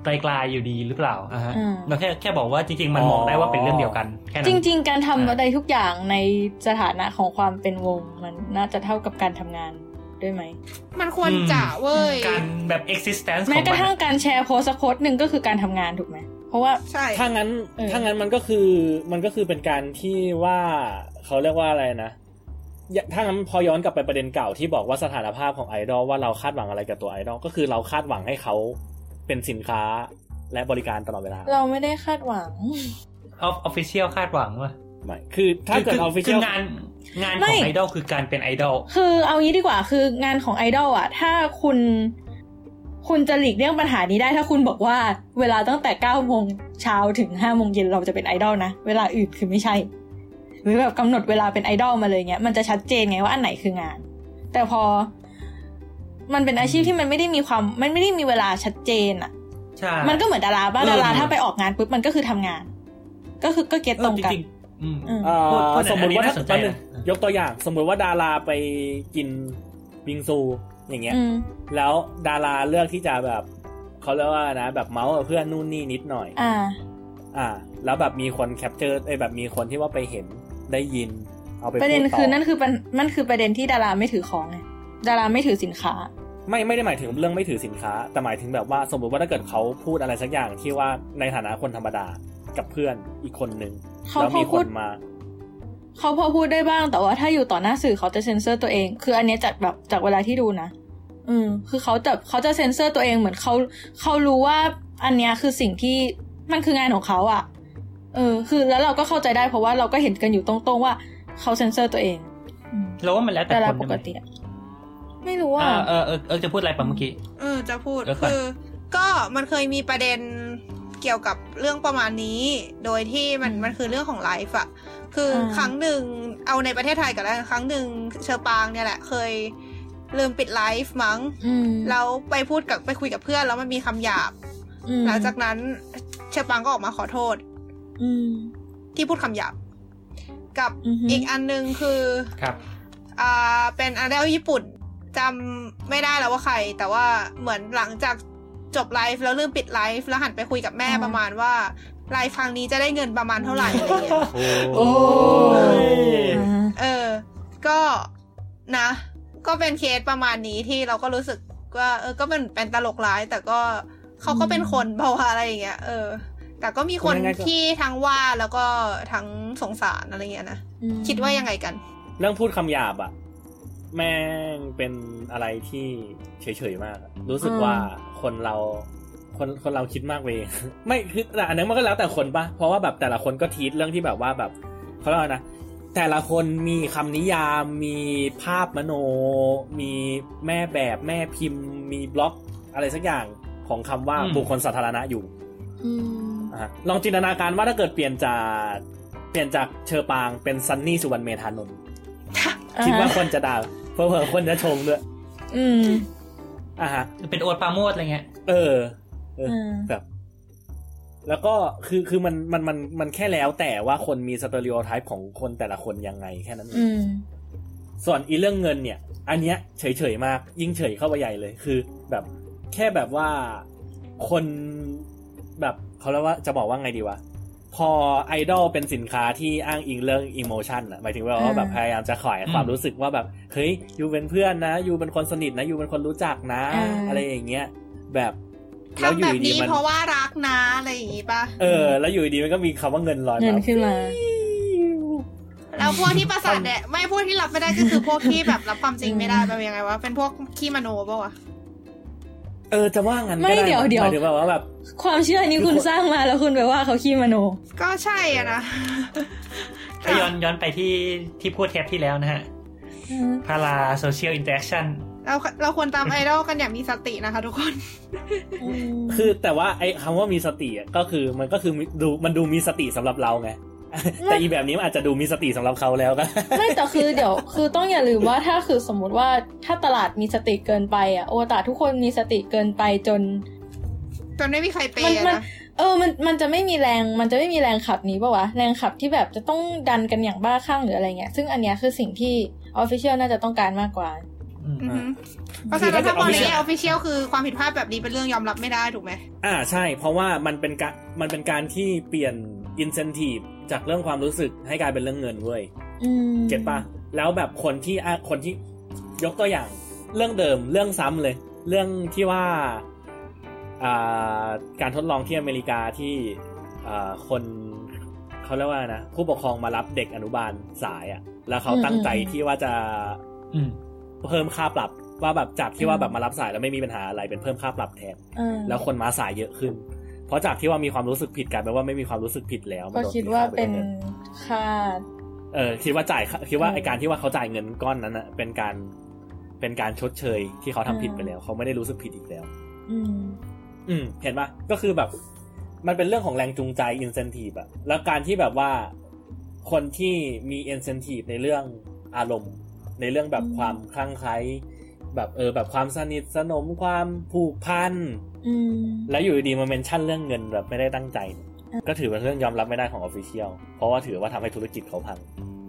ไกลๆอยู่ดีหรือเปล่าอ่าฮะอืมเราแค่แค่บอกว่าจริง ๆ มันมองได้ว่าเป็นเรื่องเดียวกันแค่นั้จนริง ๆ การทำอ่าอะไรทุกอย่างในสถานะของความเป็นวง มันน่าจะเท่ากับการทำงานด้วยไหม มันควรจะเว้ย การแบบ existence ขแม้องกระมันทั่งการแชร์โพสต์สักโพสต์หนึ่งก็คือการทำงานถูกไหม เพราะว่าใช่ถ้างั้นเออถ้างั้นมันก็คือมันก็คือเป็นการที่ว่าเขาเรียกว่าอะไรนะอย่าถ้างั้นพอย้อนกลับไปประเด็นเก่าที่บอกว่าสถานภาพของไอดอลว่าเราคาดหวังอะไรกับตัวไอดอลก็คือเราคาดหวังให้เขาเป็นสินค้าและบริการตลอดเวลา เราไม่ได้คาดหวัง official คาดหวังว่าไม่คือถ้าเกิดคือ official คืองานไม่ งานของไอดอลคือการเป็นไอดอลคือเอางี้ดีกว่าคืองานของไอดอลอะถ้าคุณ คุณจะหลีกเลี่ยงปัญหานี้ได้ถ้าคุณบอกว่า เวลาตั้งแต่เก้าโมงเช้าถึงห้าโมงเย็นเราจะเป็นไอดอลนะ เวลาอื่นคือไม่ใช่ หรือแบบกำหนดเวลาเป็นไอดอลมาเลยเงี้ยมันจะชัดเจนไงว่าอันไหนคืองาน แต่พอ มันเป็นอาชีพที่มันไม่ได้มีความมันไม่ได้มีเวลาชัดเจนอะใช่มันก็เหมือนดาราบ้าเออดาราถ้าไปออกงานปุ๊บมันก็คือทำงาน ก็คือก็ get ตรงกัน เออจริงๆอืมอืมเอ่อพูดพูดสมมติว่าอันนี้ถ้าน่าสนใจแป๊บนึงนะยกตัวอย่าง สมมติว่าดาราไปกินบิงซูอย่างเงี้ยอืม แล้วดาราเลือกที่จะแบบเขาเรียกว่านะ แบบเมาส์กับเพื่อนนู่นนี่นิดหน่อย อ่า อ่า แล้วแบบมีคน capture ไอ้ยแบบมีคนที่ว่าไปเห็นได้ยิน เอาไปประเด็นพูต่คือนั่นคือปัญมันคือประเด็นที่ดาราไม่ถือของไงดาราไม่ถือสินค้า ไม่ไม่ได้หมายถึงเรื่องไม่ถือสินค้า แต่หมายถึงแบบว่าสมมติว่าถ้าเกิดเขาพูดอะไรสักอย่างที่ว่าในฐานะคนธรรมดากับเพื่อนอีกคนนึงเขาแล้วมีพอคพูดนมาเขาพอพูดได้บ้างแต่ว่าถ้าอยู่ต่อหน้าสื่อเขาจะเซ็นเซอร์ตัวเอง คืออันเนี้ยจากแบบจากเวลาที่ดูนะ อืมคือเขาจะเขาจะเซ็นเซอร์ตัวเองเหมือนเขาเขารู้ว่าอันเนี้ยคือสิ่งที่มันคืองานของเขาอะ่ะ เออ คือแล้วเราก็เข้าใจได้เพราะว่าเราก็เห็นกันอยู่ตรงๆว่าเขาเซ็นเซอร์ตัวเองอืมเราว่ามันแล้วแต่ดาราคนปใช่กไหมติอะไม่รู้ว่าอ่าเออเออเออจะพูดอะไรปะเมื่อกี้เออจะพูดเออก่อนคือ ก็มันเคยมีประเด็นเกี่ยวกับเรื่องประมาณนี้ โดยที่มันมันคือเรื่องของไลฟ์อะคืออาครั้งหนึ่งเอาในประเทศไทยก็ได้ครั้งหนึ่งเชอปางเนี่ยแหละ เคย ลืมปิดไลฟ์มั้งอืมแล้วไปพูดกับไปคุยกับเพื่อนแล้วมันมีคำหยาบอืมหลังจากนั้นเฌอปรางก็ออกมาขอโทษอืมที่พูดคำหยาบ กับอือฮึอีกอันหนึ่งคือครับอ่าเป็นไอดอลญี่ปุ่นจำไม่ได้แล้วว่าใคร แต่ว่าเหมือนหลังจากจบไลฟ์แล้วลืมปิดไลฟ์แล้วหันไปคุยกับแม่อ่าประมาณว่าไลฟ์ครั้งนี้จะได้เงินประมาณเท่าไหร่อะไรอย่างเงี้ยโอ้อ่าเออ ก็นะ ก็เป็นเคสประมาณนี้ที่เราก็รู้สึกว่า เออ ก็เป็นเป็นตลกร้าย แต่ก็เขาก็เป็นคนเพราะว่าอะไรอย่างเงี้ย เออ แต่ก็มีคนยังไงก็ที่ทั้งว่าแล้วก็ทั้งสงสารอะไรเงี้ยนะอืมคิดว่ายังไงกัน เรื่องพูดคำหยาบอะแม่งเป็นอะไรที่เฉยๆมากอะรู้สึกว่าคนเราคนคนเราคิดมากไปเองไม่คือแต่อันนั้นมันก็แล้วแต่คนปะเพราะว่าแบบแต่ละคนก็ทีตเรื่องที่แบบว่าแบบเขาเรียกว่านะ แต่ละคนมีคำนิยามมีภาพมโน มีแม่แบบแม่พิมพ์ มีบล็อกอะไรสักอย่างของคำว่าอืมบุคคลสาธารณะอยู่อืมอะฮะลองจินตนาการว่าถ้าเกิดเปลี่ยนจากเปลี่ยนจากเชอปางเป็นซันนี่สุวรรณเมธานนท์คิดว่าคนจะด่าเพื่อๆคนจะชงด้วยอืมอะฮะเป็นโอตปราโมดอะไรเงี้ย เออเอออืมแบบ แล้วก็คือคือมันมันมันมันแค่แล้วแต่ว่าคนมีสเตอริโอไทป์ของคนแต่ละคนยังไงแค่นั้นเองอืมส่วนอีเรื่องเงินเนี่ย อันเนี้ยเฉยๆมาก ยิ่งเฉยเข้าไปใหญ่เลยคือ แบบแค่แบบว่าคนแบบเขาเรียกว่าจะบอกว่าไงดีวะพอไอดอลเป็นสินค้าที่อ้างอิงเรื่องอิโมชันอะหมายถึงว่าอ่าแบบพยายามจะขายอืมความรู้สึกว่าแบบเฮ้ยยูเป็นเพื่อนนะยูเป็นคนสนิทนะยูเป็นคนรู้จักนะอ่าอะไรอย่างเงี้ยแบบแล้ว ทำอแบยู่บดีนี้มันเพราะว่ารักนะอะไรอย่างงี้ปะเออ แล้วอยู่ดีมันก็มีคำว่าเงินลอยเงินมาขึ้นมาแล้วพวกที่ประสาทแดดไม่พวกที่รับไม่ได้ก็คือพวกที่แบบรับความจริงไม่ได้เป็นยังไงวะเป็นพวกขี้มโนปะวะเออจะว่างั้นไม่ก็ได้เดี๋ยวเดี๋ยวหมายถึงแบบว่าแบบ ความเชื่อนี้คุณสร้างมาแล้วคุณไปว่าเขาขี้มโน ก็ใช่อะนะถ้าย้อนย้อนไปที่ที่พูดเทปที่แล้วนะฮะ parasocial interaction เราเราควรตามไอดอลกันอย่างมีสตินะคะ ทุกคน คือแต่ว่าไอ้คำว่ามีสติอะก็คือมันก็คือดูมันดูมีสติสำหรับเราไงแต่อีแบบนี้มันอาจจะดูมีสติสำหรับเขาแล้วก็ไม่แต่คือเดี๋ยวคือต้องอย่าลืมว่าถ้าคือสมมุติว่าถ้าตลาดมีสติเกินไปอะโอตาทุกคนมีสติเกินไปจน จนไม่มีใครเปย์อะมันนะเเออมันมันมันจะไม่มีแรง มันจะไม่มีแรงขับนี้ปะวะแรงขับที่แบบจะต้องดันกันอย่างบ้าคลั่งหรืออะไรเงี้ยซึ่งอันเนี้ยคือสิ่งที่ official น่าจะต้องการมากกว่าอืมอือฮึ เพราะฉะนั้นถ้ามองในแง่ออฟฟิเชียลคือความผิดพลาดแบบนี้เป็นเรื่องยอมรับไม่ได้ถูกไหมอ่าใช่ เพราะว่ามันเป็นการมันเป็นการที่เปลี่ยน incentive จากเรื่องความรู้สึกให้กลายเป็นเรื่องเงินเว้ยอืมเก็ตปะแล้วแบบคนที่อะคนที่ยกตัวอย่างเรื่องเดิมเรื่องซ้ำเลย เรื่องที่ว่าอ่าการทดลองที่อเมริกาที่อ่าคนเขาเรียกว่านะผู้ปกครองมารับเด็กอนุบาลสายอะ่ะ แล้วเขาตั้งใจที่ว่าจะอืม เพิ่มค่าปรับว่าแบบจากที่ว่าแบบมารับสายแล้วไม่มีปัญหาอะไรเป็นเพิ่มค่าปรับแทนอ่าแล้วคนมาสายเยอะขึ้น เพราะจากที่ว่ามีความรู้สึกผิดกลายเป็นว่าไม่มีความรู้สึกผิดแล้วก็มันโนคิดว่าตีเป็นงิค่าเออคิดว่าจ่ายค่าคิดว่าอืมไอการที่ว่าเขาจ่ายเงินก้อนนั้นอะเป็นการเป็นการชดเชยที่เขาทำผิดอืมไปแล้ว เขาไม่ได้รู้สึกผิดอีกแล้ว อืม อืม เห็นปะก็คือแบบ มันเป็นเรื่องของแรงจูงใจ incentive อะแล้วการที่แบบว่าคนที่มี incentive ในเรื่องอารมณ์ ในเรื่องแบบอืมความคลั่งไคล้แบบเออแบบความสนิทสนมความผูกพันอืมแล้วอยู่ดีๆมา mention เรื่องเงินแบบไม่ได้ตั้งใจ ก็ถือเป็นเรื่องยอมรับไม่ได้ของ official เพราะว่าถือว่าทำให้ธุรกิจเขาพัง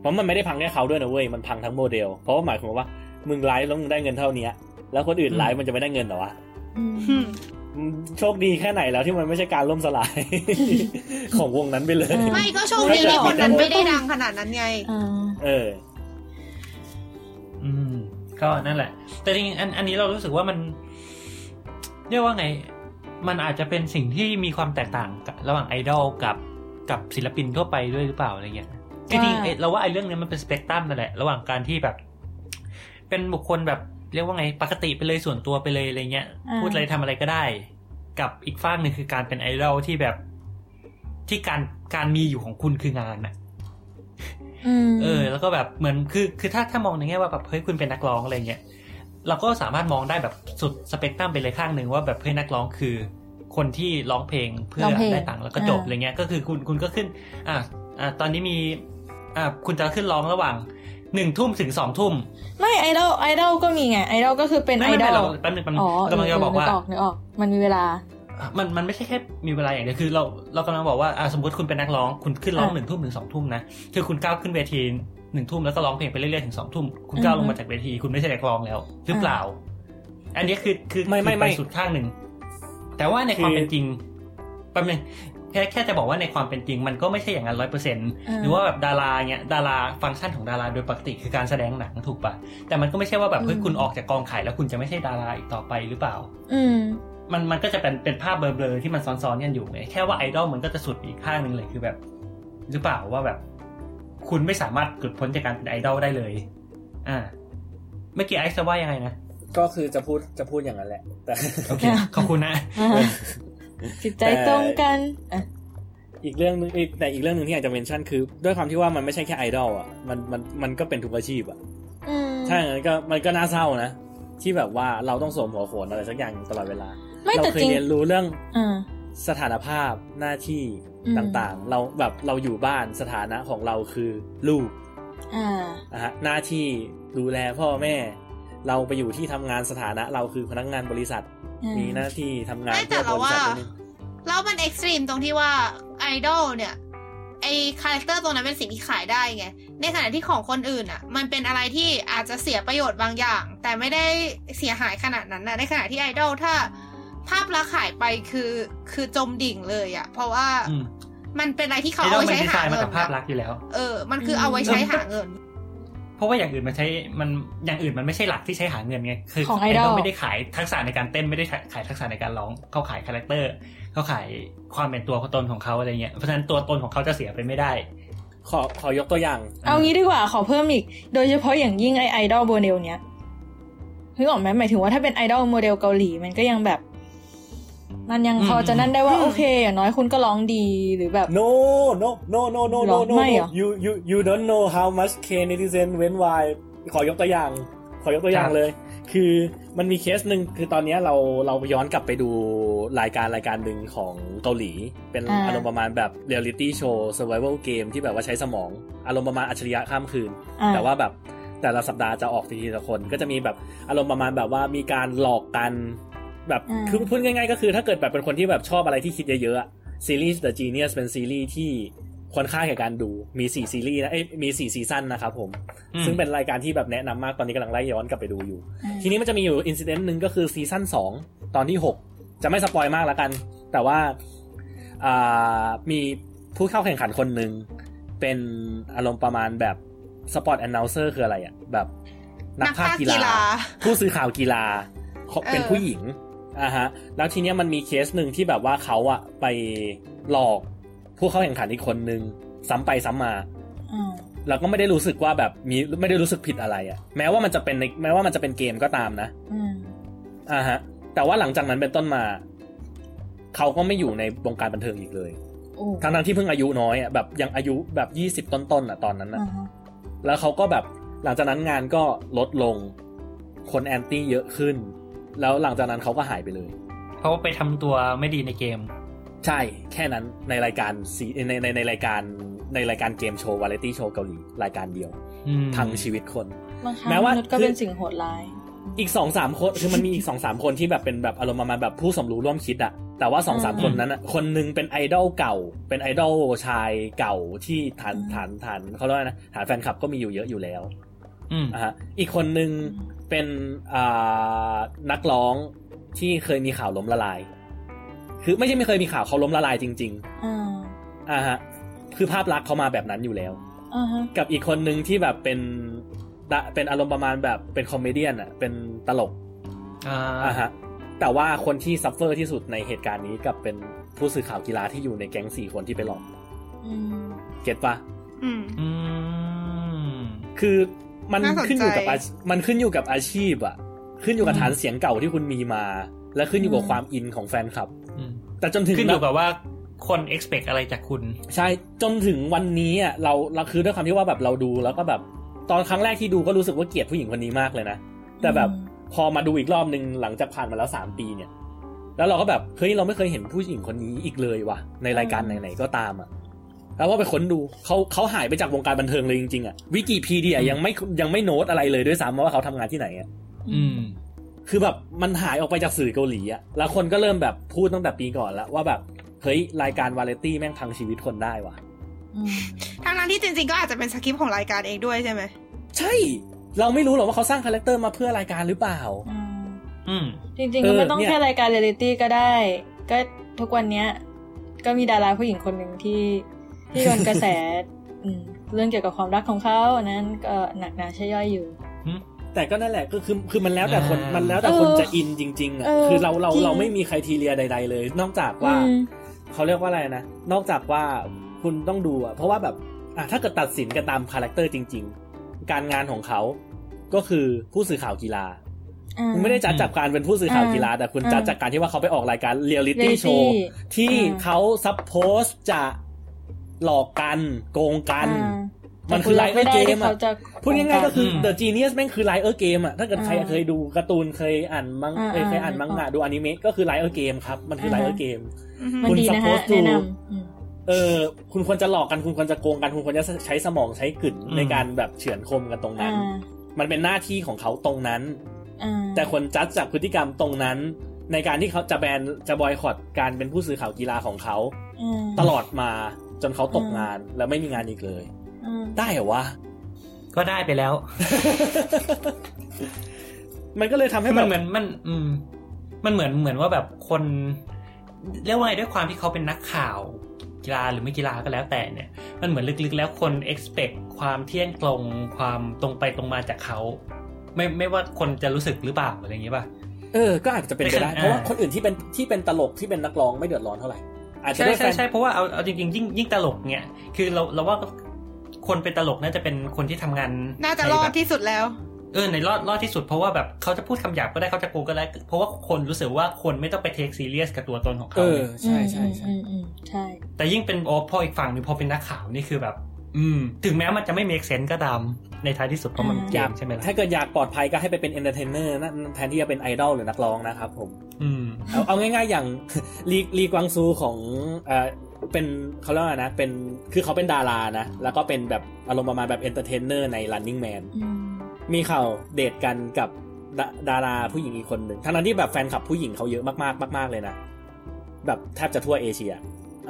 เพราะมันไม่ได้พังแค่เขาด้วยนะเว้ยมันพังทั้งโมเดล เพราะว่าหมายความว่ามึงไลฟ์แล้วมึงได้เงินเท่านี้แล้วคนอื่นไลฟ์มันจะไม่ได้เงินเหรอวะอืมอืมอืมโชคดีแค่ไหนแล้วที่มันไม่ใช่การล่มสลาย ของวงนั้นไปเลยอ่าไม่ก็โชคดีที่คนนั้นไม่ได้ดังขนาดนั้นไงอ่าเออ อืม ก็นั่นแหละ แต่จริงๆอันอันนี้เรารู้สึกว่ามันเรียกว่าไง มันอาจจะเป็นสิ่งที่มีความแตกต่างกับระหว่างไอดอลกับกับศิลปินทั่วไปด้วยหรือเปล่าอะไรเงี้ยจริงๆเอ้ยเราว่าไอ้เรื่องเนี้ยมันเป็นสเปกตรัมนั่นแหละ ระหว่างการที่แบบ เป็นบุคคลแบบเรียกว่าไงปกติไปเลยส่วนตัวไปเลยอะไรเงี้ยอ่าพูดอะไรทำอะไรก็ได้ กับอีกฝ้ากหนึ่งคือการเป็นไอดอลที่แบบที่การการมีอยู่ของคุณคืองานอะอืม เออ แล้วก็แบบเหมือนคือคือถ้าถ้ามองในแง่ว่าแบบเฮ้ยคุณเป็นนักร้องอะไรเงี้ยเราก็สามารถมองได้แบบสุดสเปกตรัมไปเลยข้างหนึ่งว่าแบบเฮ้ยนักร้องคือคนที่ร้องเพลงเพื่อร้องเพลงได้ตังค์แล้วก็จบอ่าอะไรเงี้ย ก็คือคุณคุณก็ขึ้น อ่าอ่าตอนนี้มี อ่าคุณจะขึ้นร้องระหว่างหนึ่งทุ่มถึงสองทุ่ม ไม่ไอดอลไอดอลก็มีไงไอดอลก็คือเป็นไอไม่ดไม่อลเราแป๊บนึงแป๊บนึงอ๋อกำลังจะบอกว่านึกออกนึกออกมันมีเวลา มันมันไม่ใช่แค่มีเวลาอย่างเดียวคือเราเรากำลังบอกว่าอ่าสมมติคุณเป็นนักร้องคุณขึ้นร้องอะหนึ่งทุ่มถึงสองทุ่มนะคือคุณก้าวขึ้นเวทีหนึ่งทุ่มแล้วก็ร้องเพลงไปเรื่อยๆถึงสองทุ่มคุณก้าวลงมาจากเวทีคุณไม่ใช่นักร้องแล้วหรือเปล่า อันนี้คือคือไม่ไม่คือไม่ปสุดข้างหนึ่งแต่ว่าในความเป็นจริงแป๊บนึงแค่แค่จะบอกว่าในความเป็นจริงมันก็ไม่ใช่อย่างนั้นร้อยเปอร์เซ็นต์อ่าหรือว่าแบบดาราเนี้ยดาราฟังก์ชันของดาราโดยปกติคือการแสดงหนังถูกปะแต่มันก็ไม่ใช่ว่าแบบเฮ้ยคุณออกจากกองถ่ายแล้วคุณจะไม่ใช่ดาราอีกต่อไปหรือเปล่า อื มมันมันก็จะเป็นเป็นภาพเบลอๆที่มันซ้อนๆกันอยู่ไงแค่ว่าไอดอลมันก็จะสุดอีกข้างหนึ่งเลยคือแบบ หรือเปล่าว่าแบบ คุณไม่สามารถหลุดพ้นจากการเป็นไอดอลได้เลย อ่า เมื่อกี้ไอซ์จะว่ายังไงนะก็คือจะพูดจะพูดอย่างนั้นแหละ แต่โอเคขอบคุณนะอ่าจิตใจตรงกันอะอีกเรื่องนึงอีกแต่อีกเรื่องหนึ่งที่อยากจะเมนชั่นคือ ด้วยความที่ว่ามันไม่ใช่แค่ไอดอลอะมันมันมันก็เป็นทุกอาชีพอะอืมถ้าอย่างนั้นก็มันก็น่าเศร้านะที่แบบว่าเราต้องสวมหัวโขนอะไรสักอย่างอยู่ตลอดเวลา ไม่แต่จริง เราเคจยเรียนรู้เรื่องอ่าสถานภาพหน้าที่อืมต่างๆ เราแบบเราอยู่บ้านสถานะของเราคือลูกอ่านะฮะหน้าที่ดูแลพ่อแม่ เราไปอยู่ที่ทำงานสถานะเราคือพนักงานบริษัทอืมมีหน้าที่ทำงานเพื่อบริษัท ไม่แต่เพื่อบเราริษัว่านิดนึงแล้วมัน extreme ตรงที่ว่าไอดอลเนี่ยไอ character ตรงนั้นเป็นสิ่งที่ขายได้ไง ในขณะที่ของคนอื่นอะ มันเป็นอะไรที่อาจจะเสียประโยชน์บางอย่าง แต่ไม่ได้เสียหายขนาดนั้นนะในขณะที่ไอดอลถ้า ภาพลักษณ์ขายไปคือคือจมดิ่งเลยอะเพราะว่าอืมมันเป็นอะไรที่เขาเอาไว้ใช้หาเงินอะ ไอดอลไว้มันดีไซน์มากับภาพลักษณ์อยู่แล้ว เออ มันคือเอาไว้ใช้หาเงิน เพราะว่าอย่างอื่นมันใช้มันอย่างอื่นมันไม่ใช่หลักที่ใช้หาเงินไงคือของไอดอลไม่ได้ขายทักษะในการเต้นไม่ได้ขายทักษะในการร้องเขาขาย characterเขาขายความเป็นตัวตนของเขาอะไรเงี้ยเพราะฉะนั้นตัวตนของเขาจะเสียไปไม่ได้ ขอขอยกตัวอย่าง เอางี้ดีกว่าขอเพิ่มอีก โดยเฉพาะอย่างยิ่งไอไอดอลโมเดลเนี้ยนึกออกไหมหมายถึงว่าถ้าเป็นไอดอลโมเดลเกาหลีมันก็ยังแบบ มันยังพอจะนั่นได้ว่าอืมโอเคอย่างน้อยคุณก็ร้องดีหรือแบบ no no no no no no no หรอ ไม่เหรอ you you you don't know how much K netizen went wild ขอยกตัวอย่าง ขอยกตัวอย่างครับเลย คือมันมีเคสหนึ่งคือตอนเนี้ยเราเราย้อนกลับไปดูรายการรายการหนึ่งของเกาหลี เป็นอ่าอารมณ์ประมาณแบบเรียลลิตี้โชว์ survival game ที่แบบว่าใช้สมอง อารมณ์ประมาณอัจฉริยะข้ามคืนอ่าแต่ว่าแบบแต่ละสัปดาห์จะออกทีละคน ก็จะมีแบบอารมณ์ประมาณแบบว่ามีการหลอกกัน แบบอ่าคือพูดง่ายๆก็คือถ้าเกิดแบบเป็นคนที่แบบชอบอะไรที่คิดเยอะๆอะซีรีส์ The Genius เป็นซีรีส์ที่ควรค่าแก่การดูมีสี่ซีรีส์นะเอ้ยมีสี่ซีซั่นนะครับผมอืมซึ่งเป็นรายการที่แบบแนะนำมากตอนนี้กำลังไล่ย้อนกลับไปดูอยู่อืมทีนี้มันจะมีอยู่ incident หนึ่งก็คือซีซั่นสองตอนที่หกจะไม่ spoil มากแล้วกัน แต่ว่าอ่ามีผู้เข้าแข่งขันคนหนึ่งเป็นอารมณ์ประมาณแบบ sport announcer คืออะไรอะแบบนักพากย์กีนักพากย์กีฬาฬา ผู้สื่อข่าวกีฬาเขาเป็นเออผู้หญิง อ่าฮะ แล้วทีเนี้ยมันมีเคสหนึ่งที่แบบว่าเขาอะไปหลอกผู้เข้าแข่งขันอีกคนนึงซ้ำไปซ้ำมาอืมแล้วก็ไม่ได้รู้สึกว่าแบบมีไม่ได้รู้สึกผิดอะไรอะแม้ว่ามันจะเป็นในแม้ว่ามันจะเป็นเกมก็ตามนะอืมอ่าฮะ แต่ว่าหลังจากนั้นเป็นต้นมา เขาก็ไม่อยู่ในวงการบันเทิงอีกเลยโอ้ทั้งทั้งๆที่เพิ่งอายุน้อยอะแบบยังอายุแบบยี่สิบต้นๆอะตอนนั้นอะอ่าฮะแล้วเขาก็แบบหลังจากนั้นงานก็ลดลง คนแอนตี้เยอะขึ้น แล้วหลังจากนั้นเขาก็หายไปเลย เพราะว่าไปทำตัวไม่ดีในเกม ใช่แค่นั้นในรายการซีในในในรายการในรายการเกมโชว์วาไรตี้โชว์เกาหลีรายการเดียวอืมทั้งชีวิตคนบางครั้งแม้ว่ามนุษย์ก็คือเป็นสิ่งโหดร้ายอีกสองสามคนคือมันมีอีกสองสามคนที่แบบเป็นแบบอารมณ์ประมาณแบบผู้สมรู้ร่วมคิดอะแต่ว่าสองสามอืมคนนั้นอะคนหนึงเป็นไอดอลเก่า เป็นไอดอลชายเก่าที่ฐานอืมฐานฐานเขาเรียกว่านะฐานแฟนคลับก็มีอยู่เยอะอยู่แล้วอืมอะฮะอีกคนหนึ่ง เป็นอ่านักร้องที่เคยมีข่าวล้มละลาย คือไม่ใช่ไม่เคยมีข่าวเขาล้มละลายจริงอ่าๆอ่าฮะ คือภาพลักษณ์เขามาแบบนั้นอยู่แล้วอ่าฮะกับอีกคนหนึ่งที่แบบเป็นดะเป็นอารมณ์ประมาณแบบเป็น comedian อะ เป็นตลกอ่าอ่าฮะ แต่ว่าคนที่ suffer ที่สุดในเหตุการณ์นี้กลับเป็นผู้สื่อข่าวกีฬาที่อยู่ในแก๊งสี่คนที่ไปหลอกอืม get ปะอืมอืมคือ มันน่าสนใจขึ้นอยู่กับอาชมันขึ้นอยู่กับอาชีพอะขึ้นอยู่กับฐานเสียงเก่าที่คุณมีมา และขึ้นอยู่กับความอินของแฟนคลับอืมแต่จนถึงขึ้นอยู่แบบกับว่าคน expect อะไรจากคุณ ใช่จนถึงวันนี้อะเราเราคือด้วยความที่ว่าแบบเราดูแล้วก็แบบตอนครั้งแรกที่ดูก็รู้สึกว่าเกลียดผู้หญิงคนนี้มากเลยนะ แต่แบบพอมาดูอีกรอบหนึ่งหลังจากผ่านมาแล้วสามปีเนี่ย แล้วเราก็แบบเฮ้ยเราไม่เคยเห็นผู้หญิงคนนี้อีกเลยว่ะในรายการไหนๆก็ตามอะ แล้วก็ไปค้นดูเขาเขาหายไปจากวงการบันเทิงเลยจริงๆอะวิกิพีเดียยังไม่ยังไม่โน้ตอะไรเลยด้วยซ้ำว่าเขาทำงานที่ไหนอะอืม คือแบบมันหายออกไปจากสื่อเกาหลีอะแล้วคนก็เริ่มแบบพูดตั้งแต่ปีก่อนแล้วว่าแบบเฮ้ยรายการวาไรตี้แม่งพังชีวิตคนได้ว่ะอืมทางนั้นที่จริงๆก็อาจจะเป็นสคริปต์ของรายการเองด้วยใช่ไหมใช่ เราไม่รู้หรอกว่าเขาสร้างคาแรคเตอร์มาเพื่อรายการหรือเปล่า อืมอืมจริงๆเอก็อไม่ต้องเนี่ยแค่รายการเรียลิตี้ก็ได้ ก็ทุกวันเนี้ย ก็มีดาราผู้หญิงคนหนึ่งที่ ที่โดนกระแสอืมเรื่องเกี่ยวกับความรักของเขาอันนั้นก็หนักหนาใช่ย่อยอยู่แต่ก็นั่นแหละก็คือคือมันแล้วแต่คนอ่ามัมันแล้วแต่คนเออจะอินจริงๆอะเออคือเราเราจริงเราไม่มี criteria ใด ๆ เลย นอกจากว่าอืมเขาเรียกว่าอะไรนะนอกจากว่าคุณต้องดูอะเพราะว่าแบบอะถ้าเกิดตัดสินกันตามคาแรคเตอร์จริง ๆ การงานของเขาก็คือผู้สื่อข่าวกีฬาอ่าคุณไม่ได้จัดจากการเป็นผู้สื่อข่าวอ่ากีฬา แต่คุณอ่าจัดจากการที่ว่าเขาไปออกรายการเรียลลิตี้ Reality โชว์ที่อ่าเขาซับโพสจะ หลอกกัน โกงกันอ่ามันคือไลเออไม่ร์ได้เกที่มเขาอะจะพูดง่ายๆก็คืออืม The Genius แม่งคือไลเออร์เกมอะถ้าเกิดใครอ่าเคยดูการ์ตูนเคยอ่านมังอ่าเอ้ยเคยอ่านอ่ามังงะดูอนิเมะก็คือไลเออร์เกมครับ มันคือไลอ่าเออร์เกมอือฮึมันคุณดีนะฮะ supposed to แนะนำอืมเออคุณควรจะหลอกกันคุณควรจะโกงกัน คุณควรจะใช้สมองใช้กึ่นอืมในการแบบเฉือนคมกันตรงนั้นอ่ามันเป็นหน้าที่ของเขาตรงนั้นอ่าแต่คนจัดจากพฤติกรรมตรงนั้น ในการที่เขาจะแบนจะบอยคอตการเป็นผู้สื่อข่าวกีฬาของเขาอืมตลอดมา จนเขาตกอืมงานแล้วไม่มีงานอีกเลยอืมได้เหรอวะ ก็ได้ไปแล้ว มันก็เลยทำให้คือแบมันบเหมือนมัน อืม มันเหมือนเหมือนว่าแบบคนเรียกว่าไงด้วยความที่เขาเป็นนักข่าวกีฬาหรือไม่กีฬาก็แล้วแต่เนี่ย มันเหมือนลึกๆ แล้วคน expect ความเที่ยงตรงความตรงไปตรงมาจากเขาไม่ไม่ว่าคนจะรู้สึกหรือเปล่าอะไรอย่างเงี้ยป่ะเออ ก็อาจจะเป็นไปได้ไม่ขนาดเพราะว่าคนอื่นที่เป็นที่เป็นตลกที่เป็นนักร้องไม่เดือดร้อนเท่าไหร่ อาจจะใช่ด้วยแฟใช่นใช่เพราะว่าเอาเอาจริงๆยิ่งยิ่งตลกเนี่ย คือเราเราว่าคนเป็นตลกน่าจะเป็นคนที่ทำงาน น่าจะในรอแบดบที่สุดแล้ว เออในรอดรอดที่สุดเพราะว่าแบบเขาจะพูดคำหยาบก็ได้เขาจะโกงก็ได้เพราะว่าคนรู้สึกว่าคนไม่ต้องไป take serious กับตัวตนของเอเขาอใช่ใช่ใช่อืมอืมอืมใช่ แต่ยิ่งเป็นโอพออีกฝั่งหนึงพอเป็นนักข่าวนี่คือแบบ อืม ถึงแม้มันจะไม่ make sense ก็ตามในท้ายที่สุดเพราะมันเกอยากมใช่ไหมล่ะถ้าเกิดอยากปลอดภัยก็ให้ไปเป็น entertainer นะแทนที่จะเป็นไอดอลหรือนักร้องนะครับผม อืม เอาเอาง่ายๆอย่างลีลีกวางซูของเอ่อเป็นเขาเรียกว่านะเป็นคือเขาเป็นดารานะ แล้วก็เป็นแบบอารมณ์ประมาณแบบ entertainer ใน Running Man อืมมีข่าวเดทกันกับดาดาราผู้หญิงอีกคนหนึ่งทั้งนั้นที่แบบแฟนคลับผู้หญิงเขาเยอะมากๆมาก ๆเลยนะ แบบแทบจะทั่วเอเชีย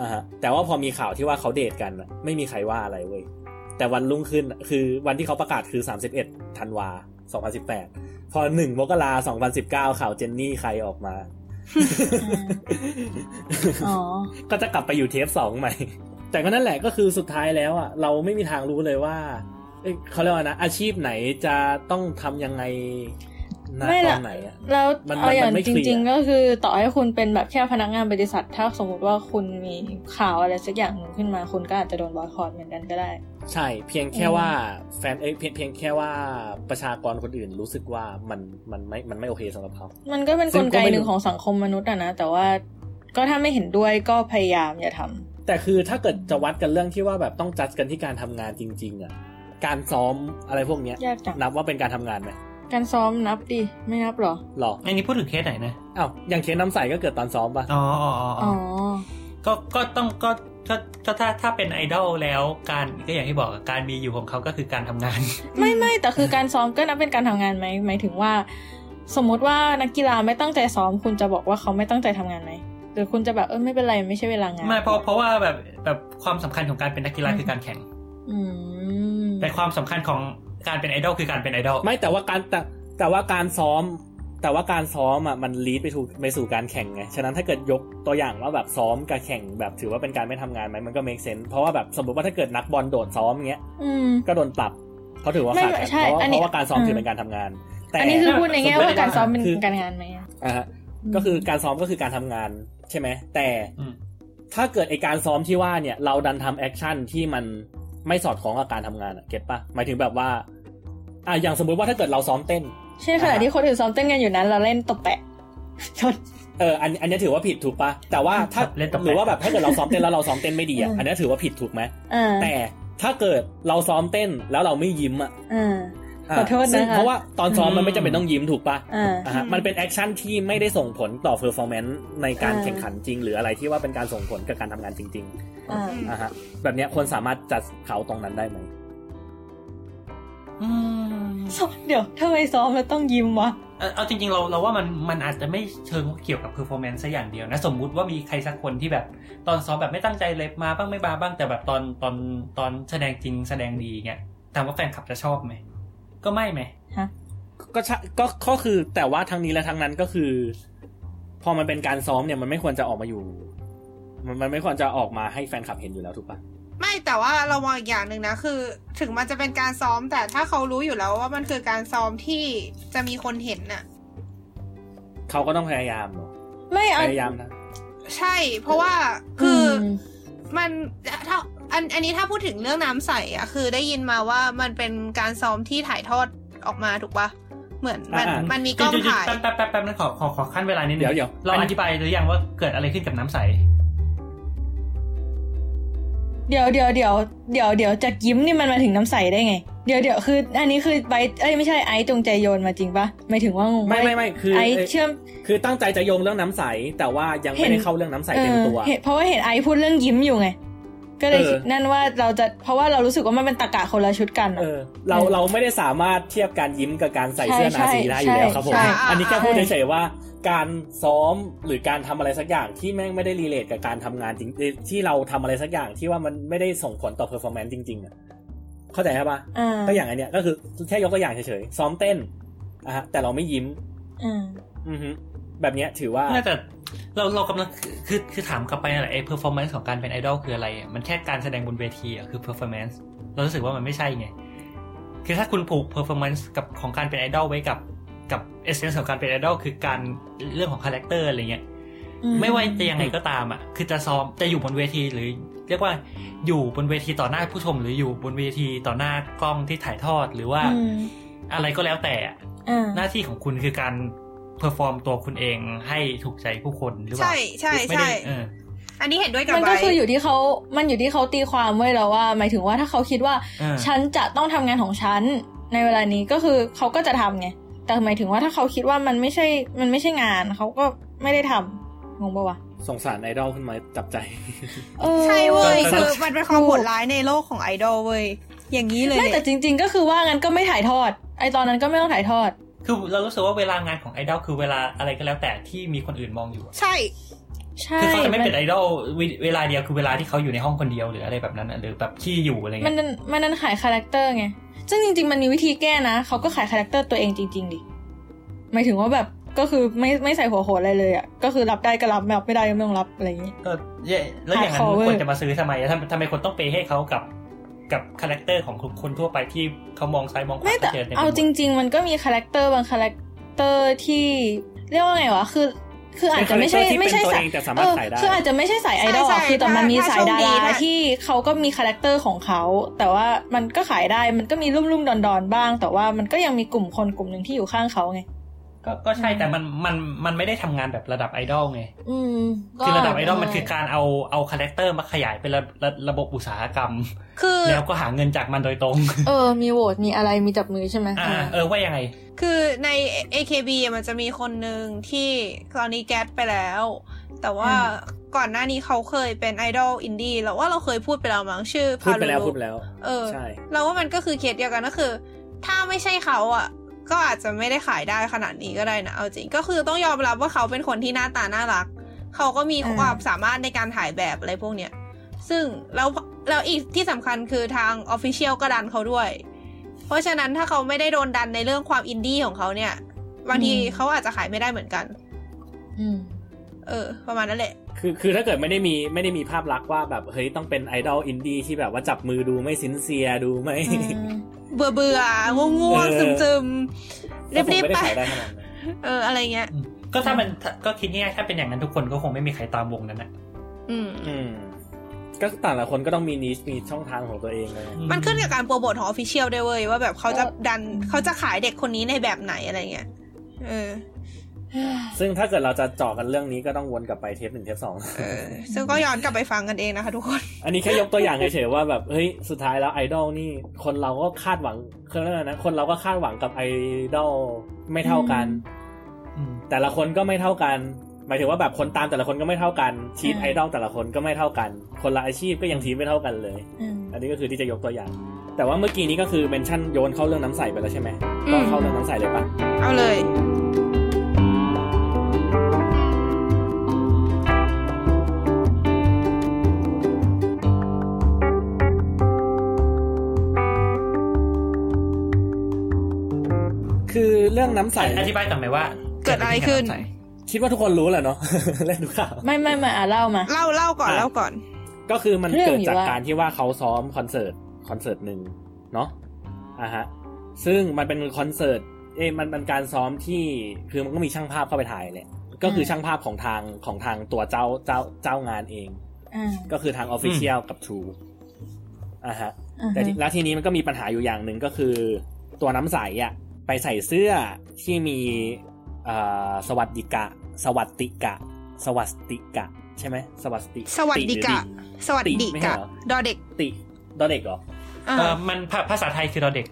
อ่าฮะแต่ว่าพอมีข่าวที่ว่าเขาเดทกันอะไม่มีใครว่าอะไรเว้ยแต่วันรุ่งขึ้นอะคือวันที่เขาประกาศคือ 31ธันวา2018 พอหนึ่งมกรา2019 ข่าวเจนนี่ไคออกมาอ๋อ ก็จะกลับไปอยู่เทปสองใหม่ แต่ก็นั่นแหละก็คือสุดท้ายแล้วอะเราไม่มีทางรู้เลยว่าเอ้ยเขาเรียกว่านะอาชีพไหนจะต้องทำยังไง ณไม่ตล่ะอนไหนอะแล้วมันเอาอย่างมันไม่จเคลียร์ริง ๆ ก็คือต่อให้คุณเป็นแบบแค่พนักงานบริษัท ถ้าสมมติว่าคุณมีข่าวอะไรสักอย่างหนึ่งขึ้นมาคุณก็อาจจะโดนบอยคอรเหมือนกันก็ได้ ใช่เพียงแค่ว่าแฟนเอ้ยเพียงเพียงแค่ว่าประชากรคนอื่นรู้สึกว่ามันมันไม่มันไม่โอเคสำหรับเขา มันก็เป็นซึ่กงลก็ไกไม่หนึ่งของสังคมมนุษย์อะนะแต่ว่าก็ถ้าไม่เห็นด้วยก็พยายามอย่าทำแต่คือถ้าเกิดจะวัดกันเรื่องที่ว่าแบบต้องจัดกันที่การทำงานจริง ๆอะการซ้อมอะไรพวกเนี้ยยากจังนับว่าเป็นการทำงานไหม การซ้อมนับดิ ไม่นับหรอ หรออันนี้พูดถึงเคสไหนนะอ้าวอย่างเคสน้ำใสก็เกิดตอนซ้อมปะอ๋ออ๋ออ๋ออ๋อ๋ออก็ก็ต้องก็ก็ก็ถ้าถ้าเป็นไอดอลแล้วการก็อย่างที่บอกอะการมีอยู่ของเขาก็คือการทำงาน ไม่ไม่แต่คือการซ้อมก็นับเป็นการทำงานไหมหมายถึงว่า สมมุติว่านักกีฬาไม่ตั้งใจซ้อม คุณจะบอกว่าเขาไม่ตั้งใจทำงานไหมหรือคุณจะแบบเออไม่เป็นไรไม่ใช่เวลางานไม่เพราะเพราะว่าแบบแบบความสำคัญของการเป็นนักกีฬาคือการแข่งอืมแต่ความสำคัญของ การเป็นไอดอลคือการเป็นไอดอลไม่แต่ว่าการแต่แต่ว่าการซ้อม แต่ว่าการซ้อมอะมันลีดไปถูกไปสู่การแข่งไงฉะนั้นถ้าเกิดยกตัวอย่างว่าแบบซ้อมกับแข่งแบบถือว่าเป็นการไม่ทำงานไหมมันก็ make sense เพราะว่าแบบสมมติว่าถ้าเกิดนักบอลโดดซ้อมเงี้ยอืมก็โดนปรับเขาถือว่าไม่ขาดใช่เพราะว่าอันนี้เพราะว่าการซ้อมอืมถือเป็นการทำงาน แต่อันนี้คือพูดในแง่ว่าการซ้อมเป็นคือการงานไหมอะอ่าฮะก็คือการซ้อมก็คือการทำงานใช่ไหมแต่อืมถ้าเกิดไอการซ้อมที่ว่าเนี่ยเราดันทำ action ที่มัน ไม่สอดคล้องกับการทำงานอะ get ปะหมายถึงแบบว่า อะอย่างสมมุติว่าถ้าเกิดเราซ้อมเต้นเช่นขณะที่คนอื่นซ้อมเต้นกันอยู่นั้น เราเล่นตบแปะชนเอออันอันนี้ถือว่าผิดถูกปะแต่ว่าถ้าเล่นตบแปะหรือว่าแบบถ้าเกิดเราซ้อมเต้นแล้วเราซ้อมเต้นไม่ดีอะอืมอันนี้ถือว่าผิดถูกไหมอ่าแต่ถ้าเกิดเราซ้อมเต้นแล้วเราไม่ยิ้มอะอ่าอะ ขอโทษนะคะซึ่งเพราะว่าตอนซ้อมมันอืมไม่จำเป็นต้องยิ้มถูกปะอ่าอะฮะมันเป็น action ที่ไม่ได้ส่งผลต่อ performance ในการอ่าแข่งขันจริง หรืออะไรที่ว่าเป็นการส่งผลกับการทำงานจริงอ่าๆอะฮะแบบเนี้ยคนสามารถจัดเขาตรงนั้นได้ไหมอืมเดี๋ยวทำไมซ้อมแล้วต้องยิ้มวะเอาเอาจริงๆเราเราว่ามันมันอาจจะไม่เชิงเกี่ยวกับ performance ซะอย่างเดียวนะ สมมุติว่ามีใครสักคนที่แบบ ตอนซ้อมแบบไม่ตั้งใจเลยมาบ้างไม่มาบ้างแต่แบบตอนตอนตอนแสดงจริงแสดงดีเงี้ยถามว่าแฟนคลับจะชอบไหม ก็ไม่ไหมก็ใช่ก็ก็คือแต่ว่าทั้งนี้และทั้งนั้นก็คือ พอมันเป็นการซ้อมเนี่ยมันไม่ควรจะออกมาอยู่ มันมันไม่ควรจะออกมาให้แฟนคลับเห็นอยู่แล้วถูกปะไม่แต่ว่าเรามองอีกอย่างหนึ่งนะคือ ถึงมันจะเป็นการซ้อมแต่ถ้าเขารู้อยู่แล้วว่ามันคือการซ้อมที่จะมีคนเห็นน่ะเขาก็ต้องพยายามเนาะไม่เอาพยายามนะใช่ เพราะว่าคืออมมันถ้า อันอันนี้ถ้าพูดถึงเรื่องน้ำใสอะคือได้ยินมาว่ามันเป็นการซ้อมที่ถ่ายทอดออกมาถูกปะเหมือนมันอ่ามัมันมีกล้องจุดๆถ่ายแป๊บแป๊บแป๊บแป๊บนั้นขอขอขอขั้นเวลานิดนึงเดี๋ยวเดี๋ยวเราอันอนี้ธิบายหรือยังว่าเกิดอะไรขึ้นกับน้ำใส เดี๋ยวเดี๋ยวเดี๋ยวเดี๋ยวเดี๋ยวจากยิ้มนี่มันมาถึงน้ำใสได้ไง เดี๋ยวเดี๋ยวคือ อันนี้คือใบเอ้ยไม่ใช่ไอซ์จงใจโยนมาจริงปะหมายถึงว่างงไม่ว่าไม่ไม่คือไอซ์เอ่อเชื่อมคือตั้งใจจะโยงเรื่องน้ำใสแต่ว่ายังไม่เห็นได้เข้าเรื่องน้ำใสเต็มตัวออห็นเพราะว่าเห็นไอซ์พูดเรื่องยิ้มอยู่ไง ก็เลยเออนั่นว่าเราจะเพราะว่าเรารู้สึกว่ามันเป็นตรรกะคนละชุดกันอะเออเราเออเราไม่ได้สามารถเทียบการยิ้มกับการใส่ใช่เสื้อนาซีได้อยู่แล้วครับผมใช่อันนี้แค่พูดใช่เฉยๆว่าการซ้อมหรือการทำอะไรสักอย่างที่แม่งไม่ได้ relate กับการทำงานจริงที่เราทำอะไรสักอย่างที่ว่ามันไม่ได้ส่งผลต่อ performance จริงๆอะเข้าใจใช่ปะอ่าก็อย่างอันเนี้ยก็คือแค่ยกตัวอย่างเฉยๆซ้อมเต้นอะฮะแต่เราไม่ยิ้มอ่าอือฮึแบบเนี้ยถือว่าน่าจะ เราเรากำลังคือคือคือถามกลับไปนั่นแหละไอ้ performance ของการเป็นไอดอลคืออะไรอะมันแค่การแสดงบนเวทีอะคือ performance เรารู้สึกว่ามันไม่ใช่ไง คือถ้าคุณผูก performance กับของการเป็นไอดอลไว้กับกับ essence ของการเป็นไอดอลคือการเรื่องของคาแรคเตอร์อะไรเงี้ยอืไม่ว่าจะยังไงก็ตามอะ คือจะซ้อมจะอยู่บนเวทีหรือ เรียกว่าอยู่บนเวทีต่อหน้าผู้ชม หรืออยู่บนเวทีต่อหน้ากล้องที่ถ่ายทอดหรือว่าอืมอะไรก็แล้วแต่อะอ่าหน้าที่ของคุณคือการ perform ตัวคุณเองให้ถูกใจผู้คนหรือเปล่า ใช่ใช่ไม่ใช่ได้เอออันนี้เห็นด้วยกับมันก็ไบร์ทคืออยู่ที่เขามันอยู่ที่เขาตีความไว้แล้วว่า หมายถึงว่าถ้าเขาคิดว่าเออฉันจะต้องทำงานของฉันในเวลานี้ก็คือเขาก็จะทำไง แต่หมายถึงว่าถ้าเขาคิดว่ามันไม่ใช่ มันไม่ใช่งานเขาก็ไม่ได้ทำงงปะวะสงสารไอดอลขึ้นมาจับใจเออใช่เว้ยก็คือมันเป็นความโหดร้ายในโลกของไอดอลเว้ยอย่างนี้เลยไม่แต่เนี่ยจริง ๆ ก็คือว่างั้นก็ไม่ถ่ายทอด ไอตอนนั้นก็ไม่ต้องถ่ายทอด คือเรารู้สึกว่าเวลางานของไอดอลคือเวลาอะไรก็แล้วแต่ที่มีคนอื่นมองอยู่อะใช่ใช่คือเขาจะไม่เป็นนไอดอลเวเวลาเดียวคือเวลาที่เขาอยู่ในห้องคนเดียวหรืออะไรแบบนั้นอะหรือแบบขี้อยู่อะไรมัเงี้นยนั้นมันนั้นขายคาแรคเตอร์ไงซึ่งจริง ๆ มันมีวิธีแก้นะเขาก็ขายคาแรคเตอร์ตัวเองจริง ๆดิหมายถึงว่าแบบก็คือไม่ไม่ใส่หัวโขนอะไรเลยอะก็คือรับได้ก็รับไม่รับไม่ได้ก็ไม่ต้องรับอะไรอย่างนี้ก็เย่แล้วอย่างนั้น Hardcore ควรจะมาซื้อทำไมอะทำทำไมคนต้องเปย์ให้เขากับ กับคาแรคเตอร์ของคนทั่วไปที่เขามองซ้ายมองขวาไม่แต่ก็จต็ไปหมดเอาจริง ๆ มันก็มีคาแรคเตอร์บางคาแรคเตอร์ที่เรียกว่าไงวะคือคืออาจจะไม่ใช่เป็นไม่ใช่ตัวสาเอยงแต่สามารถขายได้คืออาจจะไม่ใช่สายไอดอลใช่อะใช่คือแต่มันมีถ้าสายดาถ้าโชคดีรานะที่เขาก็มีคาแรคเตอร์ของเขาแต่ว่ามันก็ขายได้มันก็มีรุ่มรุ่มๆดอนดอนๆบ้าง แต่ว่ามันก็ยังมีกลุ่มคนกลุ่มหนึ่งที่อยู่ข้างเขาไง ก็ก็ใช่แต่มันมันมันไม่ได้ทำงานแบบระดับไอดอลไงอืมก็คือระดับไอดอลมันคือการเอาเอาคาแรคเตอร์มาขยายเป็นระระระบบอุตสาหกรรม คือแล้วก็หาเงินจากมันโดยตรง เออ มีโหวตมีอะไรมีจับมือใช่ไหมอ่าเออว่ายังไง คือใน AKB อะมันจะมีคนหนึ่งที่ตอนนี้แก๊สไปแล้ว แต่ว่าก่อนหน้านี้เขาเคยเป็นไอดอลอินดี้แล้วว่าเราเคยพูดไปแล้วมั้งชื่อพูดไปแล้ว Paruru พูดไปแล้ว เออใช่เราว่ามันก็คือเคสเดียวกันก็คือ ถ้าไม่ใช่เขาอะ ก็อาจจะไม่ได้ขายได้ขนาดนี้ก็ได้นะเอาจริงก็คือต้องยอมรับว่าเขาเป็นคนที่หน้าตาน่ารัก เขาก็มีความสามารถในการถ่ายแบบอะไรพวกเนี้ยซึ่งแล้วแล้วอีกที่สำคัญคือทาง official ก็ดันเขาด้วย เพราะฉะนั้นถ้าเขาไม่ได้โดนดันในเรื่องความอินดี้ของเขาเนี่ยบางทีเขาอาจจะขายไม่ได้เหมือนกัน อืม เออ ประมาณนั้นแหละ คือคือถ้าเกิดไม่ได้มีไม่ได้มีภาพลักษณ์ว่าแบบเฮ้ยต้องเป็นไอดอลอินดี้ที่แบบว่าจับมือดูไม่ sincere ดูไม่ เบื่อเบื่อง่วงง่วงเอซึอมซึมรีก็บคงรีบไม่ได้ไปขายได้ขนาดนั้นเอออะไรเงี้ย ก็ถ้ามันก็คิดง่ายๆถ้าเป็นอย่างนั้นทุกคนก็คงไม่มีใครตามวงนั้นนะอืมอืมก็แต่ละคนก็ต้องมีนิชมีช่องทางของตัวเองเลยมันขึ้นกับการโปรโมทของออฟฟิเชียลด้วยเว้ยว่าแบบเขาจะดันเขาจะขายเด็กคนนี้ในแบบไหนอะไรเงี้ย เออ ซึ่งถ้าเกิดเราจะเจาะกันเรื่องนี้ก็ต้องวนกลับไปเทปหนึ่งเทปสองเออซึ่งก็ย้อนกลับไปฟังกันเองนะคะทุกคน อันนี้แค่ยกตัวอย่างเฉยๆว่าแบบเฮ้ยสุดท้ายแล้วไอดอลนี่คนเราก็คาดหวังคือเรื่องอะไรนะคนเราก็คาดหวังกับไอดอลไม่เท่ากันอืมแต่ละคนก็ไม่เท่ากัน หมายถึงว่าแบบคนตามแต่ละคนก็ไม่เท่ากันทีมอืมไอดอลแต่ละคนก็ไม่เท่ากัน คนละอาชีพก็ยังทีมไม่เท่ากันเลยอืมอันนี้ก็คือที่จะยกตัวอย่าง แต่ว่าเมื่อกี้นี้ก็คือเมนชั่นโยนเข้าเรื่องน้ำใสไปแล้วใช่ไหมอืมก็เข้าเรื่องน้ำใสเลยปะเอาเลย คือเรื่องน้ำใสอธิบายก่อนไหมว่า เกิดอะไรขึ้น คิดว่าทุกคนรู้แหละเนาะเล่นดูข่าวไม่ไม่ไม่อะเล่ามา เล่าเล่าก่อนอะเล่าก่อน ก็คือมันเรื่องเกิดอยู่จากว่าการที่ว่าเขาซ้อมคอนเสิร์ตคอนเสิร์ตหนึ่งเนาะอะฮะ ซึ่งมันเป็นคอนเสิร์ตเอ้ยมันเป็นการซ้อมที่คือมันก็มีช่างภาพเข้าไปถ่ายแหละก็คือช่างภาพของทางของทางตัวเจ้าเจ้าเจ้างานเองอ่าก็คือทาง official กับ True อะฮะอ่าแต่ฮะที่แล้วทีนี้มันก็มีปัญหาอยู่อย่างหนึ่งก็คือ ตัวน้ำใสอะไป ใส่เสื้อที่มีเอ่อสวัสดิกะ สวัสดิกะ สวัสดิกะ ใช่ไหมสวัสดิสวัสดิกะ สวัสดิไม่ใช่กะเหรอดอเด็กติดอเด็กเหรออ่าเออมันภาภาษาไทยคือเราเด็ก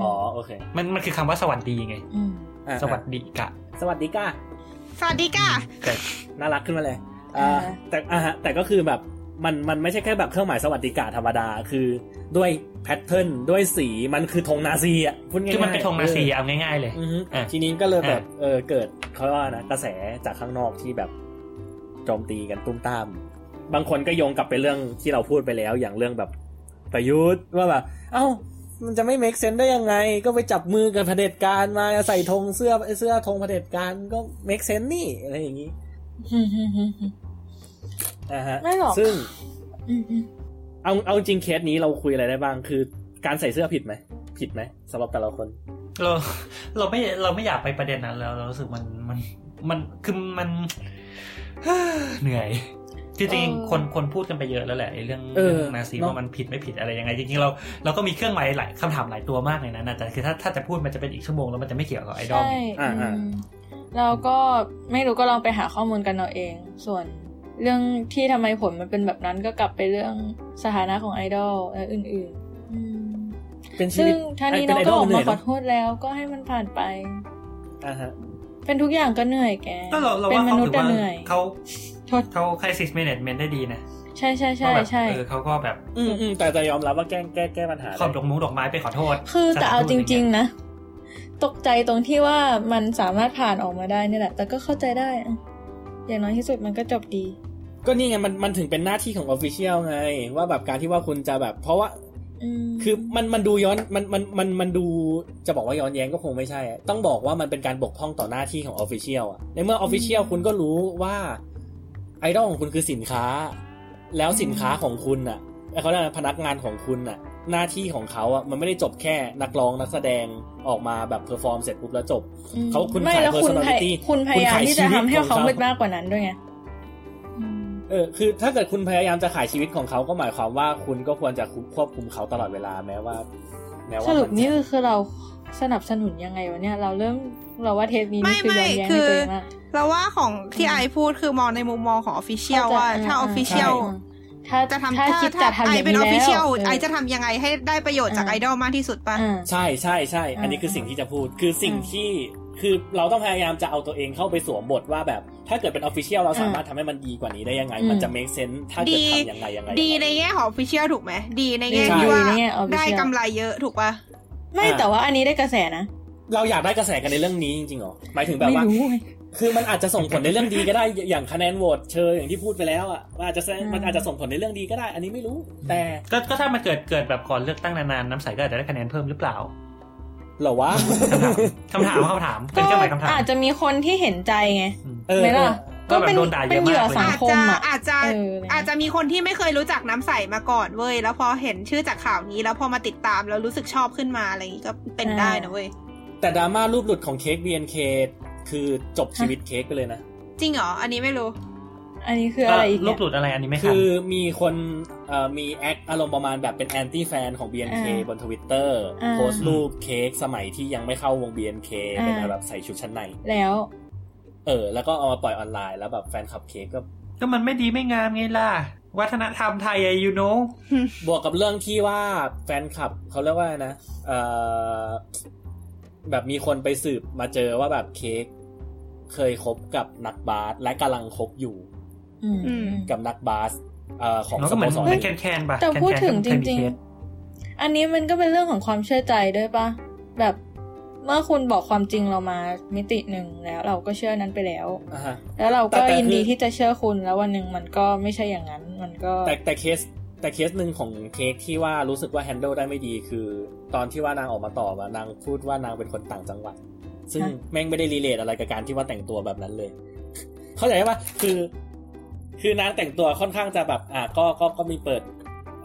อ๋อโอเคมันมันคือคำว่าสวัสดีไงอืมอะสวัสดีกะสวัสดีก้าสวัสดีกะแต่น่ารักขึ้นมาเลยอ่าอ่าแต่อ่าฮะแต่ก็คือแบบ มันมันไม่ใช่แค่แบบเครื่องหมายสวัสดิกาธรรมดา คือด้วยแพทเทิร์นด้วยสีมันคือธงนาซีอะพูดง่ายๆคือมันเป็นธงนาซีเออเอาง่าย ๆ เลยอือฮึอะทีนี้ก็เลยแบบอะเออเกิดเขาเรียกว่านะกระแสจากข้างนอกที่แบบโจมตีกันตุ้มตาม บางคนก็โยงกลับไปเรื่องที่เราพูดไปแล้วอย่างเรื่องแบบประยุทธ์ว่าแบบเอ้ามันจะไม่ make sense ได้ยังไง ก็ไปจับมือกับเผด็จการมาใส่ธงเสื้อเสื้อธงเผด็จการก็ make sense นี่อะไรอย่างนี้ นะฮะไม่หรอกซึ่งอืมอืมเอาเอาจริงเคสนี้เราคุยอะไรได้บ้าง คือการใส่เสื้อผิดไหมผิดไหมสำหรับแต่ละคน เราเราไม่เราไม่อยากไปประเด็นนั้นแล้วเรารู้สึกมันมันมันคือมันเหนื่อยจริงๆคนคนพูดกันไปเยอะแล้วแหละไอ้เรื่องเออเรื่องนาซีเนอะว่ามันผิดไม่ผิดอะไรยังไงจริงๆเราเราก็มีเครื่องหมายหลายคำถามหลายตัวมากในนั้นนะแต่คือถ้าถ้าจะพูดมันจะเป็นอีกชั่วโมงแล้วมันจะไม่เกี่ยวกับไอดอลใช่อ่าอ่าอืมเราก็ไม่รู้ก็ลองไปหาข้อมูลกันเอาเอง ส่วน เรื่องที่ทำไมผลมันเป็นแบบนั้นก็กลับไปเรื่องสถานะของไอดอลและอื่นๆอืมเป็นชีซึ่วิงตท่านี้เป็น้องไอก็ดอลอกเหนื่มาอยขอเนาะโทษแล้วก็ให้มันผ่านไปอ่าฮะเป็นทุกอย่างก็เหนื่อยแกก็เราเราเป็นว่ามเขานุษถืย์อก็ว่าเหนื่อยเขาโทษเขาค i ซิส management ได้ดีนะใช่ใช่ใช่ว่าแบบใช่เออเขาก็แบบ อืมอืมแต่จะยอมรับว่าแก้แก้แก้ปัญหาขอบดได้อกมุ้งดอกไม้ไปขอโทษ คือแต่เอาจริงๆๆนะ ตกใจตรงที่ว่ามันสามารถผ่านออกมาได้นี่แหละ แต่ก็เข้าใจได้อะอย่างน้อยที่สุดมันก็จบดี ก็นี่ไงมันมันถึงเป็นหน้าที่ของ official ไง ว่าแบบการที่ว่าคุณจะแบบ เพราะว่าอืมคือมันมันดูย้อนมันมันมันมันดูจะบอกว่าย้อนแย้งก็คงไม่ใช่อะต้องบอกว่ามันเป็นการบกพร่องต่อหน้าที่ของ official อะในเมื่อ official คุณก็รู้ว่าไอดอลของคุณคือสินค้า แล้วสินค้าของคุณอะเขาเรียกอะไรพนักงานของคุณอะหน้าที่ของเขาอะมันไม่ได้จบแค่นักร้องนักแสดงออกมาแบบเพอร์ฟอร์มเสร็จปุ๊บแล้วจบอืมเขาคุณไม่ขายแล้วคุณพย personality คุณพยายามคุณขายที่จะทำให้ชีวิตของเขาเขามืดมากกว่านั้นด้วยไงอืม เออคือถ้าเกิดคุณพยายามจะขายชีวิตของเขาก็หมายความว่าคุณก็ควรจะควบคุมเขาตลอดเวลาแม้ว่าแม้ว่าสรุปมัจะนี่คือเราสนับสนุนยังไงวะเนี่ย เราเริ่มเราว่าเทปนี้ไม่นี่คือย้อนแย้งไม่คืในอตัวเองมากเราว่าของที่ไอพูดคือมองในมุมมองของออฟฟิเชียลเข้าใจว่าถ้าออ่าอฟฟิเชียลถ้าจะทำถ้าถ้าคิดถ้าจะทำอไอย่างเป็นนี้ออฟฟิเชียลแล้วไอจะทำยังไงให้ได้ประโยชน์จากอ่าไอดอลมากที่สุดป่ะอ่าใช่ใช่ใช่ อันนี้คือสิ่งที่จะพูด คือสิ่งอืมที่ คือเราต้องพยายามจะเอาตัวเองเข้าไปสวมบทว่าแบบ ถ้าเกิดเป็นออฟฟิเชียลเราอ่าสามารถทำให้มันดีกว่านี้ได้ยังไงอืมมันจะ make sense ถ้าเกิดดีทำยังไงยังไง ดียังในไงแง่ของออฟฟิเชียลถูกไหม ดีในแง่ใช่ที่ว่าในแง่ official ได้กำไรเยอะถูกป่ะไม่อ่าแต่ว่าอันนี้ได้กระแสนะ เราอยากได้กระแสกันในเรื่องนี้จริงๆเหรอหมายถึงแบบไม่ว่ารู้ไงคือมันอาจจะส่งผลในเรื่องดีก็ได้ อย่างคะแนนโหวตเชออย่างที่พูดไปแล้วอะว่าอาจจะแสดงอืมมันอาจจะส่งผลในเรื่องดีก็ได้ อันนี้ไม่รู้ แต่ก็ก็ถ้ามันเกิดเกิดแบบก่อนเลือกตั้งนานๆน้ำใสก็อาจจะได้คะแนนเพิ่มหรือเปล่าเหรอวะคำถามคำถามคำถามเป็นก็เครื่องหมายคำถามอาจจะมีคนที่เห็นใจไงเออไหมล่ะก็ก็แบบเป็นโดนด่าเยอะเป็นเหยื่อมากเลยสังอาจคมจะอะอาจจะเอออะไรเงี้ยอาจจะมีคนที่ไม่เคยรู้จักน้ำใสมาก่อนเว้ยแล้วพอเห็นชื่อจากข่าวนี้แล้วพอมาติดตามแล้วรู้สึกชอบขึ้นมาอะไรอย่างงี้ก็เป็นได้นะเว้ยแต่ดราม่ารูปหลุดของเค้ก BNK คือจบชีวิตเค้กไปเลยนะ จริงเหรอ อันนี้ไม่รู้ อันนี้คืออะไรอีกลูเนี่กยหลุดอะไรอันนี้ไม่ทัคืนอมีคนเอ่อมีแอคอารมณ์ประมาณแบบเป็น anti-fan ของ BNK อ่าบนทวิตเตอร์อ่าโพสต์รูปเค้กสมัยที่ยังไม่เข้าวง BNK อ่าเป็นแบบใส่ชุดชั้นในแล้ว เออ แล้วก็เอามาปล่อยออนไลน์แล้วแบบแฟนคลับเค้กก็ ก็มันไม่ดีไม่งามไงล่ะ วัฒนธรรมไทยอะ you know บวกกับเรื่องที่ว่าแฟนคลับเขาเรียกว่าไงนะเอ่อแบบมีคนไปสืบมาเจอว่าแบบเค้กเคยคบกับนักบาสและกำลังคบอยู่อืมอืม กับนักบาสเอ่อของมันสก็เหโมมือนสรเหมือนแคนแคนๆปะแต่พูดถึงแคนๆก็จเคยมีริงเคสๆอันนี้มันก็เป็นเรื่องของความเชื่อใจด้วยปะแบบเมื่อคุณบอกความจริงเรามามิติหนึ่งแล้ว เราก็เชื่อนั้นไปแล้วอ่าฮะแล้วเราแต่ก็แต่ยินดีคือที่จะเชื่อคุณแล้ววันหนึ่งมันก็ไม่ใช่อย่างนั้น มันก็ แต่แต่เคส แต่เคสหนึ่งของเค้กที่ว่ารู้สึกว่าแฮนเดิลได้ไม่ดีคือ ตอนที่ว่านางออกมาตอบอะนางพูดว่านางเป็นคนต่างจังหวัด ซึ่งฮะแม่งไม่ได้รีเลทอะไรกับการที่ว่าแต่งตัวแบบนั้นเลย เข้าใจปะคือ คือนางแต่งตัวค่อนข้างจะแบบ อ่าก็ก็ก็มีเปิด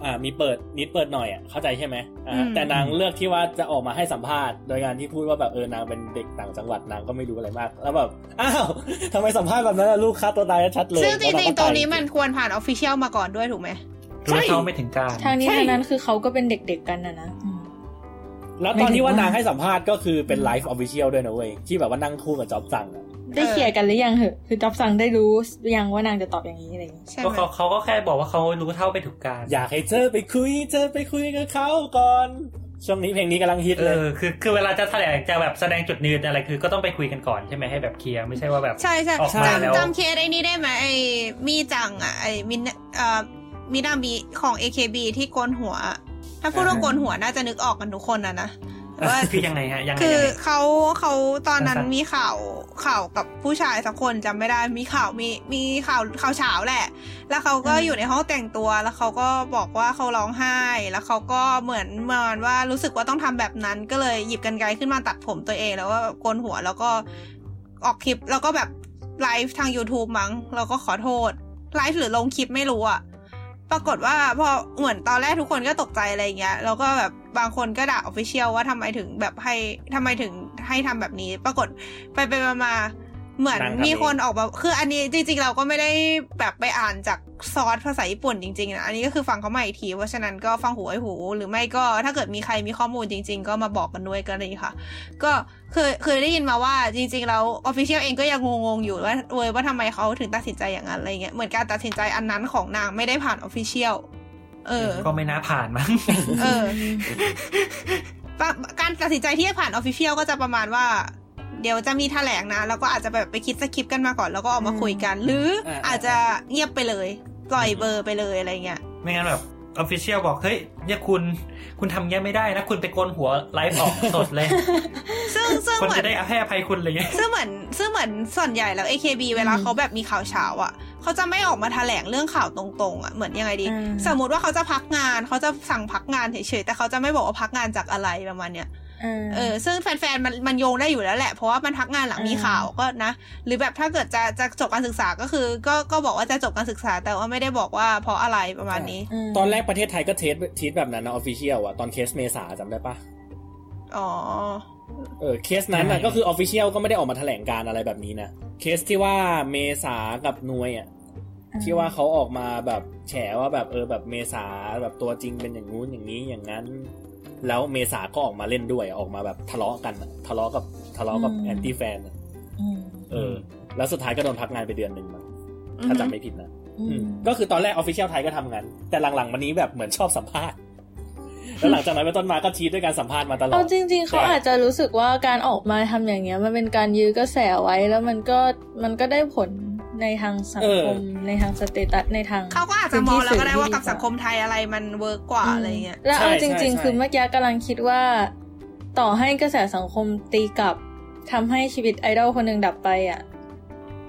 อ่า มีเปิดนิดเปิดหน่อยอะเข้าใจใช่ไหมอ่าอืมแต่นางเลือกที่ว่าจะออกมาให้สัมภาษณ์ โดยการที่พูดว่าแบบเออนางเป็นเด็กต่างจังหวัดนางก็ไม่รู้อะไรมาก แล้วแบบอ้าวทำไมสัมภาษณ์แบบนั้นอะลูกฆ่าตัวตายชัดเลยซึ่งจแล้ริงก็ๆตรงนี้ายมันควรผ่านออฟฟิเชียลมาก่อนด้วยถูกไหมรู้เท่าไม่ถึงการทางนี้ใช่ทางนั้นคือเขาก็เป็นเด็กๆกันนะนะอืมแล้วตอนที่ไม่ถึงว่าว่านางให้สัมภาษณ์ก็คือเป็นไลฟ์ออฟฟิเชียลด้วยนะเว้ยที่แบบว่านั่งคู่กับจ็อบสั่งอะ ได้เคลียร์กันหรือยังเหอะคือจับสั่งได้รู้หรือยังว่านางจะตอบอย่างนี้อะไรอย่างนี้ใช่ก็ไหมเขาเขาก็แค่บอกว่าเขารู้เท่าไม่ถึงการ อยากให้เธอไปคุยเธอไปคุยกับเขาก่อน ช่วงนี้เพลงนี้กำลังฮิตเอเลยอคือคือเวลาจะแถลงจะแบบแสดงจุดยืนอะไรคือก็ต้องไปคุยกันก่อนใช่ไหมให้แบบเคลียร์ไม่ใช่ว่าแบบใช่ใช่ออกมาแล้วจำจำเคสไอ้นี่ได้ไหมไอ้มีจังอะไอ้มินเอ่อมินามิของ AKB ที่โกนหัว ถ้าพูดว่าโกนหัวน่าจะนึกออกกันทุกคนนะนะแต่ ว่าคือยังไงฮะยังไงคือยังไงเขาเขาตอนนั้นสั้นๆมีข่าวข่าวกับผู้ชายสักคนจำไม่ได้มีข่าวมีมีข่าวข่าวเฉาแหละ แล้วเขาก็อืมอยู่ในห้องแต่งตัวแล้วเขาก็บอกว่าเขาร้องไห้ แล้วเขาก็เหมือนเหมือนว่ารู้สึกว่าต้องทำแบบนั้น ก็เลยหยิบกันไกรขึ้นมาตัดผมตัวเองแล้วก็โกนหัวแล้วก็ออกคลิปแล้วก็แบบไลฟ์ทาง YouTube มั้งแล้วก็ขอโทษไลฟ์หรือลงคลิปไม่รู้อะ ปรากฏว่าพอเหมือนตอนแรกทุกคนก็ตกใจอะไรเงี้ยแล้วก็แบบบางคนก็ด่าออฟฟิเชียลว่าทำไมถึงแบบให้ทำไมถึงให้ทำแบบนี้ ปรากฏไปไปมามา เหมือนนางทำเองมีคนออกมาคืออันนี้จริงๆเราก็ไม่ได้แบบไปอ่านจากซอสภาษาญี่ปุ่นจริงๆนะอันนี้ก็คือฟังเขามาอีกทีเพราะฉะนั้นก็ฟังหูไว้หู หรือไม่ก็ถ้าเกิดมีใครมีข้อมูลจริง ๆ ก็มาบอกกันด้วยก็ได้ค่ะ ก็เคยเคยได้ยินมาว่าจริงๆแล้ว official เองก็ยังงงๆอยู่ว่าเว้ยว่าทำไมเขาถึงตัดสินใจอย่างนั้นอะไรเงี้ยเหมือนการตัดสินใจอันนั้นของนางไม่ได้ผ่าน official เออ ก็ไม่น่าผ่านมั้งเออปะการตัดสินใจที่จะผ่าน official ก็จะประมาณว่า เดี๋ยวจะมีแถลงนะ แล้วก็อาจจะแบบไปคิดสคริปต์กันมาก่อนแล้วก็ออกมาคุยกัน หรืออาอาจจะเงียบไปเลย ปล่อยเบอร์ไปเลยอะไรเงี้ยไม่งั้นแบบ official บอก เฮ้ยเนี่ยคุณคุณทำเงี้ยไม่ได้นะ คุณไปโกนหัวไลฟ์ออกสดเลย ซึ่งซึ่งคนเหมือจะนได้ให้อภัยคุณอะไรเงี้ยซึ่งเหมือนซึ่งเหมือนส่วนใหญ่แล้ว AKB เวลาเขาแบบมีข่าวเช้าอะเขาจะไม่ออกมาแถลงเรื่องข่าวตรงๆอะเหมือนยังไงดีอืมสมมติว่าเขาจะพักงานเขาจะสั่งพักงานเฉยๆแต่เขาจะไม่บอกว่าพักงานจากอะไรประมาณเนี้ย เออซึ่งแฟนๆมันมันโยงได้อยู่แล้วแหละ เพราะว่ามันพักงานหลังมีข่าวก็นะ หรือแบบถ้าเกิดจะจะจบการศึกษาก็คือ ก็ก็บอกว่าจะจบการศึกษา แต่ว่าไม่ได้บอกว่าเพราะอะไรประมาณนี้ ตอนแรกประเทศไทยก็เทสทีสแบบนั้นนะ official อะตอนเคสเมษาจำได้ปะอ๋อเออเคสนั้นอะก็คือ official ก็ไม่ได้ออกมาแถลงการณ์อะไรแบบนี้นะเคสที่ว่าเมษากับนวยอะที่ว่าเขาออกมาแบบแฉว่าแบบเออแบบเมษาแบบตัวจริงเป็นอย่างงู้นอย่างนี้อย่างนั้น แล้วเมษาก็ออกมาเล่นด้วยออกมาแบบทะเลาะกันอะทะเลาะกับทะเลาะกับอืม anti-fan อะอืมเออ แล้วสุดท้ายก็โดนพักงานไปเดือนหนึ่งมั้งอือฮึถ้าจำไม่ผิดนะอือืมมก็คือตอนแรก official ไทยก็ทำงานแต่หลังๆมานี้แบบเหมือนชอบสัมภาษณ์แล้วหลังจากนั้นเป็นต้นมาก็ชีดด้วยการสัมภาษณ์มาตลอดเอาจริง ๆ เขาแต่อาจจะรู้สึกว่าการออกมาทำอย่างเงี้ย มันเป็นการยื้อกระแสไว้แล้วมันก็มันก็ได้ผล ในทางสังคมในทาง status ในทางเขาก็อาจจะมองแล้วก็ได้ว่ากับพื้นที่สื่อสังคมไทยอะไรมัน work กว่าอะไรเงี้ยแล้วเอาใช่จริงใช่ๆคือเมื่อกี้กำลังคิดว่า ต่อให้กระแสสังคมตีกลับทำให้ชีวิตไอดอลคนหนึ่งดับไปอะ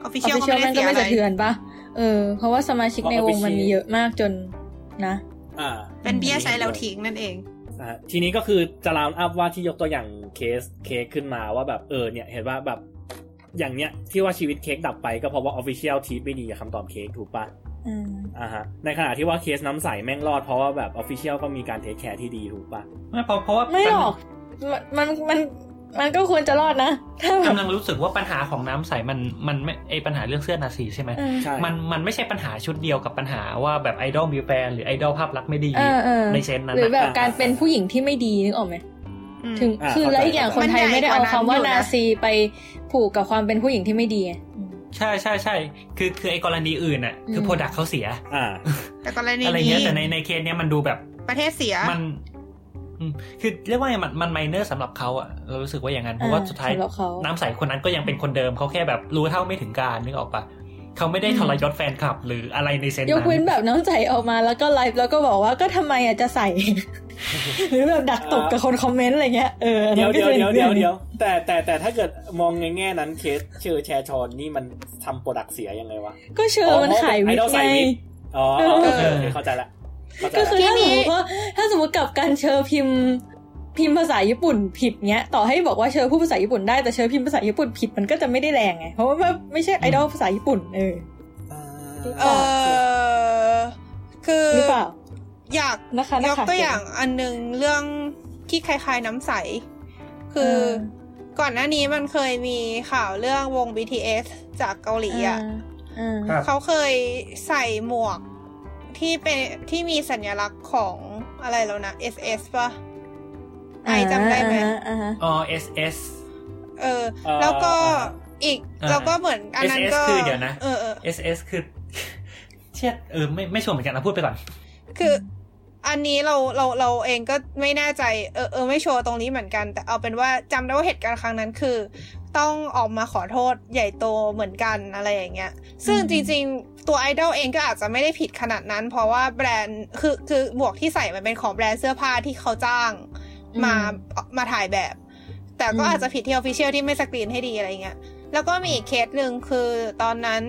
official มันก็ official ก็ไม่ได้ก็เสียอะไรไม่สะเทือนปะเออ เพราะว่าสมาชิกในวงมันมีเยอะมากจนนะ อ่า เป็นเบี้ยใช้แล้วทิ้งนั่นเองอ่าทีนี้ก็คือจะ wrap up ว่าที่ยกตัวอย่างเคสเค้กขึ้นมาว่าแบบเออเนี่ย เห็นว่าแบบ อย่างเนี้ยที่ว่าชีวิตเค้กดับไปก็เพราะว่า official treat ไม่ดีกับคำตอบเค้กถูกปะอืมอ่าฮะในขณะที่ว่าเคสน้ำใสแม่งรอดเพราะว่าแบบ official ก็มีการ take care ที่ดีถูกปะไม่เพราะเพราะว่าไม่หรอกมันมันมันมันก็ควรจะรอดนะถ้าแบบกำลังรู้สึกว่าปัญหาของน้ำใสมันมันไม่ไอปัญหาเรื่องเสื้อนาซีใช่ไหมเออใช่มันมันไม่ใช่ปัญหาชุดเดียวกับปัญหาว่าแบบไอดอลมีแฟนหรือไอดอลภาพลักษณ์ไม่ดีเออเออใน sense นั้นหรือนะแบบการเป็นผู้หญิงที่ไม่ดีนึกออกไหมอืม ถึงอ่าคือเข้าใจแล้วอีกอย่างคนไทยมันใหญ่ไม่ได้เอากว่านั้นคำว่าอยู่นะนาซีไปผูกกับความเป็นผู้หญิงที่ไม่ดีไงอืมใช่ใช่ใช่คือคือไอกรณีอื่นอะ คือ product เขาเสีย อ่า แต่กรณีอะไรนี้เงี้ยแต่ในในเคสเนี้ยมันดูแบบประเทศเสียมันอืมคือเรียกว่าไงมันมันไมเนอร์สำหรับเขาอะเรารู้สึกว่าอย่างนั้นเพราะว่าสุดท้ายสำหรับเขาน้ำใสคนนั้นก็ยังเป็นคนเดิมเขาแค่แบบรู้เท่าไม่ถึงการนึกออกปะ เขาไม่ได้ทรยศแฟนคลับ หรืออะไรในเซนส์ยกนั้เว้นนแบบน้องใจออกมาแล้วก็ไลฟ์แล้วก็บอกว่าก็ทำไมอะจะใส่ หรือแบบดักตบกับคนคอมเมนต์อะไรเงี้ยเอออันเดี๋นั้ยวนก็เดี๋ยวจะป็นเดี๋ยวรื่องเดี๋ยวเดี๋ยวแต่แต่แต่ถ้าเกิดมองในแง่นั้นเคสเชื่อแชร์ชอนนี่มันทำโปรดักเสียยังไงวะก็เชิญมันขายวิกไอดอลไงใส่วิกอ๋อเออโอเคโอเคเข้าใจละเข้าใจก็ละคือถ้าที่สมนี้มติว่าถ้าสมมติกับการเชิญพิมพ์ พิมพ์ภาษาญี่ปุ่นผิดเงี้ยต่อให้บอกว่าเชิญพูดภาษาญี่ปุ่นได้แต่เชิญพิมพ์ภาษาญี่ปุ่นผิดมันก็จะไม่ได้แรงไงเพราะว่าไม่ใช่ไอดอลภาษาญี่ปุ่นเออเออคือหรือเปล่าอยากนะคะยนะกคะตัวอย่างอันหนึ่งเรื่องที่คล้ายๆน้ำใส คือเออก่อนหน้านี้มันเคยมีข่าวเรื่องวง BTS จากเกาหลีอะเออครับเขาเคยใส่หมวกที่เป็นที่มีสัญลักษณ์ของอะไรแล้วนะ SS ป่ะ ไอจำได้ไหมอ่าอ่าอ่าอ๋อ S S เออเอ่อแล้วก็อีกอ่าแล้วก็เหมือนอันนั้น SS ก็คือเดี๋ยวนะเออเออ S S คือ เชียดเออไม่ไม่ชัวร์เหมือนกันนะพูดไปก่อน คืออันนี้เราเราเราเองก็ไม่แน่ใจเออเออไม่ชัวร์ตรงนี้เหมือนกัน แต่เอาเป็นว่าจำได้ว่าเหตุการณ์ครั้งนั้นคือ ต้องออกมาขอโทษใหญ่โตเหมือนกันอะไรอย่างเงี้ย ซึ่งจริง ๆ ตัวไอดอลเองก็อาจจะไม่ได้ผิดขนาดนั้น เพราะว่าแบรนด์คือคือหมวกที่ใส่มันเป็นของแบรนด์เสื้อผ้าที่เขาจ้าง มามาถ่ายแบบ แต่ก็อืมอาจจะผิดที่ official ที่ไม่สกรีนให้ดีอะไรเงี้ยแล้วก็มีอีกเคสหนึ่งคือตอนนั้น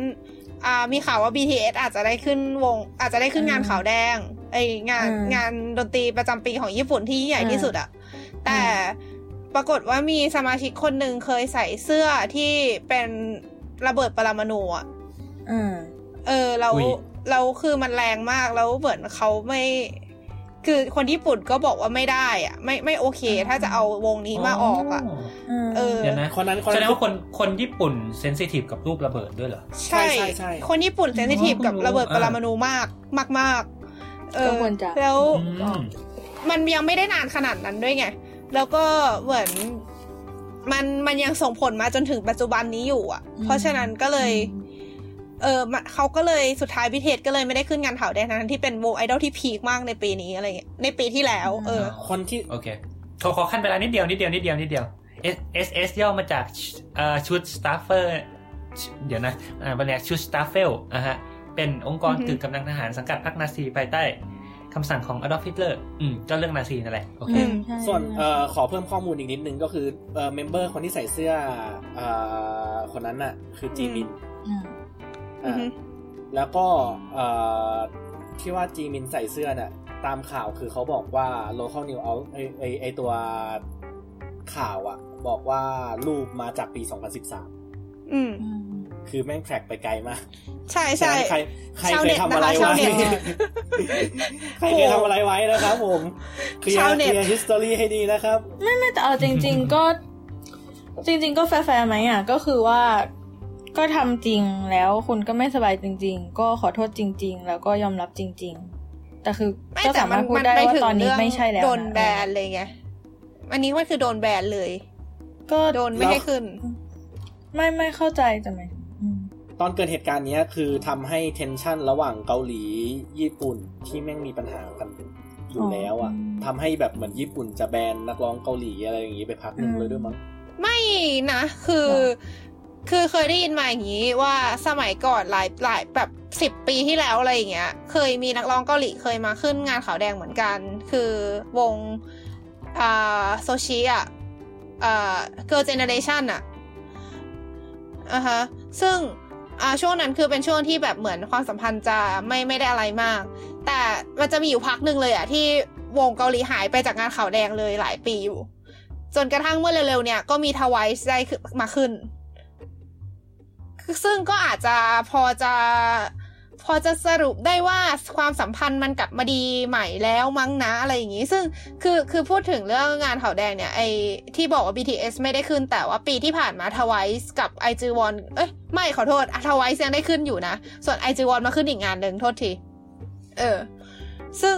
อ่ามีข่าวว่า BTS อาจจะได้ขึ้นวง อาจจะได้ขึ้นงานขาวแดงไองานอืมงานดนตรีประจำปีของญี่ปุ่นที่ยิ่งใหญ่ที่สุดอะแต่ปรากฏว่ามีสมาชิกคนหนึ่งเคยใส่เสื้อที่เป็นระเบิดปรมาณูอะอ่าเออเราอุ๊ยเราคือมันแรงมากแล้วเหมือนเขาไม่ คือคนญี่ปุ่นก็บอกว่าไม่ได้อะไม่ไม่โอเค ถ้าจะเอาวงนี้มาออกอะเออเดี๋ยวนะคนนั้นคนแสนั้นดงว่าคนคนญี่ปุ่นเซนซิทีฟกับรูประเบิดด้วยเหรอ ใช่ใช่ใช่คนญี่ปุ่นเซนซิทีฟกับอ๋อระเบิดอ่าปรมาณูมากมากมากๆเอก็อควรจะแล้วอืมมันยังไม่ได้นานขนาดนั้นด้วยไง แล้วก็เหมือนมันมันยังส่งผลมาจนถึงปัจจุบันนี้อยู่อะอืมเพราะฉะนั้นก็เลย เออมันเขาก็เลยสุดท้ายพิเทศก็เลยไม่ได้ขึ้นงานข่าวแดงทั้งที่เป็นวงไอดอลที่พีคมากในปีนี้อะไรเงี้ยในปีที่แล้ว เออ คนที่โอเคขอขอคั่นเวลานิดเดียวนิดเดียวนิดเดียวนิดเดียว S S S ย่อมาจากเอ่อชุด staffer เดี๋ยวนะอ่าบรรยากชุด staffel อะฮะเป็นองค์กรอือฮึกึ่งกำลังทหารสังกัดพรรคนาซีภายใต้คำสั่งของอดอล์ฟฮิตเลอร์อืมก็เรื่องนาซีนั่นแหละ โอเคอืมใช่ส่วนเอ่อขอเพิ่มข้อมูลอีกนิดนึงก็คือเอ่อ member คนที่ใส่เสื้อเอ่อคนนั้นน่ะ คือจีมิน อืมอือฮึอ่าแล้วก็เอ่อที่ว่าจีมินใส่เสื้อเนี่ยตามข่าวคือเขาบอกว่า local news เอาไอไอไอตัวข่าวอะบอกว่ารูปมาจากปี 2013 อืมอืมคือแม่ง track ไปไกลมาก ใช่ใช่ใครใครชาวเน็ตเคยทำอะไรไว้นะคะชาวเน็ตเนี่ยใครเคยทำอะไรไว้นะครับผมเคลียร์ ชาวเน็ตเคลียร์ history ให้ดีนะครับ ไม่ไม่แต่เอาจริง ๆ ก็ จริง ๆ ก็แฟร์ๆไหมอะ ก็คือว่า ก็ทำจริงแล้วคุณก็ไม่สบายจริง ๆ ก็ขอโทษจริง ๆ แล้วก็ยอมรับจริง ๆ แต่คือไม่ก็แต่สามัมารนถพูดมันได้ไปว่าถึงตอนนี้เรื่องไม่ใช่แล้วโดนนะแบนเลยไงอันนี้มันคือโดนแบนเลย ก็โดนไม่ให้ขึ้น ไม่ไม่เข้าใจแต่ไหมายถึงอืมตอนเกิดเหตุการณ์เนี้ยคือทำให้เทนชันระหว่างเกาหลีญี่ปุ่นที่แม่งมีปัญหากันอยู่แล้วอะทำให้แบบเหมือนญี่ปุ่นจะแบนนักร้องเกาหลีอะไรอย่างงี้ไปพักหนึ่งเลยด้วยมั้งไม่นะ คือ คือเคยได้ยินมาอย่างนี้ว่าสมัยก่อนหลายหลายแบบสิบปีที่แล้วอะไรอย่างเงี้ย เคยมีนักร้องเกาหลีเคยมาขึ้นงานขาวแดงเหมือนกัน คือวงอ่าโซชิอะอ่า Girl Generation อะอ่าฮะซึ่งอ่าช่วงนั้นคือเป็นช่วงที่แบบเหมือนความสัมพันธ์จะไม่ไม่ได้อะไรมาก แต่มันจะมีอยู่พักหนึ่งเลยอะที่วงเกาหลีหายไปจากงานขาวแดงเลยหลายปีอยู่ จนกระทั่งเมื่อเร็วๆเนี่ยก็มีทวายได้มาขึ้น ซึ่งก็อาจจะพอจะพอจะสรุปได้ว่าความสัมพันธ์มันกลับมาดีใหม่แล้วมั้งนะอะไรอย่างนี้ ซึ่งคือคือพูดถึงเรื่องงานเขาวแดงเนี่ยไอที่บอกว่า BTS ไม่ได้ขึ้นแต่ว่าปีที่ผ่านมาทวายกับไอจีวอนเอ้ยไม่ขอโทษทวายยังได้ขึ้นอยู่นะ ส่วนไอจีวอนมาขึ้นอีกงานหนึ่งโทษที เออ ซึ่ง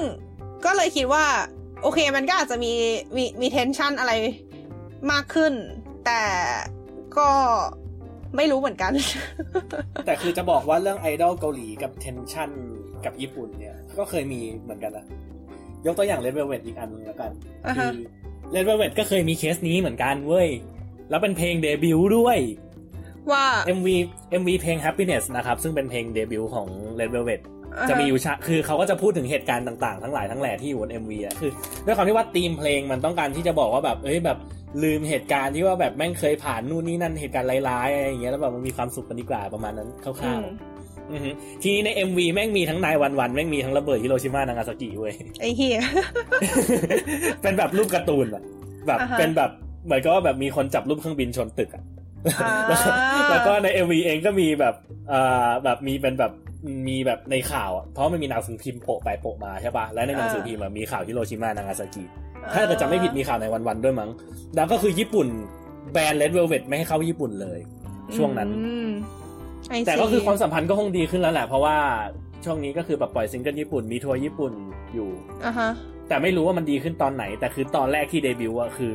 ก็เลยคิดว่า โอเคมันก็อาจจะมีมีมี tension อะไรมากขึ้น แต่ก็ ไม่รู้เหมือนกัน แต่คือจะบอกว่าเรื่องไอดอลเกาหลีกับ tension กับญี่ปุ่นเนี่ย ก็เคยมีเหมือนกันนะยกตัวอย่างเลเวลเวทอีกอันนึงแล้วกันอ่าคืฮะอเลเวลเวทก็เคยมีเคสนี้เหมือนกันเว้ย แล้วเป็นเพลงเดบิวต์ด้วย ว่า MV MV เพลง Happiness นะครับ ซึ่งเป็นเพลงเดบิวต์ของ Red Velvet อ่าฮะ จะมีอยู่ฉากคือเขาก็จะพูดถึงเหตุการณ์ต่างๆ ทั้งหลายทั้งแหล่ที่อยู่บน MV อะคือด้วยความที่ว่าธีมเพลงมันต้องการที่จะบอกว่าแบบเอ้ยแบบลืมเหตุการณ์ที่ว่าแบบแม่งเคยผ่านนู่นนี่นั่นเหตุการณ์ร้ายๆอะไรอย่างเงี้ยแล้วแบบมันมีความสุขกันดีกว่าประมาณนั้นคอืร่าวมๆอือฮึทีนี้ใน MV แม่งมีทั้งนายวันวันๆแม่งมีทั้งระเบิดฮิโรชิมานางาซากิเว้ยไอ้เหี้ยเป็นแบบรูปการ์ตูนอะแบบอ่าฮะเป็นแบบเหมือนกับว่าแบบมีคนจับรูปเครื่องบินชนตึกอะอ่าแล้วก็แล้วก็ใน MV เองก็มีแบบอ่าแบบมีเป็นแบบ มีแบบในข่าวอะเพราะมันมีหนังสือพิมพ์โปะไปโปะมาใช่ปะและในหนังสือพิมพ์อะมีข่าวฮิโรชิมานางาซากิถ้าเกิดจำไม่ผิดมีข่าว nine one one ด้วยมั้งแล้วก็คือญี่ปุ่นแบน Red Velvet ไม่ให้เข้าญี่ปุ่นเลย ช่วงนั้นอืมไแต่ก็คือความสัมพันธ์ก็คงดีขึ้นแล้วแหละ เพราะว่าช่วงนี้ก็คือแบบปล่อยซิงเกิลญี่ปุ่นมีทัวร์ญี่ปุ่นอยู่อ่าฮะแต่ไม่รู้ว่ามันดีขึ้นตอนไหน แต่คือตอนแรกที่เดบิวต์อะคือ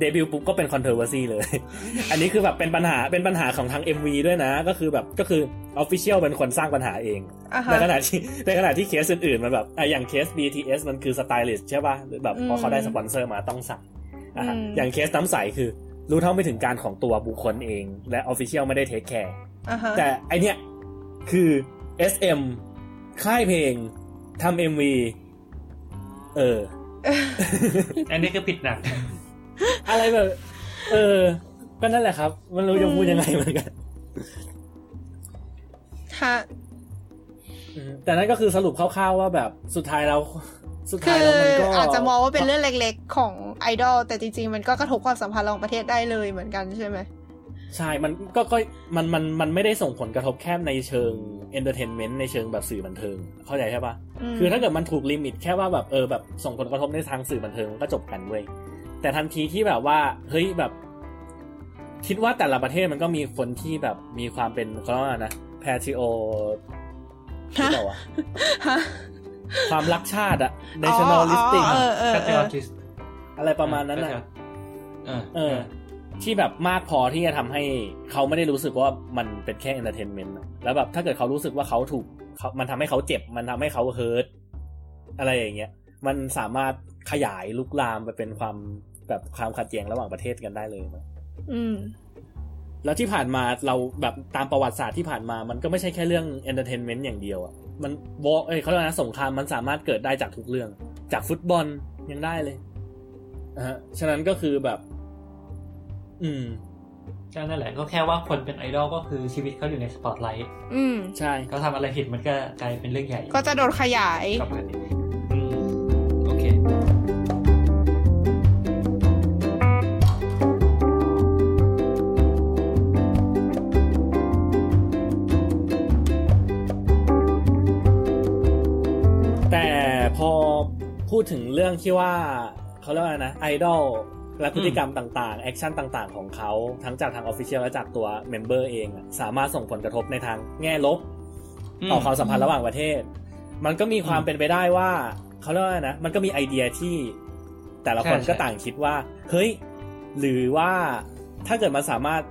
เดบิวต์ปุ๊บก็เป็น controversy เลย อันนี้คือแบบเป็นปัญหาเป็นปัญหาของทาง MV ด้วยนะ ก็คือแบบก็คือ official เป็นคนสร้างปัญหาเองอ่าฮะในขณะที่ในขณะที่เคสอื่นๆ มันแบบอะอย่างเคส BTS มันคือสไตลิสต์ใช่ป่ะหรือแบบพอเขาได้สปอนเซอร์มาต้องสั่งอะอืมอย่างเคสน้ำใสคือรู้เท่าไม่ถึงการของตัวบุคคลเอง และ official ไม่ได้ take care อ่าฮะแต่ไอเนี้ยคือ SM ค่ายเพลงทำ MV เออ อันนี้ก็ผิดหนัก อะไรแบบ เออ ก็นั่นแหละครับ มันรู้จะพูดยังไงเหมือนกันฮะอืมแต่นั่นก็คือสรุปคร่าวๆว่าแบบสุดท้ายแล้วสุดคืท้ายอแล้วมันก็อาจจะมองว่าเป็นเรื่องเล็กๆของไอดอลแต่จริงๆ มันก็กระทบความสัมพันธ์ระหว่างประเทศได้เลยเหมือนกันใช่ไหมใช่ มันก็ก็มันมันมันไม่ได้ส่งผลกระทบแค่ในเชิง entertainment ในเชิงแบบสื่อบันเทิง เข้าใจใช่ปะ คือถ้าเกิดมันถูก limit แค่ว่าแบบเออแบบส่งผลกระทบในทางสื่อบันเทิงมันก็จบกันเว้ย แต่ทันทีที่แบบว่าเฮ้ยแบบ คิดว่าแต่ละประเทศมันก็มีคนที่แบบมีความเป็นเขาเรียกว่านะ patriot ที่บอกว่าฮะความรักชาติอะ nationalistic อ๋ออ๋อเออเออก็เอจะอออทิสอะไรประมาณนั้นก็อะจะเออเออ ที่แบบมากพอที่จะทำให้เขาไม่ได้รู้สึกว่ามันเป็นแค่ entertainment อะแล้วแบบถ้าเกิดเขารู้สึกว่าเขาถูกเขามันทำให้เขาเจ็บ มันทำให้เขา hurt อะไรอย่างเงี้ย มันสามารถขยายลุกลามไปเป็นความ แบบความขัดแย้งระหว่างประเทศกันได้เลยมั้ยอืม แล้วที่ผ่านมาเราแบบตามประวัติศาสตร์ที่ผ่านมา มันก็ไม่ใช่แค่เรื่อง entertainment อย่างเดียวอะมันวอเอ้ยเขาเรียกว่านะสงครามมันสามารถเกิดได้จากทุกเรื่อง จากฟุตบอลยังได้เลยนะฮะฉะนั้นก็คือแบบ อืมก็นั่นแหละก็แค่ว่าคนเป็นไอดอลก็คือชีวิตเขาอยู่ในสปอตไลท์อืม ใช่เขาทำอะไรผิดมันก็กลายเป็นเรื่องใหญ่ ก็จะโดนขยายกับมันอืมโอเค พูดถึงเรื่องที่ว่าเขาเรียกว่าอะไรนะไอดอลและพฤติกรรมต่างๆ action ต่างๆ ของเขาทั้งจากทาง official และจากตัว member เองอะสามารถส่งผลกระทบในทางแง่ลบ ต่อความสัมพันธ์ระหว่างประเทศ มันก็มีความเป็นไปได้ว่าเขาเรียกว่าอะไรนะมันก็มีไอเดียที่แต่ละคนใช่ใช่ก็ต่างคิดว่า เฮ้ย หรือว่าถ้าเกิดมันสามารถ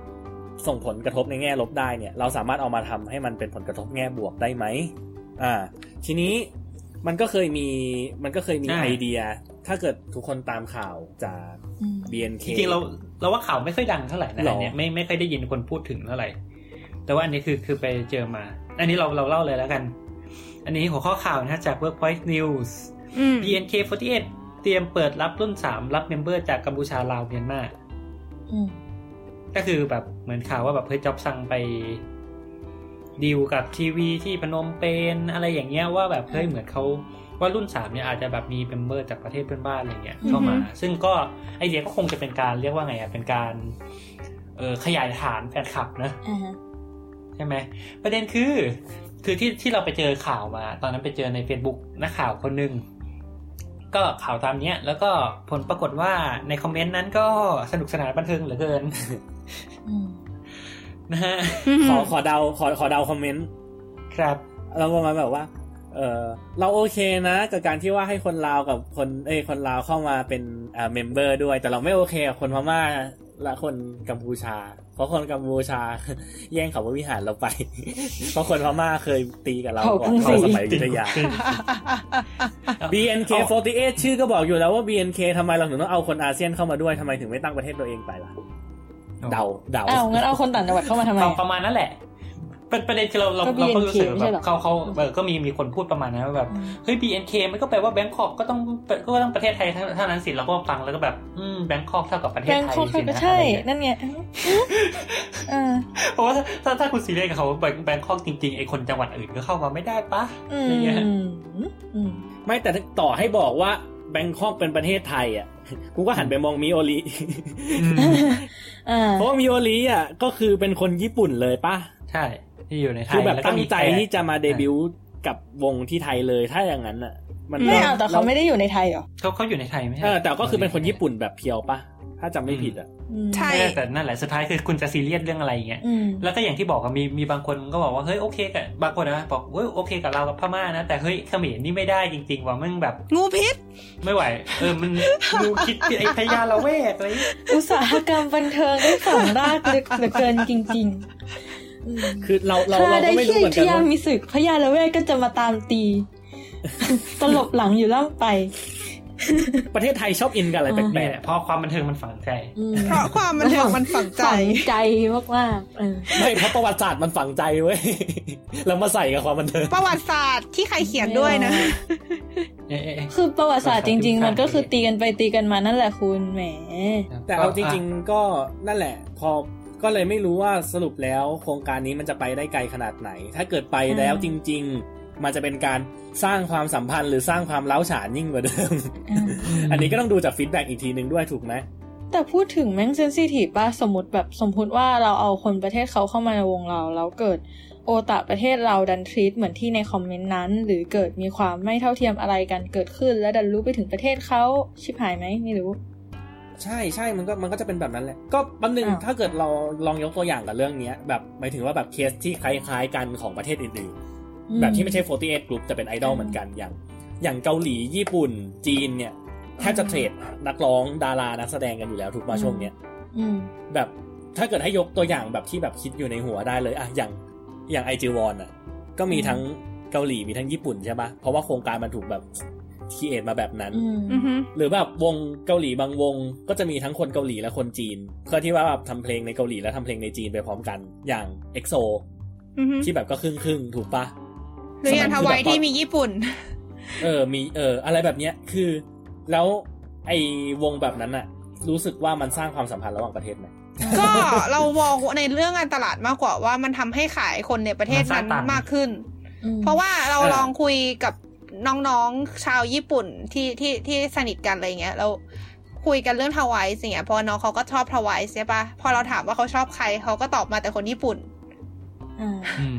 ส่งผลกระทบในแง่ลบได้เนี่ย เราสามารถเอามาทำให้มันเป็นผลกระทบแง่บวกได้ไหมอ่า ทีนี้ มันก็เคยมีมันก็เคยมีใช่ไอเดีย ถ้าเกิดทุกคนตามข่าวจากอืม BNK จริงๆเราเราว่าข่าวไม่ค่อยดังเท่าไหร่นะหรออันเนี้ยไม่ไม่ค่อยได้ยินคนพูดถึงเท่าไหร่ แต่ว่าอันนี้คือคือไปเจอมา อันนี้เราเราเล่าเลยแล้วกัน อันนี้หัวข้อข่าวนะจาก Workpoint News อืม BNK48 เตรียมเปิดรับรุ่น3รับ member จากกัมพูชาลาวเมียนมาอืมก็คือแบบเหมือนข่าวว่าแบบเฮ้ยจ๊อบซังไป ดีลกับทีวีที่พนมเปญอะไรอย่างเงี้ยว่าแบบเฮ้ยเหมือนเขาว่ารุ่นสามเนี่ยอาจจะแบบมี member จากประเทศเพื่อนบ้านอะไรเงี้ยเข้ามาอือฮึซึ่งก็ไอเดียก็คงจะเป็นการเรียกว่าไงอะเป็นการเออขยายฐานแฟนคลับนะอ่าฮะใช่ไหมประเด็นคือ คือที่ที่เราไปเจอข่าวมา ตอนนั้นไปเจอใน Facebook นักข่าวคนหนึ่งก็ข่าวตามเนี้ย แล้วก็ผลปรากฏว่าในคอมเมนต์นั้นก็สนุกสนานบันเทิงเหลือเกินอืม นะฮะขอขอเดาขอขอเดาคอมเมนต์ครับเราประมาณแบบว่า เออเราโอเคนะกับการที่ว่าให้คนลาวกับคนเอ้ยคนลาวเข้ามาเป็นอ่า member ด้วย แต่เราไม่โอเคกับคนพม่าและคนกัมพูชา เพราะคนกัมพูชา แย่งเขาพระวิหารเราไป เพราะคนพม่าเคยตีกับเราก่อนเขาตอนกรุอนงศรีสมัยอยุธยา BNK48 ชื่อก็บอกอยู่แล้วว่า BNK ทำไมเราถึงต้องเอาคนอาเซียนเข้ามาด้วยทำไมถึงไม่ตั้งประเทศตัวเองไปล่ะ เดาเดาอ้าวงั้นเอาคนต่างจังหวัดเข้ามาทำไมประประมาณนั้นแหละเป็นประเด็นคือเราเราก็เราก็ BNK รู้สึกไม่ใช่แบเหรอบเขาเขาเออก็มีมีคนพูดประมาณนั้นว่าแบบอืมเฮ้ย BNK มันก็แปลว่าแบงคอกก็ต้องก็ต้องประเทศไทยเท่านั้นสิเราก็ฟังแล้วก็แบบอืมแบงคอกเท่ากับประเทศแบงไทยคอกสิก็นะใช่อะไรเงี้ยนั่นไงเออเพราะว่าถ้าถ้าคุณซีเรียสกับเขาแบงแบงคอกจริงๆไอคนจังหวัดอื่นก็เข้ามาไม่ได้ปะอือะไรเงี้ยมอืมไม่แต่ต่อให้บอกว่าแบงคอกเป็นประเทศไทยอะ กูก็หันไปมองมิโอริอ่าเพราะว่ามิโอริอะก็คือเป็นคนญี่ปุ่นเลยป่ะใช่ที่อยู่ในไทยคือแบบล้วก็ตั้งมีใจแขกที่จะมาเดบิวต์กับวงที่ไทยเลยถ้าอย่างนั้นอะมันไม่ก็เอาแต่เขาไม่ได้อยู่ในไทยเหรอเขาเขาอยู่ในไทยไหมเออแต่ก็คือเป็นคนญี่ปุ่นแบบเพียวป่ะ ถ้าจำไม่ผิดอะอืมใช่ไม่ได้แต่นั่นแหละสุดท้ายคือคุณจะซีเรียสเรื่องอะไรอย่างเงี้ยอืมแล้วก็อย่างที่บอกอะมีมีบางคนก็บอกว่าเฮ้ยโอเคกับบางคนนะบอกเฮ้ยโอเคกับเรากับพม่านะ แต่เฮ้ยเขมรนี่ไม่ได้จริง ๆ ว่ะมึงแบบ งูพิษ ไม่ไหว เออมันดูคิดไอ้พยาละเวกอะไรอุตสาหกรรมบันเทิงได้ฝังรากลึกเหลือเกินจริงๆอืมคือเราเราถ้าเราได้ก็ไม่รู้ที่เหมือนกัที่นยาว่ามีศึกพญาละเวกก็จะมาตามตีตลบหลังอยู่ล่ำไป ประเทศไทยชอบอินกับอะไรแปแม่ลกเพราะความบันเทิงมันฝังใจอืมเพราะความมันเทิงมันฝังใจฝังใจมากๆเออๆไม่เพราะประวัติศาสตร์มันฝังใจเว้ยเรามาใส่กับความบันเทิงประวัติศาสตร์ที่ใครเขียนด้วยนะเอ๊ะเอ๊ะเอ๊ะคือประวัติศาสตร์จริง ๆ มันก็คือตีกันไปตีกันมานั่นแหละคุณแหม แต่เอาจริง ๆ ก็นั่นแหละ พอก็เลยไม่รู้ว่าสรุปแล้วโครงการนี้มันจะไปได้ไกลขนาดไหน ถ้าเกิดไปแล้วจริง ๆ มันจะเป็นการสร้างความสัมพันธ์หรือสร้างความร้าวฉานยิ่งกว่าเดิม อันนี้ก็ต้องดูจาก feedback อีกทีหนึ่งด้วยถูกไหมแต่พูดถึงแม่ง sensitive ป่ะสมมติแบบสมมติว่าเราเอาคนประเทศเขาเข้ามาในวงเรา แล้วเกิดโอตะประเทศเราดันทรีตเหมือนที่ในคอมเมนต์นั้น หรือเกิดมีความไม่เท่าเทียมอะไรกันเกิดขึ้น แล้วดันรู้ไปถึงประเทศเขาชิบหายไหมไม่รู้ ใช่ใช่มันก็มันก็จะเป็นแบบนั้นแหละ ก็แป๊บนึงอ้าวถ้าเกิดเราลองยกตัวอย่างกับเรื่องเนี้ยแบบหมายถึงว่าแบบเคสที่คล้ายๆกันของประเทศอื่นๆ แบบที่ไม่ใช่48 Group แต่เป็นไอดอลเหมือนกันอย่าง อย่างเกาหลีญี่ปุ่น จีนเนี่ยแทบจะเทรดนักร้องดารานักแสดงกันอยู่แล้วถูกมาช่วงเนี้ยอืมแบบถ้าเกิดให้ยกตัวอย่างแบบที่แบบคิดอยู่ในหัวได้เลยอะอย่างอย่างไอจีวอนอะก็มีทั้งเกาหลีมีทั้งญี่ปุ่นใช่ปะเพราะว่าโครงการมันถูกแบบ create มาแบบนั้นอืมอือฮึหรือแบบวงเกาหลีบางวง ก็จะมีทั้งคนเกาหลีและคนจีน เพื่อที่ว่าแบบทำเพลงในเกาหลีและทำเพลงในจีนไปพร้อมกัน อย่าง EXO อือฮึที่แบบก็ครึ่งครึ่งๆถูกปะ หรืออย่าง TWICE ที่มีญี่ปุ่น เออ มีเออ อะไรแบบเนี้ย คือ แล้วไอ้วงแบบนั้นอะรู้สึกว่ามันสร้างความสัมพันธ์ระหว่างประเทศไหมก็เรามองในเรื่องการตลาดมากกว่าว่ามันทำให้ขายคนในประเทศนั้นมากขึ้นอืมเพราะว่าเราอ่าลองคุยกับน้องๆชาวญี่ปุ่นที่ที่ที่สนิทกันอะไรเงี้ยแล้วคุยกันเรื่องทวายสิ่งเงี้ยเพราะว่าน้องเขาก็ชอบทวายใช่ปะพอเราถามว่าเขาชอบใครเขาก็ตอบมาแต่คนญี่ปุ่นอ่าอืม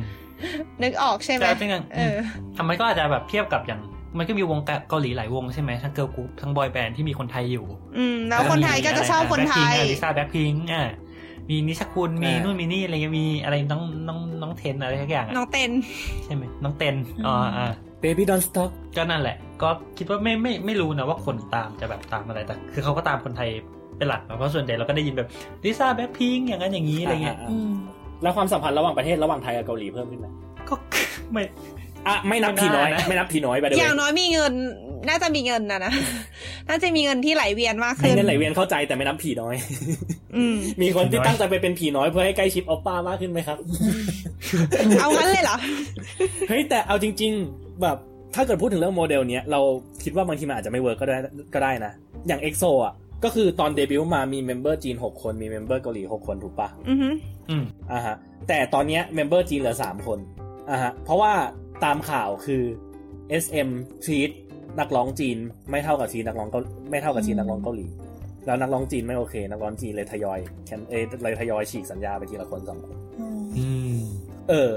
นึกออกใช่ไหมใช่ซึ่งอะเออทำไมก็อาจจะแบบเทียบกับอย่างมันก็มีวงเกาหลีหลายวงใช่ไหมทั้ง girl group ทั้ง boy band ที่มีคนไทยอยู่ อืม แล้วคนไทยก็จะชอบคนไทยลิซ่าแบ็คพิงอะมีนิชคุณมีอ่านู่นู่นมีนี่อะไรเงี้ยมีอะไรน้องน้องน้องเทนอะไรสักอย่างอะน้องเต้นใช่ไหมน้องเต็นอ๋ออ่า Baby Don't Stop ก็นั่นแหละ ก็คิดว่าไม่ไม่ไม่รู้นะว่าคนตามจะแบบตามอะไรแต่คือเขาก็ตามคนไทยเป็นหลักนะเพราะส่วนใหญ่เราก็ได้ยินแบบลิซ่าแบ็คพิงอย่างนั้นอย่างนี้อะไรเงี้ยอ่าอืม แล้วความสัมพันธ์ระหว่างประเทศระหว่างไทยกับเกาหลีเพิ่มขึ้นไหมก็ไม่อะไม่นับผีน้อย ไม่ได้นะไม่นับผีน้อยไปเลยอย่างน้อยมีเงิน น่าจะมีเงินนะนะน่าจะมีเงินที่ไหลเวียนมากให้ขึ้นเงินไหลเวียนเข้าใจแต่ไม่นับผีน้อยอืมมีคนที่ตั้งใจไปเป็นผีน้อยเพื่อให้ใกล้ชิดโอปป้ามากขึ้นไหมครับ เอางั้นเลยเหรอเฮ้ยแต่เอาจริง ๆ แบบถ้าเกิดพูดถึงเรื่องโมเดลเนี้ยเราคิดว่าบางทีมันอาจจะไม่ work ก็ได้ก็ได้นะอย่าง EXO อะ ก็คือตอนเดบิวต์มามี member จีน6คนมี member เกาหลี6คนถูกปะอือฮึอืมอ่าฮะ แต่ตอนเนี้ย member จีนเหลือ3คนอ่าฮะ เพราะว่าตามข่าวคือ SM ทีตนักร้องจีนไม่เท่ากับทีนักร้องเกาไม่เท่ากับทีนักร้องเกาหลีแล้วนักร้องจีนไม่โอเค นักร้องจีนเลยทยอย cancel เอเลยทยอยฉีกสัญญาไปทีละคนสองคนอืมอืมเออ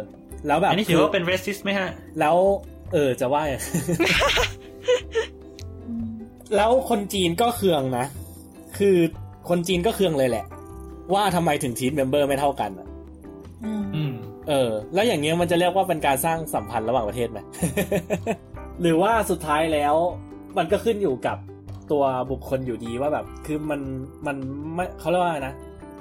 แล้วแบบอันนี้ถือว่าเป็น racist ไหมฮะ แล้ว เออจะว่าแล้วคนจีนก็เคืองนะ คือคนจีนก็เคืองเลยแหละ ว่าทำไมถึง treat member ไม่เท่ากันอะอืมอืม เออ แล้วอย่างเงี้ยมันจะเรียกว่าเป็นการสร้างสัมพันธ์ระหว่างประเทศไหมหรือว่าสุดท้ายแล้ว มันก็ขึ้นอยู่กับตัวบุคคลอยู่ดีว่าแบบ คือมันมันไม่เขาเรียกว่าไงนะ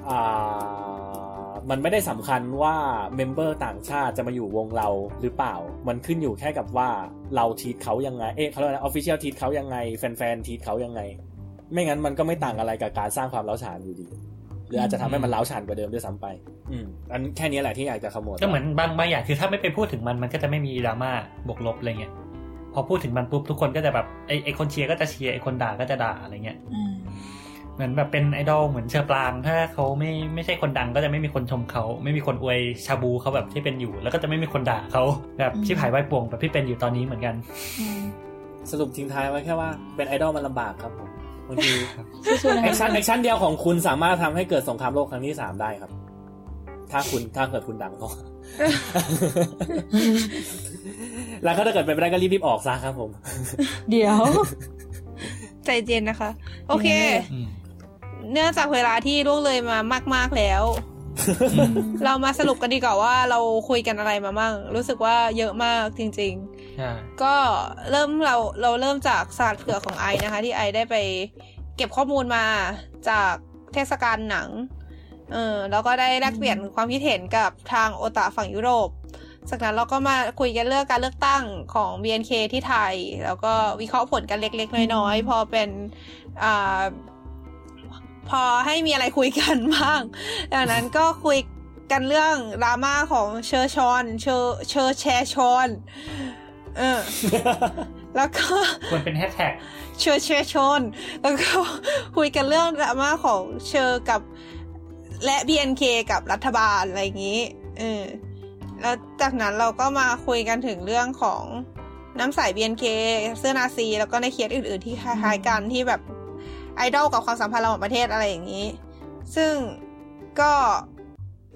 อ่ามันไม่ได้สำคัญว่า member ต่างชาติจะมาอยู่วงเราหรือเปล่า มันขึ้นอยู่แค่กับว่าเราทีทเขายังไง เอ๊ะเขาเรียกว่า official treat เขายังไง แฟนๆทีทเขายังไง ไม่งั้นมันก็ไม่ต่างอะไรกับการสร้างความเล้าฉานอยู่ดีหรืออาจจะทำให้มันเล้าฉานกว่าเดิมด้วยซ้ำไป อืมอันแค่นี้แหละที่อยากจะขโมยก็เหมือนบางบางอย่างคือถ้าไม่ไปพูดถึงมันมันก็จะไม่มีดราม่าบวกลบอะไรเงี้ยพอพูดถึงมันปุ๊บทุกคนก็จะแบบไอไอคนเชียร์ก็จะเชียร์ไอคนด่าก็จะด่าอะไรเงี้ยอืมเหมือนแบบเป็นไอดอลเหมือนเชอร์ปรางถ้าเขาไม่ไม่ใช่คนดังก็จะไม่มีคนชมเขา ไม่มีคนอวยชาบูเขาแบบที่เป็นอยู่ แล้วก็จะไม่มีคนด่าเขาแบบชิบหายไวายป่วงแบบที่เป็นอยู่ตอนนี้เหมือนกันอืมสรุปทิ้งท้ายไว้แค่ว่าเป็นไอดอลมันลำบากครับผม บางทีสู้ๆนะ action action เดียวของคุณสามารถทำให้เกิดสงครามโลกครั้งที่สามได้ครับ ถ้าคุณถ้าเกิดคุณดังพอแล้วก็ถ้าเกิดเป็นไปได้ก็รีบๆออกซะครับผม เดี๋ยว ใจเย็นนะคะ โอเคอืมเนื่องจากเวลาที่ล่วงเลยมามาก ๆแล้ว เรามาสรุปกันดีกว่าว่าเราคุยกันอะไรมามั่ง รู้สึกว่าเยอะมากจริงๆใช่ก็เริ่มเราเราเริ่มจากศาสตร์เผือกของไอนะคะ ที่ไอได้ไปเก็บข้อมูลมาจากเทศกาลหนัง เออแล้วก็ได้แลกเปลี่ยนความคิดเห็นกับทางโอตาฝั่งยุโรป จากนั้นเราก็มาคุยกันเรื่องการเลือกตั้งของ BNK ที่ไทย แล้วก็วิเคราะห์ผลกันเล็กๆ น้อยๆ พอเป็นอ่า พอให้มีอะไรคุยกันบ้างดังนั้นก็คุยกันเรื่องดราม่าของเชอร์ชอน เชอร์เชอร์แชร์ชอนเออแล้วก็ควรเป็นแฮชแท็กเชอร์เชร์ชอนแล้วก็คุยกันเรื่องดราม่าของเชอร์กับและ BNK กับรัฐบาลอะไรอย่างนี้เออแล้วจากนั้นเราก็มาคุยกันถึงเรื่องของน้ำใส BNK เสื้อนาซี แล้วก็ในเคสอื่น ๆ ที่คล้ายๆกันที่แบบ ไอดอลกับความสัมพันธ์ระหว่างประเทศอะไรอย่างนี้ ซึ่งก็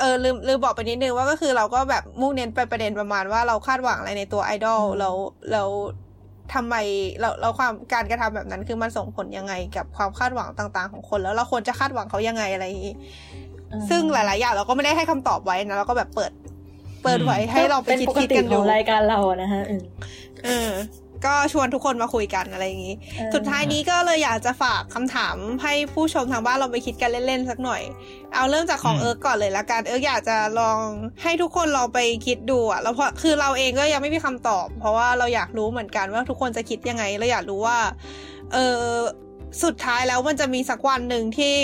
เออลืมลืมบอกไปนิดนึงว่าก็คือเราก็แบบมุ่งเน้นไปประเด็นประมาณว่าเราคาดหวังอะไรในตัวไอดอลแล้วแล้วทำไมเราเราความการกระทำแบบนั้นคือมันส่งผลยังไงกับความคาดหวังต่าง ๆ ของคนแล้วเราควรจะคาดหวังเขายังไงอะไรอย่างนี้ซึ่งหลาย ๆ อย่างเราก็ไม่ได้ให้คำตอบไว้นะเราก็แบบเปิด เปิดไว้ให้เราไปเป็นคิดปกคิดติกันขดูองรายการเราอะนะฮะเออเออ ก็ชวนทุกคนมาคุยกันอะไรอย่างนี้ สุดท้ายนี้ก็เลยอยากจะฝากคำถามให้ผู้ชมทางบ้านเราไปคิดกันเล่นๆสักหน่อย เอาเริ่มจากของอืมเอิร์กก่อนเลยละกัน เอิร์กอยากจะลองให้ทุกคนลองไปคิดดูอะแล้วเพราะคือเราเองก็ยังไม่มีคำตอบ เพราะว่าเราอยากรู้เหมือนกันว่าทุกคนจะคิดยังไง เราอยากรู้ว่า เออสุดท้ายแล้วมันจะมีสักวันหนึ่งที่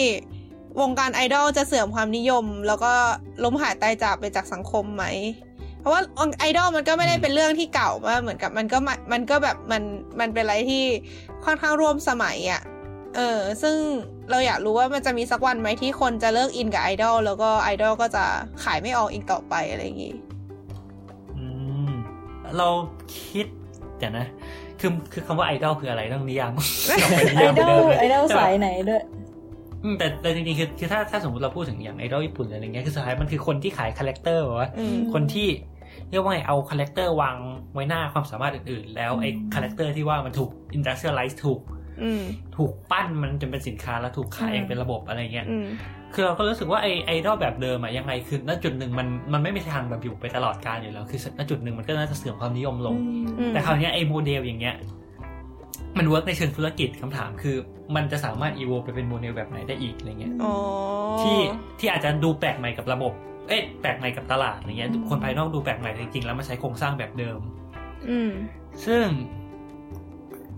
วงการไอดอลจะเสื่อมความนิยม แล้วก็ล้มหายตายจากไปจากสังคมไหมเพ ราะว่าไอดอลมันก็ไม่ได้เป็นเรื่องที่เก่ามากเหมือนกับมันก็มามันก็แบบมันมันเป็นอะไรที่ค่อนข้างร่วมสมัยอะ่ะเออซึ่งเราอยากรู้ว่ามันจะมีสักวันไหมที่คนจะเลิกอินกับไอดอลแล้วก็ไอดอลก็จะขายไม่ออกอีกต่อไปอะไรอย่างงี้อืมเราคิดแต่นะ คือคือคำว่าไอดอลคืออะไรต้องนิยามไอดอลไอดอลสายไหนด้วยอืมแต่แต่จริงๆคือคือถ้าถ้าสมมติเราพูดถึงอย่างไอดอลญี่ปุ่นอะไรเงี้ยคือสุดท้ายมันคือคนที่ขายคาแรคเตอร์แบบว่าอืมคนที่ เรียกว่าไงเอาคาแรคเตอร์วางไว้หน้าความสามารถอื่นๆ แล้วไอ้คาแรคเตอร์ที่ว่ามันถูก industrialize ถูกอืมถูกปั้นมันจนเป็นสินค้าแล้วถูกขายอืมเองเป็นระบบอะไรเงี้ยอืมคือเราก็รู้สึกว่าไอไอดอลแบบเดิมอะยังไงคือณจุดหนึ่งมันมันไม่มีทางแบบอยู่ไปตลอดกาลอยู่แล้ว คือณจุดหนึ่งมันก็น่าจะเสื่อมความนิยมลงอืมแต่คราวเนี้ยไอโมเดลอย่างเงี้ยมัน work ในเชิงธุรกิจคำถามคือ มันจะสามารถอีโวไปเป็นโมเดลแบบไหนได้อีกอะไรเงี้ยอ๋อที่ที่อาจจะดูแปลกใหม่กับระบบ เอ๊ะแปลกใหม่กับตลาดอะไรเงี้ยคนภายนอกดูแปลกใหม่แต่จริงๆแล้วมาใช้โครงสร้างแบบเดิม อืมซึ่ง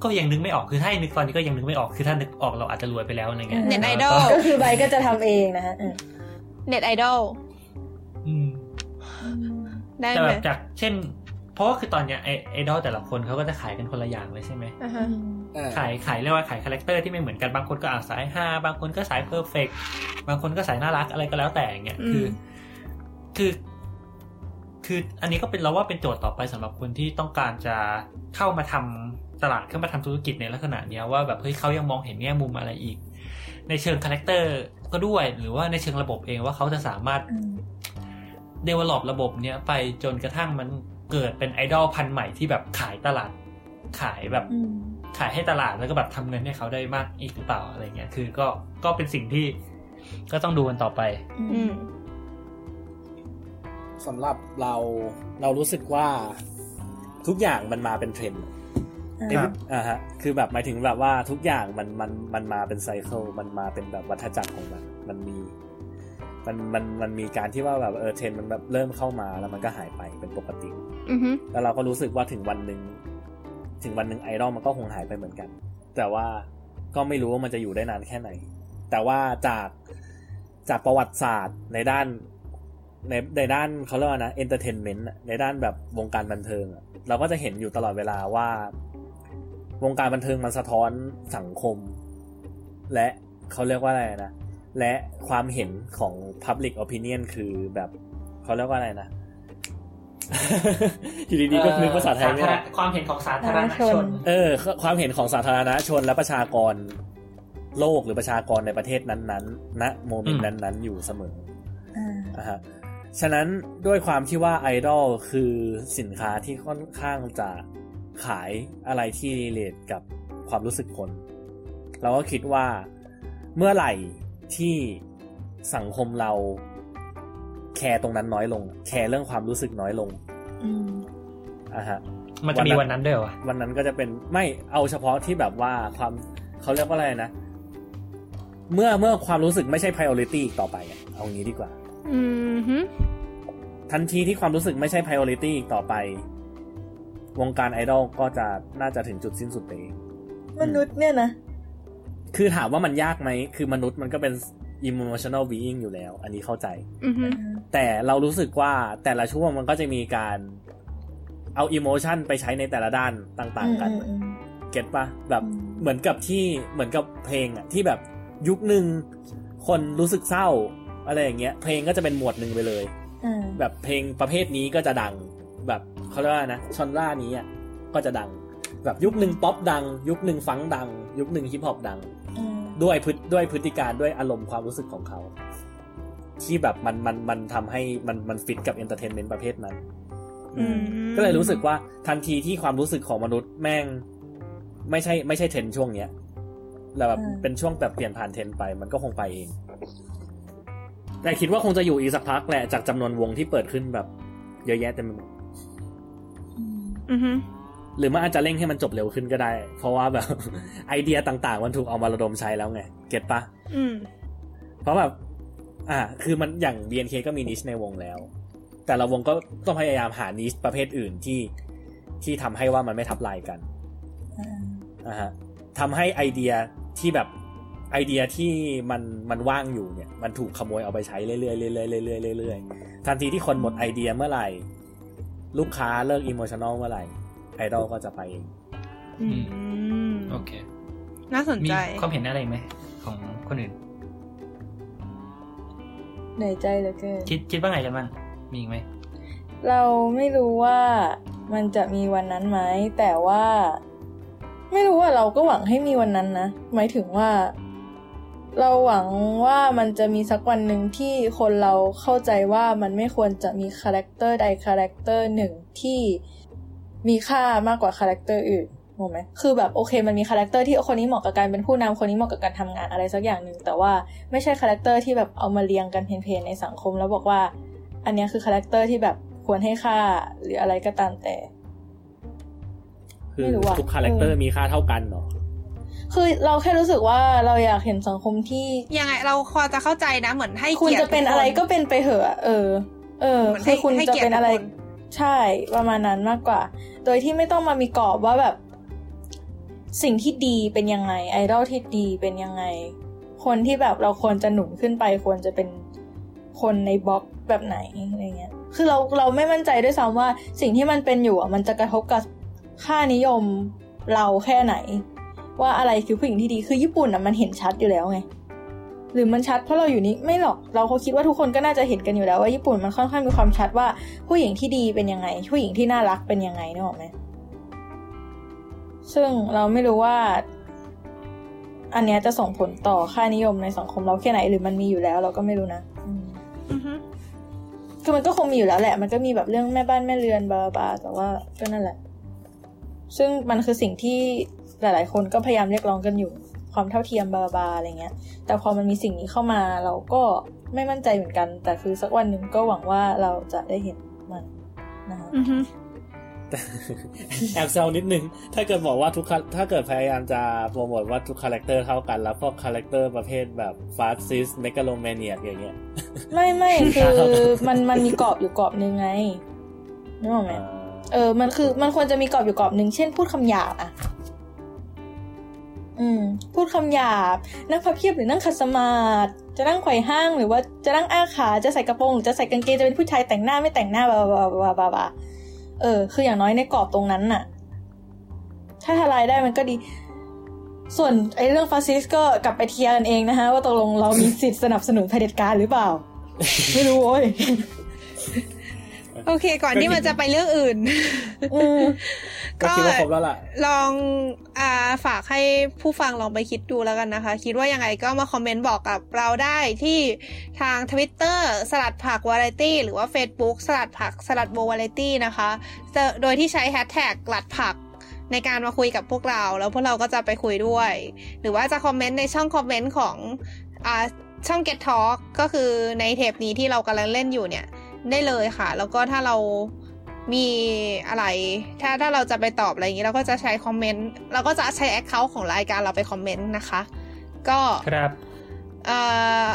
ก็ยังนึกไม่ออกคือถ้าให้นึกตอนนี้ก็ยังนึกไม่ออกคือถ้านึกออกเราอาจจะรวยไปแล้วอะไรเงี้ยเน็ตไอดอลก็คือใบก็จะทำเองนะฮะเออเน็ตไอดอลอืมได้แต่ไหมแบบจากเช่น เพราะว่าคือตอนเนี้ยไอไอดอลแต่ละคนเขาก็จะขายกันคนละอย่างเลยใช่ไหมอ่าฮะอ่าขายขายเรียกว่าขายคาแรคเตอร์ที่ไม่เหมือนกันบางคนก็อ่าสายฮาบางคนก็สาย perfectบางคนก็สายน่ารักอะไรก็แล้วแต่อย่างเงี้ยอืมคือ คือคืออันนี้ก็เป็นเราว่าเป็นโจทย์ต่อไปสำหรับคนที่ต้องการจะเข้ามาทำตลาดเข้ามาทำธุรกิจในลักษณะเนี้ยว่าแบบเฮ้ยเขายังมองเห็นแง่มุมอะไรอีก ในเชิงคาแรคเตอร์ก็ด้วยหรือว่าในเชิงระบบเองว่าเขาจะสามารถอืม develop ระบบเนี้ยไปจนกระทั่งมันเกิดเป็นไอดอลพันธุ์ใหม่ที่แบบขายตลาดขายแบบอืมขายให้ตลาดแล้วก็แบบทำเงินให้เขาได้มากอีกหรือเปล่าอะไรเงี้ย คือก็ก็เป็นสิ่งที่ก็ต้องดูกันต่อไป อืม สำหรับเราเรารู้สึกว่าทุกอย่างมันมาเป็นเทรนด์ครับอ่าฮะคือแบบหมายถึงแบบว่าทุกอย่างมันมันมันมาเป็น cycle มันมาเป็นแบบวัฏจักรของมัน มันมี มันมันมันมีการที่ว่าแบบเออเทรนด์มันแบบเริ่มเข้ามาแล้วมันก็หายไปเป็นปกติอือฮึแล้วเราก็รู้สึกว่าถึงวันหนึ่งถึงวันหนึ่งไอดอลมันก็คงหายไปเหมือนกัน แต่ว่าก็ไม่รู้ว่ามันจะอยู่ได้นานแค่ไหน แต่ว่าจากจากประวัติศาสตร์ในด้าน ในในด้านเขาเรียกว่านะ entertainment ในด้านแบบวงการบันเทิงอะเราก็จะเห็นอยู่ตลอดเวลาว่า วงการบันเทิงมันสะท้อนสังคม และเขาเรียกว่าอะไรนะและความเห็นของ public opinion คือแบบเขาเรียกว่าอะไรนะอยู่ดีๆก็นึกภาษาไทยไม่ออกความเห็นของสาธารณชน เออ ความเห็นของสาธารณชนและประชากรโลกหรือประชากรในประเทศนั้นๆณโมเมนต์นั้นๆ อยู่เสมออ่านะฮะ ฉะนั้นด้วยความที่ว่าไอดอลคือสินค้าที่ค่อนข้างจะขายอะไรที่รีเลทกับความรู้สึกคน เราก็คิดว่าเมื่อไหร่ที่สังคมเราแคร์ตรงนั้นน้อยลง แคร์เรื่องความรู้สึกน้อยลงอืมอะฮะ มันจะมีวันนั้นด้วยเหรอวะวันนั้นก็จะเป็นไม่เอาเฉพาะที่แบบว่าความเขาเรียกว่าอะไรนะ เมื่อเมื่อความรู้สึกไม่ใช่ priority อีกต่อไปอะเอางี้ดีกว่าอืมฮึ ทันทีที่ความรู้สึกไม่ใช่ priority อีกต่อไป วงการไอดอลก็จะน่าจะถึงจุดสิ้นสุดไปเองมนุษย์เนี่ยนะ คือถามว่ามันยากไหม คือมนุษย์มันก็เป็น emotional being อยู่แล้ว อันนี้เข้าใจอือฮึแต่เรารู้สึกว่าแต่ละช่วงมันก็จะมีการเอา emotion ไปใช้ในแต่ละด้านต่างๆ กันอืมอืมเก็ตปะแบบอืมเหมือนกับที่เหมือนกับเพลงอะที่แบบยุคหนึ่งคนรู้สึกเศร้า อะไรอย่างเงี้ย เพลงก็จะเป็นหมวดหนึ่งไปเลยอ่าแบบเพลงประเภทนี้ก็จะดัง แบบเขาเรียกว่านะชอนร่านี้อะก็จะดัง แบบยุคหนึ่งป๊อปดัง ยุคหนึ่งฟังก์ดัง ยุคหนึ่งฮิปฮอปดังอืมด้วยพฤติด้วยพฤติการด้วยอารมณ์ความรู้สึกของเขา ที่แบบมันมันมันทำให้มันมันฟิตกับ entertainment ประเภทนั้นอืมก็เลยรู้สึกว่าทันทีที่ความรู้สึกของมนุษย์แม่ง ไม่ใช่ไม่ใช่เทรนด์ช่วงเนี้ยแล้วแบบเป็นช่วงแบบเปลี่ยนผ่านเทรนด์ไปมันก็คงไปเอง แต่คิดว่าคงจะอยู่อีกสักพักแหละจากจำนวนวงที่เปิดขึ้นแบบ เยอะแยะเต็มไปหมดอืมอือฮึหรือมันอาจจะเร่งให้มันจบเร็วขึ้นก็ได้ เพราะว่าแบบ ไอเดียต่างๆ มันถูกเอามาระดมใช้แล้วไง เก็ตปะอืมเพราะแบบ อ่า คือมันอย่าง BNK ก็มีนิชในวงแล้ว แต่ละวงก็ต้องพยายามหานิชประเภทอื่นที่ที่ทำให้ว่ามันไม่ทับลายกันอ่าฮะทำให้ไอเดียที่แบบ ไอเดียที่มันมันว่างอยู่เนี่ยมันถูกขโมยเอาไปใช้เรื่อยๆเรื่อยๆเรื่อยๆเรื่อยๆทันทีที่คนหมดไอเดียเมื่อไหร่ ลูกค้าเลิก emotional เมื่อไหร่ไอดอลก็จะไปเองอืมโอเค น่าสนมีใจความเห็นอะไรไหมของคนอื่นเหนื่อยใจเหลือเกินคิดคิดว่าไงกันบ้างมีอีกไหมเราไม่รู้ว่ามันจะมีวันนั้นไหมแต่ว่า ไม่รู้ว่าเราก็หวังให้มีวันนั้นนะหมายถึงว่า เราหวังว่ามันจะมีสักวันหนึ่งที่คนเราเข้าใจว่ามันไม่ควรจะมีคาแรคเตอร์ใดคาแรคเตอร์หนึ่งที่มีค่ามากกว่าคาแรคเตอร์อื่นถูกไหมคือแบบโอเค มันมีคาแรคเตอร์ที่คนนี้เหมาะกับการเป็นผู้นำคนนี้เหมาะกับการทำงานอะไรสักอย่างหนึ่งแต่ว่าไม่ใช่คาแรคเตอร์ที่แบบเอามาเรียงกัน plain ๆในสังคม แล้วบอกว่า อันนี้คือคาแรคเตอร์ที่แบบควรให้ค่าหรืออะไรก็ตามแต่คือทุกคาแรคเตอร์มีค่าเท่ากันเหรอ คือเราแค่รู้สึกว่าเราอยากเห็นสังคมที่ยังไงเราพอจะเข้าใจนะเหมือนให้คุณกียรติจะเป็นอะไรก็เป็นไปเถอะเออ เออเหมือนคืให้อคุณให้จะกียรติเป็นอะไรทุกคนใช่ประมาณนั้นมากกว่า โดยที่ไม่ต้องมามีกรอบว่าแบบ สิ่งที่ดีเป็นยังไง ไอดอลที่ดีเป็นยังไง คนที่แบบเราควรจะหนุนขึ้นไปควรจะเป็นคนในบล็อกแบบไหนอะไรเงี้ย คือเราเราไม่มั่นใจด้วยซ้ำว่าสิ่งที่มันเป็นอยู่อะมันจะกระทบกับค่านิยมเราแค่ไหน ว่าอะไรคือผู้หญิงที่ดีคือญี่ปุ่นอะมันเห็นชัดอยู่แล้วไงหรือมันชัดเพราะเราอยู่นี่ไม่หรอกเราเขาคิดว่าทุกคนก็น่าจะเห็นกันอยู่แล้วว่าญี่ปุ่นมันค่อนข้างมีความชัดว่าผู้หญิงที่ดีเป็นยังไง ผู้หญิงที่น่ารักเป็นยังไงนึกออกไหมซึ่งเราไม่รู้ว่า อันเนี้ยจะส่งผลต่อค่านิยมในสังคมเราแค่ไหน หรือมันมีอยู่แล้วเราก็ไม่รู้นะอืมอือฮึคือมันก็คงมีอยู่แล้วแหละ มันก็มีแบบเรื่องแม่บ้านแม่เรือนบาบาแต่ว่าก็นั่นแหละ ซึ่งมันคือสิ่งที่ หลาย ๆ คนก็พยายามเรียกร้องกันอยู่ ความเท่าเทียมบาบาอะไรเงี้ย แต่พอมันมีสิ่งนี้เข้ามาเราก็ไม่มั่นใจเหมือนกัน แต่คือสักวันหนึ่งก็หวังว่าเราจะได้เห็นมันนะคะอือฮึแอบแซวนิดนึง ถ้าเกิดบอกว่าทุกคาถ้าเกิดพยายามจะโปรโมทว่าทุกคาแรคเตอร์เท่ากันแล้วพวกคาแรคเตอร์ประเภทแบบ fascist megalomania อย่างเงี้ย ไม่ไม่คือมันมันมีกรอบอยู่กรอบหนึ่งไงนึกออกไหมเออ มันคือมันควรจะมีกรอบอยู่กรอบหนึ่งเช่นพูดคำหยาบอะ อืม พูดคำหยาบ นั่งพับเพียบหรือนั่งขัดสมาธิจะนั่งไขว่ห้างหรือว่าจะนั่งอ้าขา จะใส่กระโปรงหรือจะใส่กางเกง จะเป็นผู้ชายแต่งหน้าไม่แต่งหน้าบาบาบาบาบาบาเออ คืออย่างน้อยในกรอบตรงนั้นน่ะ ถ้าทลายได้มันก็ดี ส่วนไอ้เรื่อง fascist ก็กลับไปเคลียร์กันเองนะฮะว่าตกลงเรามีสิทธิ์สนับสนุนเผด็จการหรือเปล่า ไม่รู้โว้ย โอเค ก่อนที่มันจะไปเรื่องอื่นอืมก็คิดว่าครบแล้วล่ะ ลองอ่าฝากให้ผู้ฟังลองไปคิดดูแล้วกันนะคะ คิดว่ายังไงก็มาคอมเมนต์บอกกับเราได้ที่ทาง Twitter สลัดผักวาไรตี้หรือว่า Facebook สลัดผักสลัดโบวาไรตี้นะคะจะโดยที่ใช้แฮชแท็กหลัดผักในการมาคุยกับพวกเรา แล้วพวกเราก็จะไปคุยด้วย หรือว่าจะ comment ในช่อง comment ของอ่าช่อง Get Talk ก็คือในเทปนี้ที่เรากำลังเล่นอยู่เนี่ย ได้เลยค่ะ แล้วก็ถ้าเรามีอะไร ถ้าถ้าเราจะไปตอบอะไรอย่างนี้เราก็จะใช้ comment เราก็จะใช้ account ของรายการเราไป comment นะคะ ก็ครับเอ่อ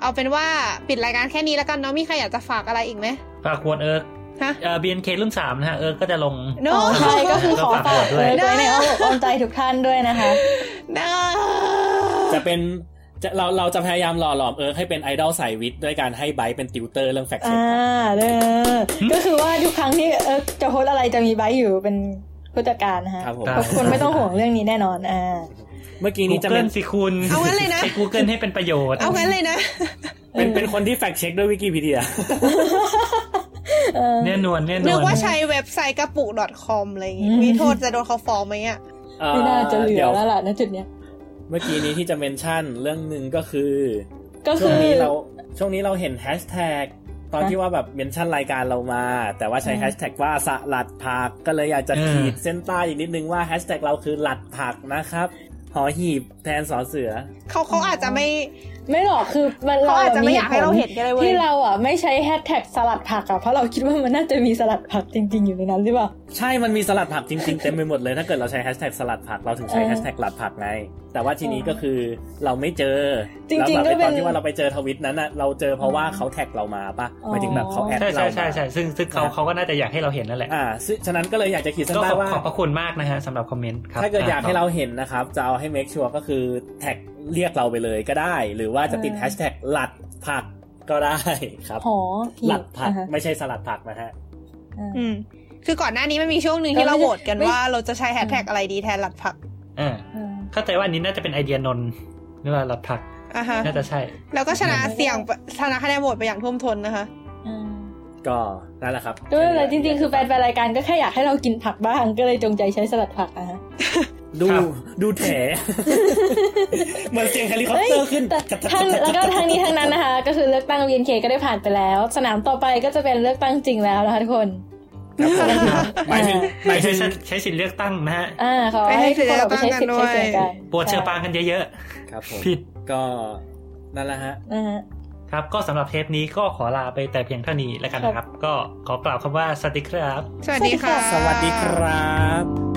เอาเป็นว่าปิดรายการแค่นี้แล้วกันเนาะมีใครอยากจะฝากอะไรอีกไหมฝากขวดเอิร์กฮะเอ่อ BNK รุ่นสามนะฮะเอิร์กก็จะลงโน้อ๋อใช่ก็คือขอฝากด้วยเลยไว้ในอ้อมอกอ้อมใจทุกท่านด้วยนะคะนะจะเป็น จะเราเราจะพยายามหล่อหลอมเอิร์กให้เป็นไอดอลสายวิทย์ด้วยการให้ไบร์ทเป็นติวเตอร์เรื่องแฟกเช็คอ่าเด้อก็คือว่าทุกครั้งที่เออจะโพสต์อะไรจะมีไบร์ทอยู่เป็นผู้จัดการนะฮะครับผมได้ทุกคนไม่ต้องห่วงเรื่องนี้แน่นอนอ่าเมื่อกี้นี้จะ Google เป็นสิคุณเอางั้นเลยนะใช้ Google ให้เป็นประโยชน์เอางั้นเลยนะ เป็นเป็นคนที่แฟกเช็คด้วยวิกิพีเดียเออแน่นวนแน่นนึกวนว่าใช้เว็บไซต์กระปุก .com อะไรอย่างงี้อืมมีโทษจะโดนเขาฟ้องไหมอะไม่น่าจะเหลืดี๋อยวแล้วล่ะณจุดเนี้ย เมื่อกี้นี้ที่จะเมนชั่นเรื่องหนึ่งก็คือ ก็ช่คืวงอนี้เราช่วงนี้เราเห็นแฮชแท็กตอนฮะที่ว่าแบบเมนชั่นรายการเรามา แต่ว่าใช้อืมแฮชแท็กว่าสลัดผักก็เลยอยากจะเออขีดเส้นใต้อีกนิดนึงว่าแฮชแท็กเราคือหลัดผักนะครับหอหีบแทนสอเสือเขาเขาอาจจะไม่ไม่หรอกคือมันเขาอาจจะไม่อยากให้เราผลเห็นก็ได้เว้ยที่เราอะไม่ใช้แฮชแท็กสลัดผักอะเพราะเราคิดว่ามันน่าจะมีสลัดผักจริง ๆอยู่ในนั้นหรือเปล่าใช่มันมีสลัดผักจริงๆเต็มไปหมดเลยถ้าเกิดเราใช้แฮชแท็กสลัดผักเราถึงใช้เออแฮชแท็กหลัดผักไง แต่ว่าทีนี้ก็คือเราไม่เจอจริงๆแล้วแบบก็เป็นไอ้ตอนที่ว่าเราไปเจอทวิตนั้นอะเราเจอเพราะว่าเขา tag เรามาปะอ๋อหมายถึงแบบเขา add ใช่เราใช่มาใช่ใช่ซึ่งซึ่งเขาเขาก็น่าจะอยากให้เราเห็นนั่นแหละอ่าซึ่งฉะนั้นก็เลยอยากจะขีดเส้นก็ใต้ขอบว่าขอบพระคุณมากนะฮะสำหรับคอมเมนต์ครับถ้าเกิดอยากให้ต่เราเห็นนะครับจะเอาให้ make sure ก็คือ tag เรียกเราไปเลยก็ได้ หรือว่าจะติดเออแฮชแท็กหลัดผักก็ได้ครับหอหีบหลัดผักอ่าฮะไม่ใช่สลัดผักนะฮะอ่าอืมคือก่อนหน้านี้มันมีช่วงหนึ่งที่เราเออไม่โหวตกันไม่ว่าเราจะใช้แฮชแท็กอะไรดีแทนหลัดผักอ่าอ่า เข้าใจว่าอันนี้น่าจะเป็นไอเดียนนท์หรือว่าหลัดผักอะฮะน่าจะใช่ แล้วก็ชนะเสียงชนะคะแนนโหวตไปอย่างท่วมท้นนะคะอ่าก็นั่นแหละครับก็เลยจริงๆ คือแฟนๆรายการก็แค่อยากให้เรากินผักบ้าง ก็เลยจงใจใช้สลัดผักอะฮะดูครับดูแถเหมือนเสียงเฮลิคอปเตอร์ขึ้นแต่ทางแล้วก็ทางนี้ทางนั้นนะคะ ก็คือเลือกตั้ง VNK ก็ได้ผ่านไปแล้ว สนามต่อไปก็จะเป็นเลือกตั้งจริงแล้วนะคะทุกคนครับผม หมายถึงหมายถึใช้งใช้สิทธิ์เลือกตั้งนะฮะอ่าขอให้คนออกไปใช้สิทธิ์ใช้เสียงกันปวดเชื้อปางกันเยอะครับผมผิดก็นั่นแหละฮะครับก็สำหรับเทปนี้ก็ขอลาไปแต่เพียงเท่านี้แล้วกันนะครับ ก็ขอกล่าวคำว่าสวัสดีครับ สวัสดีค่ะ สวัสดีครับ